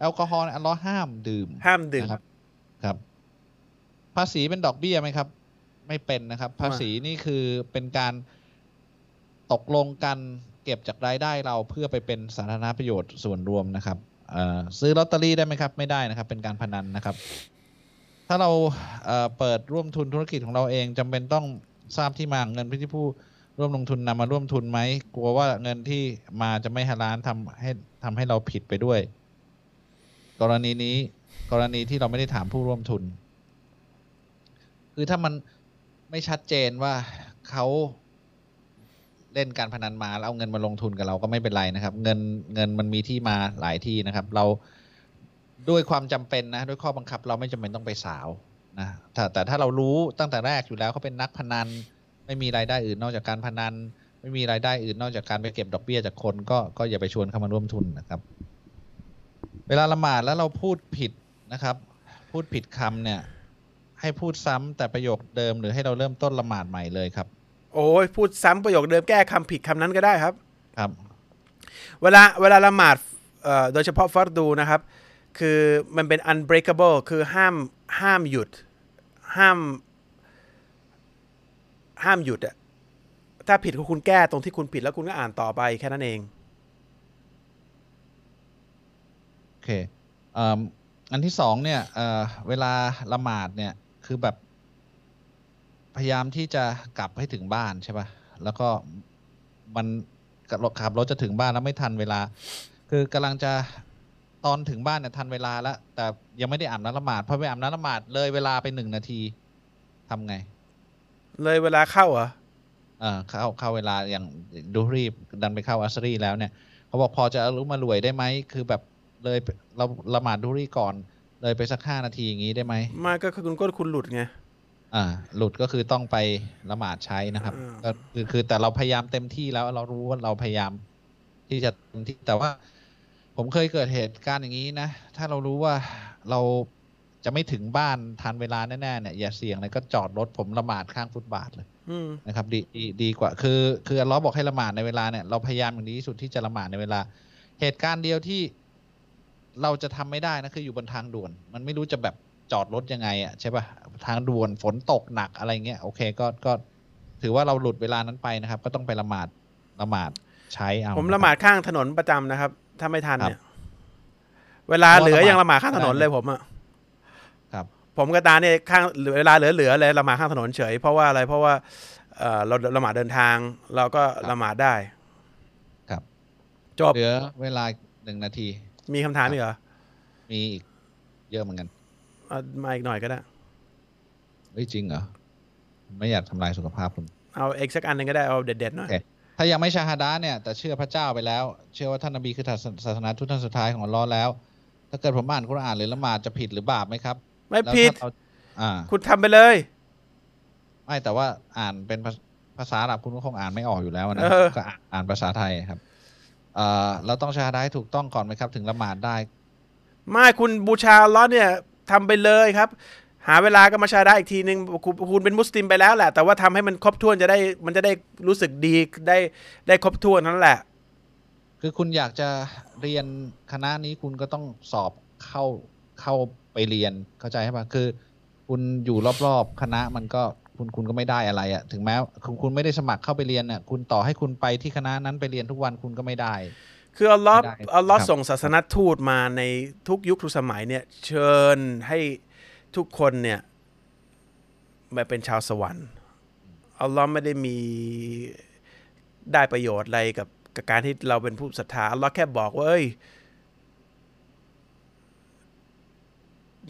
แอลกอฮอล์เนี่ยอัลเลอฮ์ห้ามดื่ม ห้ามดื่มนะครับ ครับ ภาษีเป็นดอกเบี้ยไหมครับ ไม่เป็นนะครับ ภาษีนี่คือเป็นการตกลงกันเก็บจากรายได้เราเพื่อไปเป็นสาธารณประโยชน์ส่วนรวมนะครับเอ่อซื้อลอตเตอรี่ได้ไหมครับ ไม่ได้นะครับ เป็นการพนันนะครับ ถ้าเราเอ่อเปิดร่วมทุนธุรกิจของเราเองจำเป็นต้องทราบที่มาของเงินที่ผู้ ร่วมลงทุนนำมาร่วมทุนไหมกลัวว่าเงินที่มาจะไม่ฮาลาลทำให้ทำให้เราผิดไปด้วย กรณีนี้ กรณีที่เราไม่ได้ถามผู้ร่วมทุน คือถ้ามันไม่ชัดเจนว่าเขาเล่นการพนันมาแล้วเอาเงินมาลงทุนกับเราก็ไม่เป็นไรนะครับ เงินเงินมันมีที่มาหลายที่นะครับ เราด้วยความจำเป็นนะด้วยข้อบังคับเราไม่จำเป็นต้องไปสาวนะแต่แต่ถ้าเรารู้ตั้งแต่แรกอยู่แล้วเขาเป็นนักพนัน ไม่มีรายได้อื่นนอกจากการพนัน ไม่มีรายได้อื่นนอกจากการไปเก็บดอกเบี้ยจากคนก็ก็อย่าไปชวนเขามาร่วมทุนนะครับ เวลาละหมาดแล้วเราพูดผิดนะครับ พูดผิดคำเนี่ย ให้พูดซ้ำแต่ประโยคเดิมหรือให้เราเริ่มต้นละหมาดใหม่เลยครับ โอ้ยพูดซ้ำประโยคเดิมแก้คำผิดคำนั้นก็ได้ครับครับ เวลาเวลาละหมาดเอ่อโดยเฉพาะฟัรดูนะครับ คือมันเป็น unbreakable คือห้ามห้ามหยุด ห้าม ห้ามหยุดอะถ้าผิดก็คุณแก้ตรงที่คุณผิดแล้วคุณก็อ่านต่อไปแค่นั้นเองโอเคอันที่สองเนี่ยเเวลาละหมาดเนี่ยคือแบบ พยายามที่จะกลับให้ถึงบ้านใช่ปะ่ะแล้วก็มันขับรถจะถึงบ้านแล้วไม่ทันเวลา คือกำลังจะตอนถึงบ้านเนี่ยทันเวลาแล้วแต่ยังไม่ได้อาบน้ำละหมาดพอไปอาบน้ำละหมาดเลยเวลาไปหนึ่งนาทีทำไง เลยเวลาเข้าเหรอเอ่อเข้าเข้าเวลาอย่างดูรีบดันไปเข้าอัสรีแล้วเนี่ยเขาบอกพอจะอรุมารวยได้ไหมคือแบบเลยไปเราละหมาดดูรีก่อน เลยไปสักห้านาทีอย่างนี้ได้ไหมไมาก็คือคุณก็คุณหลุดไงอ่าหลุดก็คือต้องไปละหมาดใช้นะครับอ่าก็คือคือแต่เราพยายามเต็มที่แล้วเรารู้ว่าเราพยายามที่จะเต็มที่แต่ว่า ผมเคยเกิดเหตุการณ์อย่างนี้นะ ถ้าเรารู้ว่าเรา จะไม่ถึงบ้านทันเวลาแน่ๆเนี่ยอย่าเสี่ยงเลยก็จอดรถผมละหมาดข้างฟุตบาทเลยอืมนะครับดีดีดีกว่าคือคืออัลเลอฮ์บอกให้ละหมาดในเวลาเนี่ยเราพยายามอย่างดีที่สุดที่จะละหมาดในเวลา เหตุการณ์เดียวที่เราจะทำไม่ได้นะคืออยู่บนทางด่วน มันไม่รู้จะแบบจอดรถยังไงอะใช่ปะทางด่วนฝนตกหนักอะไรเงี้ยโอเคก็ก็ถือว่าเราหลุดเวลานั้นไปนะครับ ก็ต้องไปละหมาดละหมาดใช้เอาผมละหมาดข้างถนนประจำนะครับ ถ้าไม่ทันครับเนี่ย เวลาเหลือเพราะว่ายังละหมาดข้างถนนได้เลยผมอะครับ ผมกับตาเนี่ยข้างเวลาเหลือๆเลยละหมาดข้างถนนเฉย เพราะว่าอะไรเพราะว่าเอ่อเราละหมาดเดินทาง เราก็ละหมาดได้ ครับจบเหลือเวลาหนึ่งนาที มีคำถามอีกเหรอ มีอีกเยอะเหมือนกันเอามาอีกหน่อยก็ได้เฮ้ยจริงเหรอ ไม่อยากทำลายสุขภาพคุณเอาอีกสักอันหนึงก็ได้เอาเด็ดๆหน่อยโอเคถ้ายังไม่ชาฮาดะห์เนี่ยแต่เชื่อพระเจ้าไปแล้ว เชื่อว่าท่านนบีคือศาสนาทุตท่านสุดท้ายของอัลลอฮ์แล้ว ถ้าเกิดผมอ่านคุรอานหรือละหมาดจะผิดหรือบาปไหมครับ ไม่แล้วผิด ถ้าเราอ่า คุณทำไปเลย ไม่แต่ว่าอ่านเป็นภาภาษาอาหรับคุณก็คงอ่านไม่ออกอยู่แล้วนะเออ ก็อ่านอ่านภาษาไทยครับเอ่อเราต้องชาฮาดะห์ให้ถูกต้องก่อนไหมครับ ถึงละหมาดได้ ไม่คุณบูชาอัลเลอฮ์เนี่ยทำไปเลยครับ หาเวลาก็มาชาได้อีกทีนึงคุณคุณเป็นมุสลิมไปแล้วแหละแต่ว่าทำให้มันครบถ้วนจะได้มันจะได้รู้สึกดีได้ได้ครบถ้วนนั่นแหละ คือคุณอยากจะเรียนคณะนี้คุณก็ต้องสอบเข้าเข้า ไปเรียนเข้าใจใช่ปะคือ คุณอยู่รอบๆคณะมันก็คุณคุณก็ไม่ได้อะไรอะถึงแม้คุณคุณไม่ได้สมัครเข้าไปเรียนเนี่ยคุณต่อให้คุณไปที่คณะนั้นไปเรียนทุกวันคุณก็ไม่ได้ คืออัลลอฮ์ไม่ได้อัลลอฮ์ครับส่งศาสนทูตมาในทุกยุคทุกสมัยเนี่ย เชิญให้ทุกคนเนี่ยมาเป็นชาวสวรรค์อัลลอฮ์ไม่ได้มีได้ประโยชน์อะไรกับกับการที่เราเป็นผู้ศรัทธาอัลลอฮ์แค่บอกว่าเอ้ย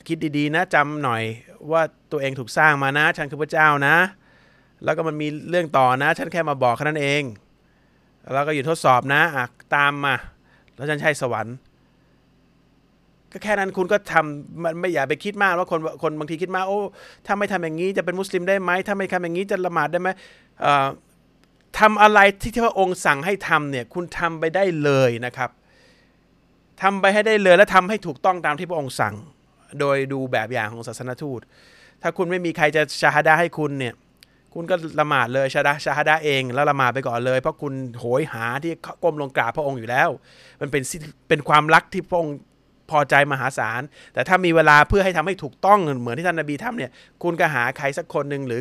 คิดดีๆนะจำหน่อยว่าตัวเองถูกสร้างมานะ ฉันคือพระเจ้านะ แล้วก็มันมีเรื่องต่อนะ ฉันแค่มาบอกแค่นั้นเอง แล้วก็อยู่ทดสอบนะอะตามมา แล้วฉันใช่สวรรค์ ก็แค่นั้นคุณก็ทำมันไม่อย่าไปคิดมากว่าคนคนบางทีคิดมากโอ้ถ้าไม่ทำอย่างนี้จะเป็นมุสลิมได้ไหมถ้าไม่ทำอย่างนี้จะละหมาดได้ไหมเอ่อทำอะไรที่ที่พระองค์สั่งให้ทำเนี่ยคุณทำไปได้เลยนะครับทำไปให้ได้เลยและทำให้ถูกต้องตามที่พระองค์สั่ง โดยดูแบบอย่างของศาสนทูต ถ้าคุณไม่มีใครจะชาฮดาให้คุณเนี่ย คุณก็ละหมาดเลยชาดาชาฮดาเองแล้วละหมาดไปก่อนเลย เพราะคุณโหยหาที่ก้มลงกราบพระองค์อยู่แล้ว มันเป็นเป็นความรักที่พระองค์พอใจมหาศาล แต่ถ้ามีเวลาเพื่อให้ทำให้ถูกต้องเหมือนที่ท่านนบีทำเนี่ย คุณก็หาใครสักคนหนึ่งหรือ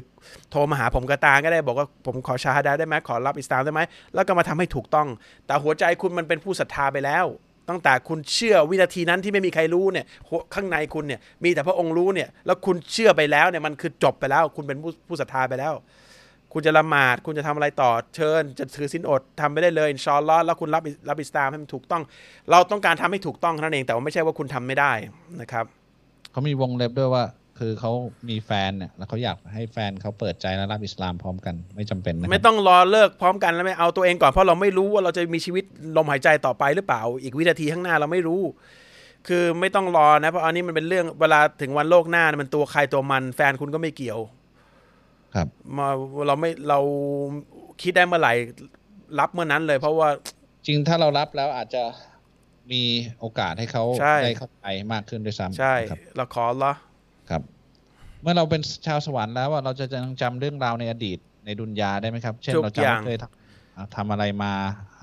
โทรมาหาผมกระตาก็ได้บอกว่าผมขอชาฮดาได้ไหมขอรับอิสลามได้ไหมแล้วก็มาทำให้ถูกต้อง แต่หัวใจคุณมันเป็นผู้ศรัทธาไปแล้ว ตั้งแต่คุณเชื่อวินาทีนั้นที่ไม่มีใครรู้เนี่ยข้างในคุณเนี่ยมีแต่พระองค์รู้เนี่ยแล้วคุณเชื่อไปแล้วเนี่ยมันคือจบไปแล้ว คุณเป็นผู้ผู้ศรัทธาไปแล้ว คุณจะละหมาด คุณจะทำอะไรต่อเชิญ จะถือสินอดทำไม่ได้เลยอินชอนลลอฮ์แล้วคุณรับรับอิสลามให้มันถูกต้อง เราต้องการทำให้ถูกต้องเท่านั้นเองแต่ว่าไม่ใช่ว่าคุณทำไม่ได้นะครับเขามีวงเล็บด้วยว่า คือเขามีแฟนเนี่ยแล้วเขาอยากให้แฟนเขาเปิดใจและรับอิสลามพร้อมกันไม่จำเป็นนะครับไม่ต้องรอเลิกพร้อมกันแล้วไม่เอาตัวเองก่อนเพราะเราไม่รู้ว่าเราจะมีชีวิตลมหายใจต่อไปหรือเปล่า อีกวินาทีข้างหน้าเราไม่รู้ คือไม่ต้องรอนะ เพราะอันนี้มันเป็นเรื่องเวลาถึงวันโลกหน้ามันตัวใครตัวมัน แฟนคุณก็ไม่เกี่ยว ครับมาเราไม่เราคิดได้เมื่อไหร่รับเมื่อนั้นเลย เพราะว่าจริงถ้าเรารับแล้วอาจจะมีโอกาสให้เขาใช่ได้เข้าใจมากขึ้นด้วยซ้ำใช่ครับเราขออัลลอฮ์ ครับ เมื่อเราเป็นชาวสวรรค์แล้วว่าเราจะยังจำเรื่องราวในอดีตในดุนยาได้ไหมครับ เช่นทุกเราอจำย่างว่าเคยทำอ่าทำอะไรมา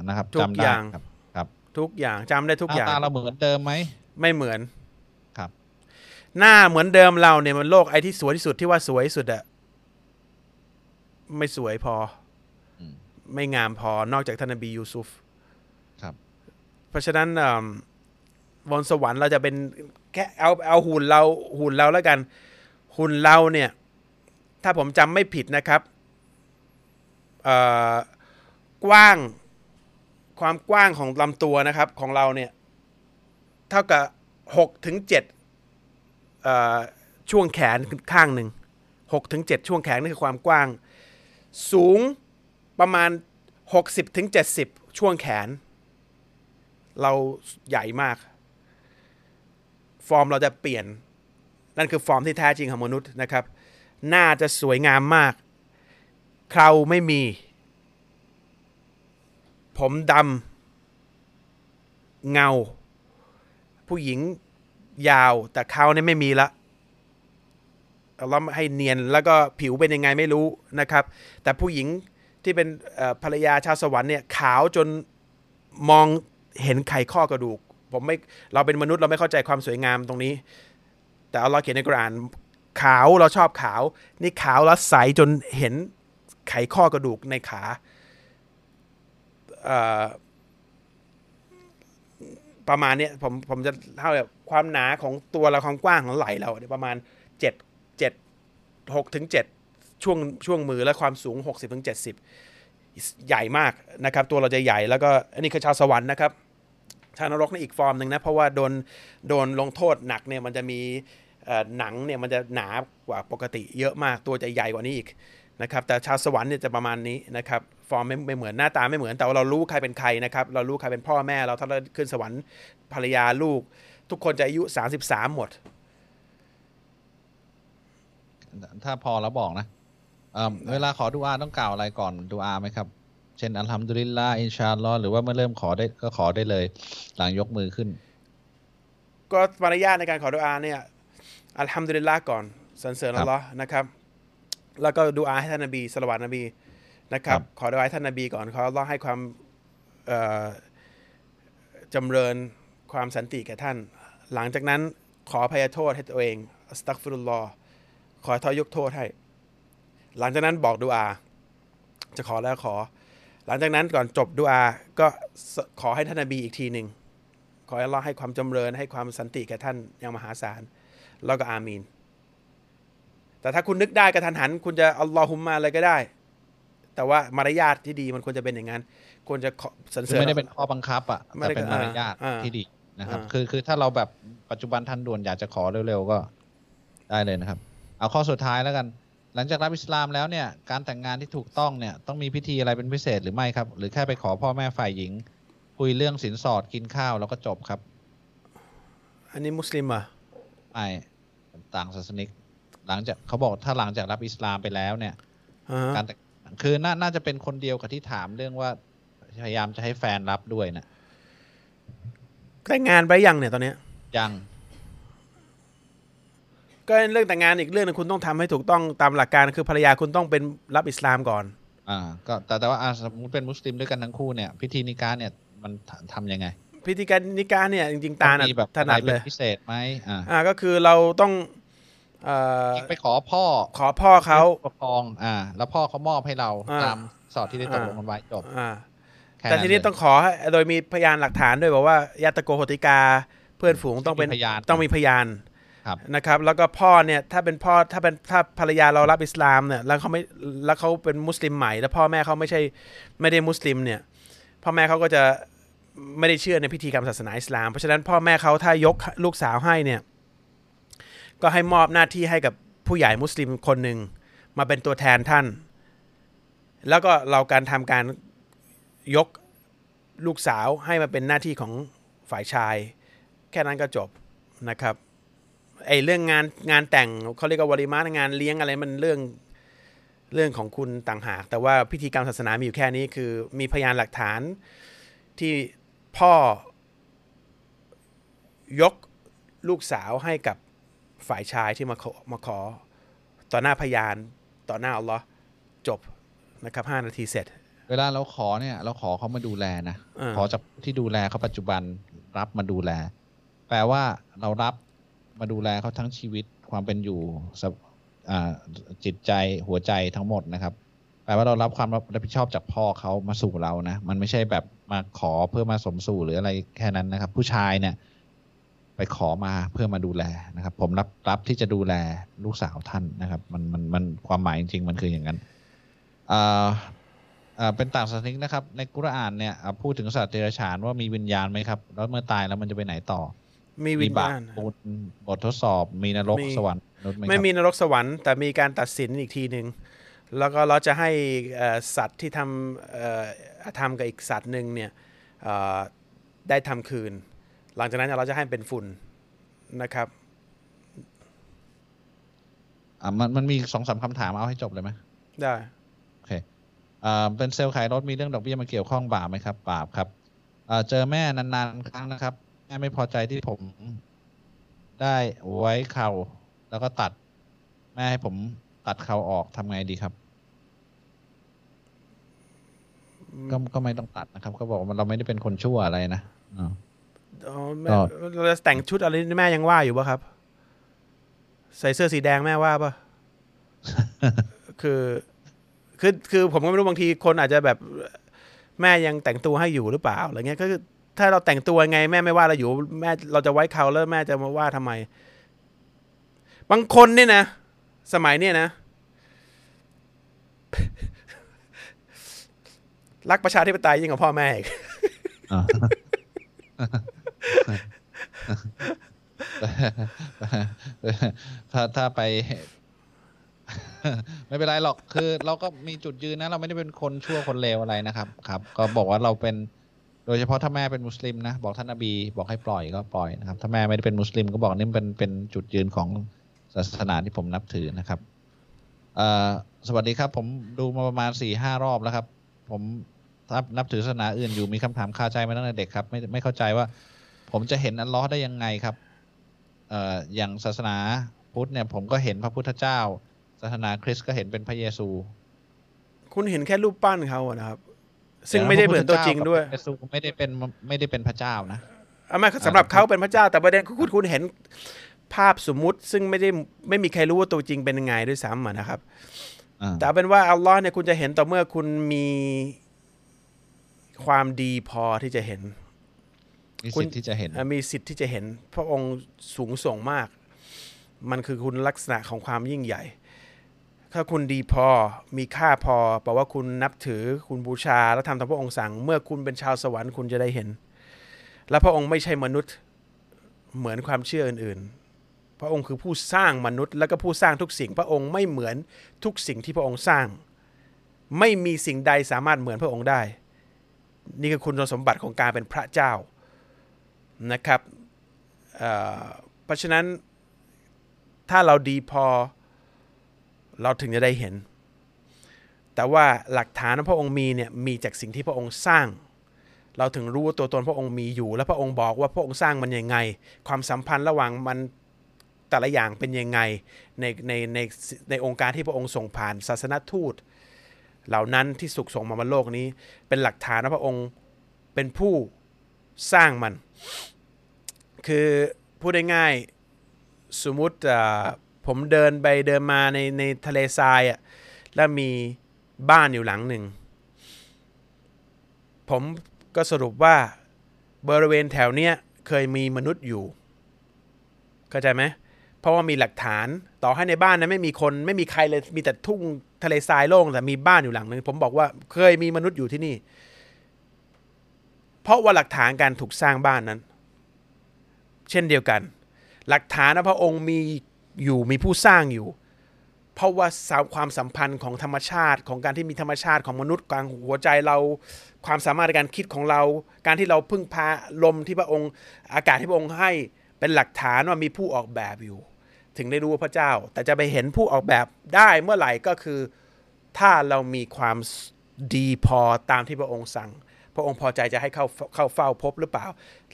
นะครับทุกจำได้อย่างครับครับ ทุกอย่างจำได้ทุกหน้าอย่างตาเราเหมือนเดิมไหมไม่เหมือนครับ หน้าเหมือนเดิมเราเนี่ยมันโลกไอ้ที่สวยที่สุดที่ว่าสวยที่สุดอะไม่สวยพออมไม่งามพอนอกจากท่านนบียูซุฟ ครับ เพราะฉะนั้นอ่าบนสวรรค์เราจะเป็น แค่เอาเอาหุ่นเราหุ่นเราแล้วกัน หุ่นเราเนี่ย ถ้าผมจำไม่ผิดนะครับกว้างความกว้างของลำตัวนะครับของเราเนี่ย เท่ากับหกถึงเจ็ดช่วงแขนข้างหนึ่งหกถึงเจ็ดช่วงแขนนี่คือความกว้าง สูงประมาณหกสิบถึงเจ็ดสิบช่วงแขน เราใหญ่มาก อร์มเราจะเปลี่ยน นั่นคือฟอร์มที่แท้จริงของมนุษย์นะครับหน้าจะสวยงามมาก เคราไม่มี ผมดำเงา ผู้หญิงยาวแต่เขาเนี่ยไม่มีละเราให้เนียนแล้วก็ผิวเป็นยังไงไม่รู้นะครับ แต่ผู้หญิงที่เป็นภรรยาชาวสวรรค์เนี่ยขาวจนมองเห็นไข่ข้อกระดูก ผมไม่เราเป็นมนุษย์เราไม่เข้าใจความสวยงามตรงนี้ แต่อัลเลอฮ์เขียนในกุรอานขาวเราชอบขาว นี่ขาวแล้วใสจนเห็นไขข้อกระดูกในขาประมาณเนี้ยผมผมจะเท่าแบบความหนาของตัวเราความกว้างของไหล่เราประมาณเจ็ดเจ็ดหกถึงเจ็ดช่วงช่วงมือและความสูงหกสิบถึงเจ็ดสิบใหญ่มากนะครับ ตัวเราจะใหญ่แล้วก็อันนี้คือชาวสวรรค์นะครับ ชาวนรกนี่อีกฟอร์มหนึ่งนะ เพราะว่าโดนโดนลงโทษหนักเนี่ยมันจะมีหนังเนี่ยมันจะหนากว่าปกติเยอะมากตัวจะใหญ่กว่านี้อีกนะครับแต่ชาวสวรรค์เนี่ยจะประมาณนี้นะครับฟอร์มไม่ไม่เหมือนหน้าตาไม่เหมือนแต่ว่าเรารู้ใครเป็นใครนะครับเรารู้ใครเป็นพ่อแม่เราถ้าเราขึ้นสวรรค์ภรรยาลูก ทุกคนจะอายุ 33 หมด ถ้าพอแล้วบอกนะเเวลาขอดูอาต้องกล่าวอะไรก่อนดูอาไหมครับ ช่นอัลฮัมดุลิลลาห์อินชาอัลลอฮ์หรือว่าเมื่อเริ่มขอได้ก็ขอได้เลย หลังยกมือขึ้น ก็มารยาทในการขอดุอาเนี่ยอัลฮัมดุลิลละก่อนสรรเสริญครัอับลลอฮ์นะครับ แล้วก็ดูอาให้ท่านนบีสละวัตนบีนะครับครับขอดุอาให้ท่านนบีก่อนขออัลลอฮ์ให้ความเอ่อจำเริญความสันติแก่ท่าน หลังจากนั้นขออภัยโทษให้ตัวเองอัสตักฟิรุลลอฮ์ขอทอยยกโทษให้ หลังจากนั้นบอกดูอา จะขอแล้วขอ หลังจากนั้นก่อนจบดูอาก็ขอให้ท่านนบีอีกทีหนึ่งขอให้เราให้ความจำเริญให้ความสันติแก่ท่านอย่างมหาศาล แล้วก็อามีน แต่ถ้าคุณนึกได้กระทันหัน คุณจะอัลลอฮุมมาอะไรก็ได้ แต่ว่ามารยาทที่ดีมันควรจะเป็นอย่างนั้นควรจะสรรเสริญไม่ได้เป็นข้อบังคับอะไม่ได้แต่เป็นมารยาทอ่าที่ดีนะครับอ่าคือคือถ้าเราแบบปัจจุบันทันด่วนอยากจะขอเร็วๆก็ได้เลยนะครับ เอาข้อสุดท้ายแล้วกัน หลังจากรับอิสลามแล้วเนี่ยการแต่งงานที่ถูกต้องเนี่ยต้องมีพิธีอะไรเป็นพิเศษหรือไม่ครับ หรือแค่ไปขอพ่อแม่ฝ่ายหญิง คุยเรื่องสินสอดกินข้าวแล้วก็จบครับ อันนี้มุสลิมเหรอะไม่ต่างศาสนิก หลังจากเขาบอกถ้าหลังจากรับอิสลามไปแล้วเนี่ยการแต่งคือน่าน่าจะเป็นคนเดียวกับที่ถามเรื่องว่าพยายามจะให้แฟนรับด้วยนะแต่งงานไปยังเนี่ยตอนเนี้ยยัง ก็เรื่องแต่งงานอีกเรื่องหนึงคุณต้องทำให้ถูกต้องตามหลักการคือภรรยาคุณต้องเป็นรับอิสลามก่อน อ่า ก็แต่แต่ว่าอ่าสมมติเป็นมุสลิมด้วยกันทั้งคู่เนี่ย พิธีนิกาเนี่ยมันททำยังไง พิธีการนิกาเนี่ยจริงๆตาต้น่ะองมีแบบถนัดอะไรเลป็ยพิเศษไหมอ่าอ่าก็คือเราต้องเอ่อไปขอพ่อขอพ่อเขาปกครอง อ่า แล้วพ่อเขามอบให้เราอ่าตามสอดที่ได้ตกลงกันไว้จบอ่าค่แต่ทีนี้เลยต้องขอให้โดยมีพยานหลักฐานด้วยบอกว่ายาตะโกโหติกา เพื่อนฝูงต้องเป็นมีพยานต้องมีพยานครับ นะครับแล้วก็พ่อเนี่ยถ้าเป็นพ่อถ้าเป็นถ้าภรรยาเรารับอิสลามเนี่ยแล้วเขาไม่แล้วเขาเป็นมุสลิมใหม่ แล้วพ่อแม่เขาไม่ใช่ไม่ได้มุสลิมเนี่ยพ่อแม่เขาก็จะไม่ได้เชื่อในพิธีกรรมศาสนาอิสลาม เพราะฉะนั้นพ่อแม่เขาถ้ายกลูกสาวให้เนี่ยก็ให้มอบหน้าที่ให้กับผู้ใหญ่มุสลิมคนหนึ่งมาเป็นตัวแทนท่าน แล้วก็เราการทำการยกลูกสาวให้มาเป็นหน้าที่ของฝ่ายชาย แค่นั้นก็จบนะครับ ไอเรื่องงานงานแต่งเขาเรียกว่าวาริมางานเลี้ยงอะไรมันเรื่องเรื่องของคุณต่างหาก แต่ว่าพิธีกรรมศาสนามีอยู่แค่นี้คือ มีพยานหลักฐานที่พ่อยกลูกสาวให้กับฝ่ายชายที่มาขอมาขอ ต่อหน้าพยานต่อหน้าอัลลอฮ์จบนะครับห้านาทีเสร็จ เวลาเราขอเนี่ย เราขอเขามาดูแลนะอ่าขอจากที่ดูแลเขาปัจจุบันรับมาดูแล แปลว่าเรารับ มาดูแลเขาทั้งชีวิตความเป็นอยู่สจิตใจหัวใจทั้งหมดนะครับแปลว่าเรารับความรับผิดชอบจากพ่อเขามาสู่เรานะ มันไม่ใช่แบบมาขอเพื่อมาสมสู่หรืออะไรแค่นั้นนะครับ ผู้ชายเนี่ย ไปขอมาเพื่อมาดูแลนะครับ ผมรับรับที่จะดูแลลูกสาวท่านนะครับ มันมันมันความหมายจริง ๆ มันคืออย่างนั้นอ่าอ่าเป็นต่างศาสนิกนะครับ ในกุรอานเนี่ยพูดถึงสัตว์เดรัจฉานว่ามีวิญญาณไหมครับ แล้วเมื่อตายแล้วมันจะไปไหนต่อ มีวิญบาปญาณบุญบททดสอบมีนรกมีสวรรค์มนุษย์ไหมไม่ครับมีนรกสวรรค์แต่มีการตัดสินอีกทีหนึ่งแล้วก็เราจะให้เอ่อสัตว์ที่ทำเอ่อทำกับอีกสัตว์หนึ่งเนี่ยเอ่อได้ทำคืน หลังจากนั้นเราจะให้เป็นฝุ่นนะครับอ่ามันมันมีสองสามคำถามเอาให้จบเลยไหมได้โอเคอ่าเป็นเซลล์ขายรถมีเรื่องดอกเบี้ยมาเกี่ยวข้องบาปไหมครับบาปครับอ่าเจอแม่นานๆครั้งนะครับแม่ไม่พอใจที่ผมได้ไว้เข่า แล้วก็ตัด แม่ให้ผมตัดเข่าออกทำไงดีครับ ก็ก็ไม่ต้องตัดนะครับเขาบอกว่าเราไม่ได้เป็นคนชั่วอะไรนะอ่าอ๋อแม่ก็เราจะแต่งชุดอะไรนี่แม่ยังว่าอยู่ปะครับ ใส่เสื้อสีแดงแม่ว่าปะคือคือคือผมก็ไม่รู้บางทีคนอาจจะแบบแม่ยังแต่งตัวให้อยู่หรือเปล่าอะไรเงี้ยก็คือ ถ้าเราแต่งตัวไงแม่ไม่ว่าเราอยู่แม่เราจะไว้เขาแล้วแม่จะมาว่าทำไม บางคนเนี่ยนะ สมัยเนี่ยนะ รักประชาธิปไตยยิ่งกว่าพ่อแม่อีกอ่าถ้าถ้าไป ไม่เป็นไรหรอกคือ เราก็มีจุดยืนนะ เราไม่ได้เป็นคนชั่วคนเลวอะไรนะครับ ครับ ก็บอกว่าเราเป็น โดยเฉพาะถ้าแม่เป็นมุสลิมนะบอกท่านนบีบอกให้ปล่อยก็ปล่อยนะครับ ถ้าแม่ไม่ได้เป็นมุสลิมก็บอกนี่เป็นเป็นจุดยืนของศาสนาที่ผมนับถือนะครับสวัสดีครับ ผมดูมาประมาณสี่ห้ารอบแล้วครับ ผมนับนับถือศาสนาอื่นอยู่มีคำถามคาใจมาตั้งแต่เด็กครับ ไม่ไม่เข้าใจว่า ผมจะเห็นอัลลอฮ์ได้ยังไงครับเอ่ออย่างศาสนาพุทธเนี่ย ผมก็เห็นพระพุทธเจ้า ศาสนาคริสต์ก็เห็นเป็นพระเยซู คุณเห็นแค่รูปปั้นเขาอะนะครับ ซึ่งไม่ได้เหมือนตัวจริงด้วยพะพุทธเจ้ากับพระเยซูไม่ได้เป็นไม่ได้เป็นพระเจ้านะเอาไม่สำหรับเขาเป็นพระเจ้า แต่ประเด็นคือคุณคุณเห็นภาพสมมุติ ซึ่งไม่ได้ไม่มีใครรู้ว่าตัวจริงเป็นยังไงด้วยซ้ำอะนะครับอ่าแต่เอาเป็นว่าอัลลอฮ์เนี่ยคุณจะเห็นต่อเมื่อคุณมีความดีพอที่จะเห็นมีคุณสิทธิ์ที่จะเห็นอะมีสิทธิ์ที่จะเห็น พระองค์สูงส่งมาก มันคือคุณลักษณะของความยิ่งใหญ่ ถ้าคุณดีพอมีค่าพอแปลว่าคุณนับถือคุณบูชา และทำตามพระองค์สั่ง เมื่อคุณเป็นชาวสวรรค์คุณจะได้เห็น และพระองค์ไม่ใช่มนุษย์เหมือนความเชื่ออื่นๆ พระองค์คือผู้สร้างมนุษย์ และก็ผู้สร้างทุกสิ่ง พระองค์ไม่เหมือนทุกสิ่งที่พระองค์สร้าง ไม่มีสิ่งใดสามารถเหมือนพระองค์ได้ นี่คือคุณสมบัติของการเป็นพระเจ้านะครับเเพราะฉะนั้นถ้าเราดีพอ เราถึงจะได้เห็น แต่ว่าหลักฐานพระองค์มีเนี่ยมีจากสิ่งที่พระองค์สร้าง เราถึงรู้ว่าตัวตนพระองค์มีอยู่ และพระองค์บอกว่าพระองค์สร้างมันยังไง ความสัมพันธ์ระหว่างมันแต่ละอย่างเป็นยังไงในในในในองค์การที่พระองค์ส่งผ่านศาสนทูต เหล่านั้นที่สุกส่งมาบนโลกนี้ เป็นหลักฐานว่าพระองค์เป็นผู้สร้างมัน คือพูดได้ง่ายๆสมมติอ่า ผมเดินไปเดินมาในในทะเลทรายอะแล้วมีบ้านอยู่หลังหนึ่ง ผมก็สรุปว่าบริเวณแถวเนี้ยเคยมีมนุษย์อยู่เข้าใจไหมเพราะว่ามีหลักฐานต่อให้ในบ้านนั้นไม่มีคนไม่มีใครเลยมีแต่ทุ่งทะเลทรายโล่งแต่มีบ้านอยู่หลังหนึ่งผมบอกว่าเคยมีมนุษย์อยู่ที่นี่ เพราะว่าหลักฐานการถูกสร้างบ้านนั้น เช่นเดียวกัน หลักฐานพระองค์มี อยู่มีผู้สร้างอยู่ เพราะว่าสาวความสัมพันธ์ของธรรมชาติของการที่มีธรรมชาติของมนุษย์กลางหัวใจเรา ความสามารถในการคิดของเรา การที่เราพึ่งพาลมที่พระองค์ อากาศที่พระองค์ให้เป็นหลักฐานว่ามีผู้ออกแบบอยู่ ถึงได้รู้ว่าพระเจ้า แต่จะไปเห็นผู้ออกแบบได้เมื่อไหร่ก็คือถ้าเรามีความดีพอตามที่พระองค์สั่ง พระองค์พอใจจะให้เข้าเข้าเฝ้าพบหรือเปล่า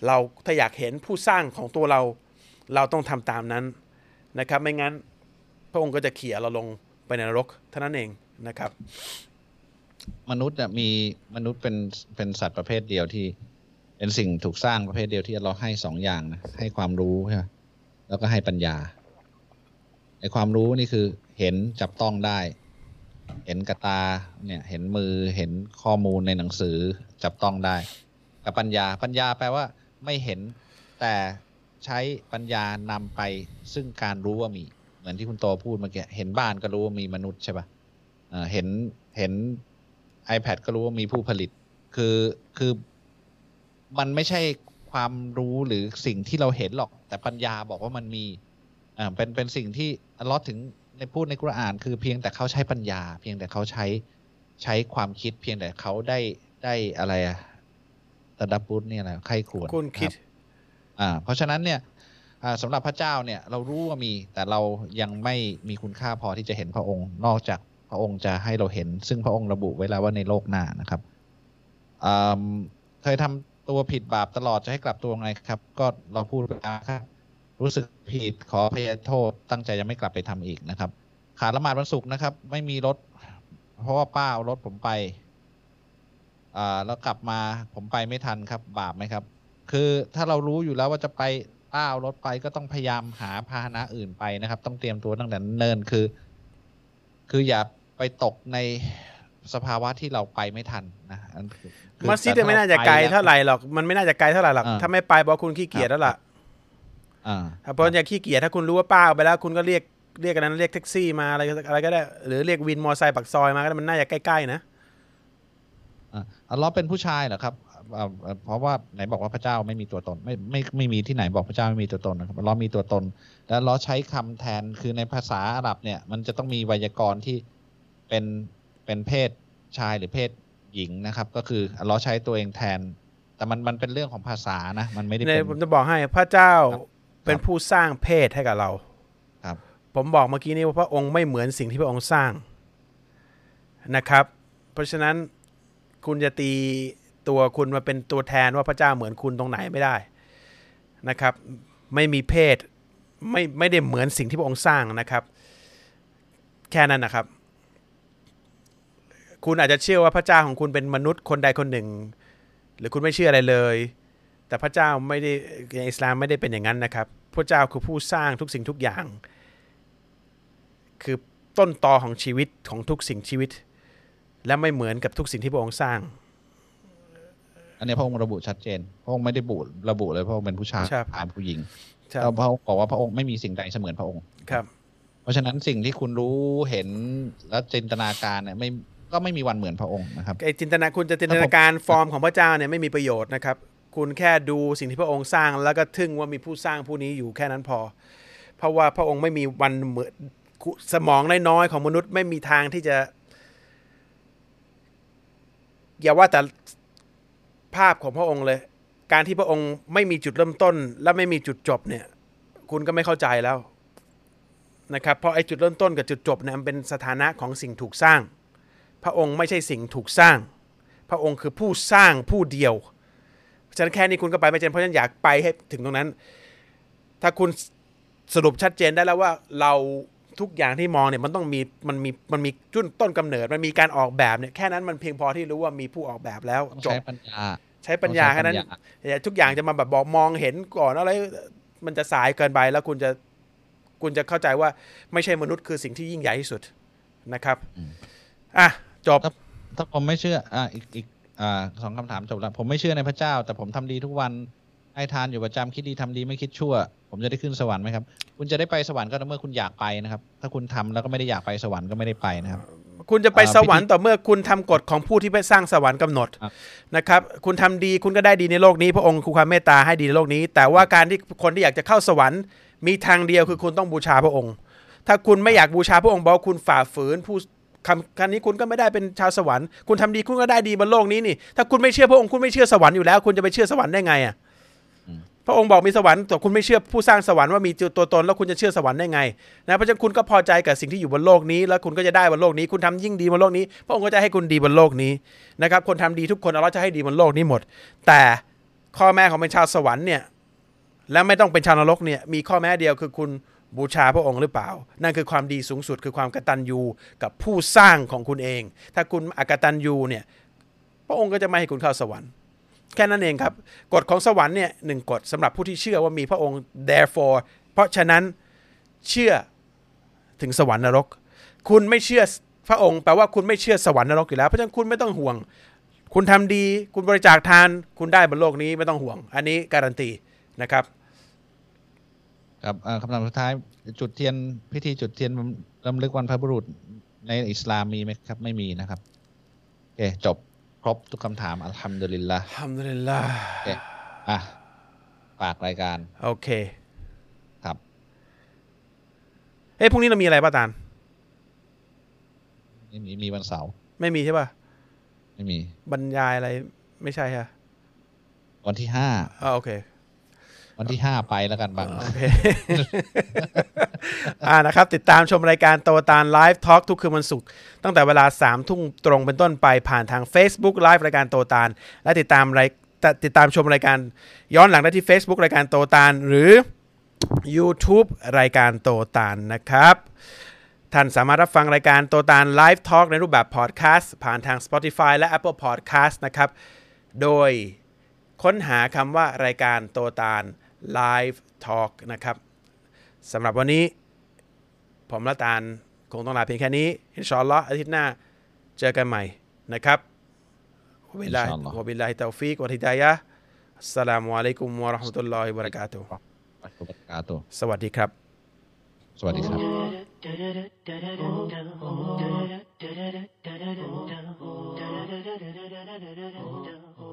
เราถ้าอยากเห็นผู้สร้างของตัวเรา เราต้องทำตามนั้น นะครับไม่งั้นพระองค์ก็จะเขี่ยเราลงไปในนรกเท่านั้นเองนะครับ มนุษย์เนี่ยมีมนุษย์เป็นเป็นสัตว์ประเภทเดียวที่ เป็นสิ่งถูกสร้างประเภทเดียวที่เราให้สองอย่างนะให้ความรู้ใช่ไหมแล้วก็ให้ปัญญาไอความรู้นี่คือเห็นจับต้องได้ เห็นกระตาเนี่ยเห็นมือเห็นข้อมูลในหนังสือจับต้องได้ กับปัญญาปัญญาแปลว่า ไม่เห็นแต่ ใช้ปัญญานำไปซึ่งการรู้ว่ามี เหมือนที่คุณโตพูดเมื่อกี้เห็นบ้านก็รู้ว่ามีมนุษย์ใช่ปะ่ะเห็นเห็น iPad ก็รู้ว่ามีผู้ผลิต คือคือมันไม่ใช่ความรู้หรือสิ่งที่เราเห็นหรอก แต่ปัญญาบอกว่ามันมีอ่าเป็นเป็นสิ่งที่อัลเลอฮ์ถึงในพูดในกุรอาน คือเพียงแต่เขาใช้ปัญญา เพียงแต่เขาใช้ใช้ความคิด เพียงแต่เขาได้ได้อะไรอะตะดับบุญเนี่ยอะไรใครควรคุณคิดรับ อ่าเพราะฉะนั้นเนี่ยอ่าสำหรับพระเจ้าเนี่ยเรารู้ว่ามีแต่เรายังไม่มีคุณค่าพอที่จะเห็นพระองค์ นอกจากพระองค์จะให้เราเห็น ซึ่งพระองค์ระบุไว้แล้วว่าในโลกหน้านะครับอืมเคยทำตัวผิดบาปตลอดจะให้กลับตัวไงครับ ก็เราพูดไปแล้วครับรู้สึกผิดขอพยโทษ ตั้งใจจะไม่กลับไปทำอีกนะครับ ขาดละหมาดวันศุกร์นะครับ ไม่มีรถ เพราะว่าป้าเอารถผมไปอ่าแล้วกลับมาผมไปไม่ทันครับ บาปไหมครับ คือถ้าเรารู้อยู่แล้วว่าจะไปป้าเอารถไปก็ต้องพยายามหาพาหนะอื่นไปนะครับ ต้องเตรียมตัวตั้งแต่เนิ่นคือ คืออย่าไปตกในสภาวะที่เราไปไม่ทันนะอันคือคือมัสยิดแต่เนี่ยไม่น่าจะไกลเท่าไหร่หรอกมันไม่น่าจะไกลเท่าไหร่หรอกอ่าถ้าไม่ไปเพราะคุณขี้เกียจแล้วล่ะอ่าถ้าเพราะอย่าขี้เกียจถ้าคุณรู้ว่าป้าเอาไปแล้ว คุณก็เรียกเรียกกันนั้นเรียกแท็กซี่มาอะไรอะไรก็ได้ หรือเรียกวินมอเตอร์ไซค์ปักซอยมาก็ได้มันน่าจะใกล้ๆนะอ่าอัลเลอฮ์เป็นผู้ชายเหรอครับอ่าอ่า เพราะว่าไหนบอกว่าพระเจ้าไม่มีตัวตน ไม่ไม่ไม่มีที่ไหนบอกพระเจ้าไม่มีตัวตนนะครับอัลเลอฮ์มีตัวตน แล้วอัลเลอฮ์ใช้คำแทนคือในภาษาอาหรับเนี่ย มันจะต้องมีไวยากรณ์ที่เป็นเป็นเพศชายหรือเพศหญิงนะครับ ก็คืออัลเลอฮ์ใช้ตัวเองแทน แต่มันมันเป็นเรื่องของภาษานะ มันไม่ได้ในเป็นผมจะบอกให้พระเจ้าครับเป็นผู้สร้างเพศให้กับเรา ครับ ผมบอกเมื่อกี้นี้ว่าพระองค์ไม่เหมือนสิ่งที่พระองค์สร้างนะครับ เพราะฉะนั้นคุณจะตี ตัวคุณมาเป็นตัวแทนว่าพระเจ้าเหมือนคุณตรงไหนไม่ได้นะครับ ไม่มีเพศไม่ไม่ได้เหมือนสิ่งที่พระองค์สร้างนะครับ แค่นั้นนะครับ คุณอาจจะเชื่อว่าพระเจ้าของคุณเป็นมนุษย์คนใดคนหนึ่ง หรือคุณไม่เชื่ออะไรเลย แต่พระเจ้าไม่ได้ในอิสลามไม่ได้เป็นอย่างนั้นนะครับ พระเจ้าคือผู้สร้างทุกสิ่งทุกอย่าง คือต้นตอของชีวิตของทุกสิ่งชีวิต และไม่เหมือนกับทุกสิ่งที่พระองค์สร้าง อันนี้พระองค์ระบุชัดเจน พระองค์ไม่ได้บุระบุเลยพระองค์เป็นผู้ชายผานผู้หญิงเราพระองค์บอกว่าพระองค์ไม่มีสิ่งใดเสมือนพระองค์ครับ เพราะฉะนั้นสิ่งที่คุณรู้เห็นและจินตนาการเนี่ยไม่ก็ไม่มีวันเหมือนพระองค์นะครับไอจินตนาคุณจะจินตนาการฟอร์มของพระเจ้าเนี่ยไม่มีประโยชน์นะครับ คุณแค่ดูสิ่งที่พระองค์สร้างแล้วก็ทึ่งว่ามีผู้สร้างผู้นี้อยู่แค่นั้นพอ เพราะว่าพระองค์ไม่มีวันเหมือนสมองน้อยๆของมนุษย์ไม่มีทางที่จะ อย่าว่าแต่ ภาพของพระองค์เลย การที่พระองค์ไม่มีจุดเริ่มต้น และไม่มีจุดจบเนี่ย คุณก็ไม่เข้าใจแล้วนะครับ เพราะไอ้จุดเริ่มต้นกับจุดจบเนี่ยมันเป็นสถานะของสิ่งถูกสร้าง พระองค์ไม่ใช่สิ่งถูกสร้าง พระองค์คือผู้สร้างผู้เดียวฉันแค่นี้คุณก็ไปไม่เจนเพราะฉันอยากไปให้ถึงตรงนั้น ถ้าคุณสรุปชัดเจนได้แล้วว่าเรา ทุกอย่างที่มองเนี่ยมันต้องมีมันมีมันมีจุดต้นกำเนิด มันมีการออกแบบเนี่ยแค่นั้นมันเพียงพอที่รู้ว่ามีผู้ออกแบบแล้วจบใช้ปัญญาใช้ปัญญาแค่นั้นทุกอย่างจะมาแบบบอกมองเห็นก่อนอะไรมันจะสายเกินไปแล้วคุณจะคุณจะเข้าใจว่าไม่ใช่มนุษย์คือสิ่งที่ยิ่งใหญ่ที่สุดนะครับอะจบถ้าผมไม่เชื่ออะอีกอีกอ่าสองคำถามจบแล้วผมไม่เชื่อในพระเจ้า แต่ผมทำดีทุกวัน ไอ้ทานอยู่ประจำคิดดีทำดีไม่คิดชั่ว ผมจะได้ขึ้นสวรรค์ไหมครับ คุณจะได้ไปสวรรค์ก็ต่อเมื่อคุณอยากไปนะครับ ถ้าคุณทำแล้วก็ไม่ได้อยากไปสวรรค์ก็ไม่ได้ไปนะครับ คุณจะไปสวรรค์ต่อเมื่อคุณทำกฎของผู้ที่ไปสร้างสวรรค์กำหนดนะครับ คุณทำดีคุณก็ได้ดีในโลกนี้ พระองค์คุณความเมตตาให้ดีในโลกนี้ แต่ว่าการที่คนที่อยากจะเข้าสวรรค์มีทางเดียวคือคุณต้องบูชาพระองค์ ถ้าคุณไม่อยากบูชาพระองค์บอกคุณฝ่าฝืนผู้คำคำนี้คุณก็ไม่ได้เป็นชาวสวรรค์ คุณทำดีคุณก็ได้ดีบนโลกนี้นี่ ถ้าคุณไม่เชื่อพระองค์คุณไม่เชื่อสวรรค์อยู่แล้ว คุณจะไปเชื่อสวรรค์ได้ไงอะ พระองค์บอกมีสวรรค์แต่คุณไม่เชื่อผู้สร้างสวรรค์ว่ามีตัวตนแล้วคุณจะเชื่อสวรรค์ได้ไงนะเพราะฉะนั้นคุณก็พอใจกับสิ่งที่อยู่บนโลกนี้ แล้วคุณก็จะได้บนโลกนี้ คุณทำยิ่งดีบนโลกนี้ พระองค์ก็จะให้คุณดีบนโลกนี้นะครับคนทำดีทุกคนอัลลอจะให้ดีบนโลกนี้หมด แต่ข้อแม่ของเป็นชาวสวรรค์เนี่ยและไม่ต้องเป็นชาวนรกเนี่ยมีข้อแม้เดียวคือคุณบูชาพระองค์หรือเปล่า นั่นคือความดีสูงสุดคือความกตัญญูกับผู้สร้างของคุณเอง ถ้าคุณอกตัญญูเนี่ยพระองค์ก็จะไม่ให้คุณเข้าสวรรค์ แค่นั้นเองครับ กฎของสวรรค์เนี่ยหนึ่งกฎสำหรับผู้ที่เชื่อว่ามีพระองค์ therefore เพราะฉะนั้นเชื่อถึงสวรรค์นรก คุณไม่เชื่อพระองค์แปลว่าคุณไม่เชื่อสวรรค์นรกอยู่แล้ว เพราะฉะนั้นคุณไม่ต้องห่วง คุณทำดี คุณบริจาคทาน คุณได้บนโลกนี้ไม่ต้องห่วง อันนี้การันตีนะครับครับคำถามสุดท้ายจุดเทียนพิธีจุดเทียนลำลึกวันพระบุรุษในอิสลามมีไหมครับ ไม่มีนะครับโอเคจบ รบทุกคำถามอัลฮัมดุลิลละอัลฮัมดุลิลละโอเคอะฝากรายการ โอเค ครับเฮ้ยพรุ่งนี้เรามีอะไรป้าตาลไม่มีมีวันเสาร์ไม่มีใช่ป่ะ ไม่มี บรรยายอะไรไม่ใช่ฮะวันที่ห้าอ่าโอเค วันที่ห้าไปแล้วกันบางโอเคอ่านะครับ ติดตามชมรายการโตตาน Live Talk ทุกคืนวันศุกร์ตั้งแต่เวลาสามทุ่มตรงเป็นต้นไปผ่านทาง Facebook ไลฟ์รายการโตตานและติดตามรายติดตามชมรายการย้อนหลังได้ที่ Facebook รายการโตตานหรือ YouTube รายการโตตานนะครับท่านสามารถรับฟังรายการโตตาน Live Talk ในรูปแบบพอดแคสต์ผ่านทาง Spotify และ Apple Podcast นะครับ โดยค้นหาคำว่ารายการโตตาน Live Talk นะครับสำหรับวันนี้ ผมและตาลคงต้องลาเพียงแค่นี้ إن شاء اللهอาทิตย์หน้าเจอกันใหม่นะครับوبالله وبالله التوفيق والهداية السلام عليكم ورحمة الله وبركاتهสวัสดีครับ สวัสดีครับ Oh.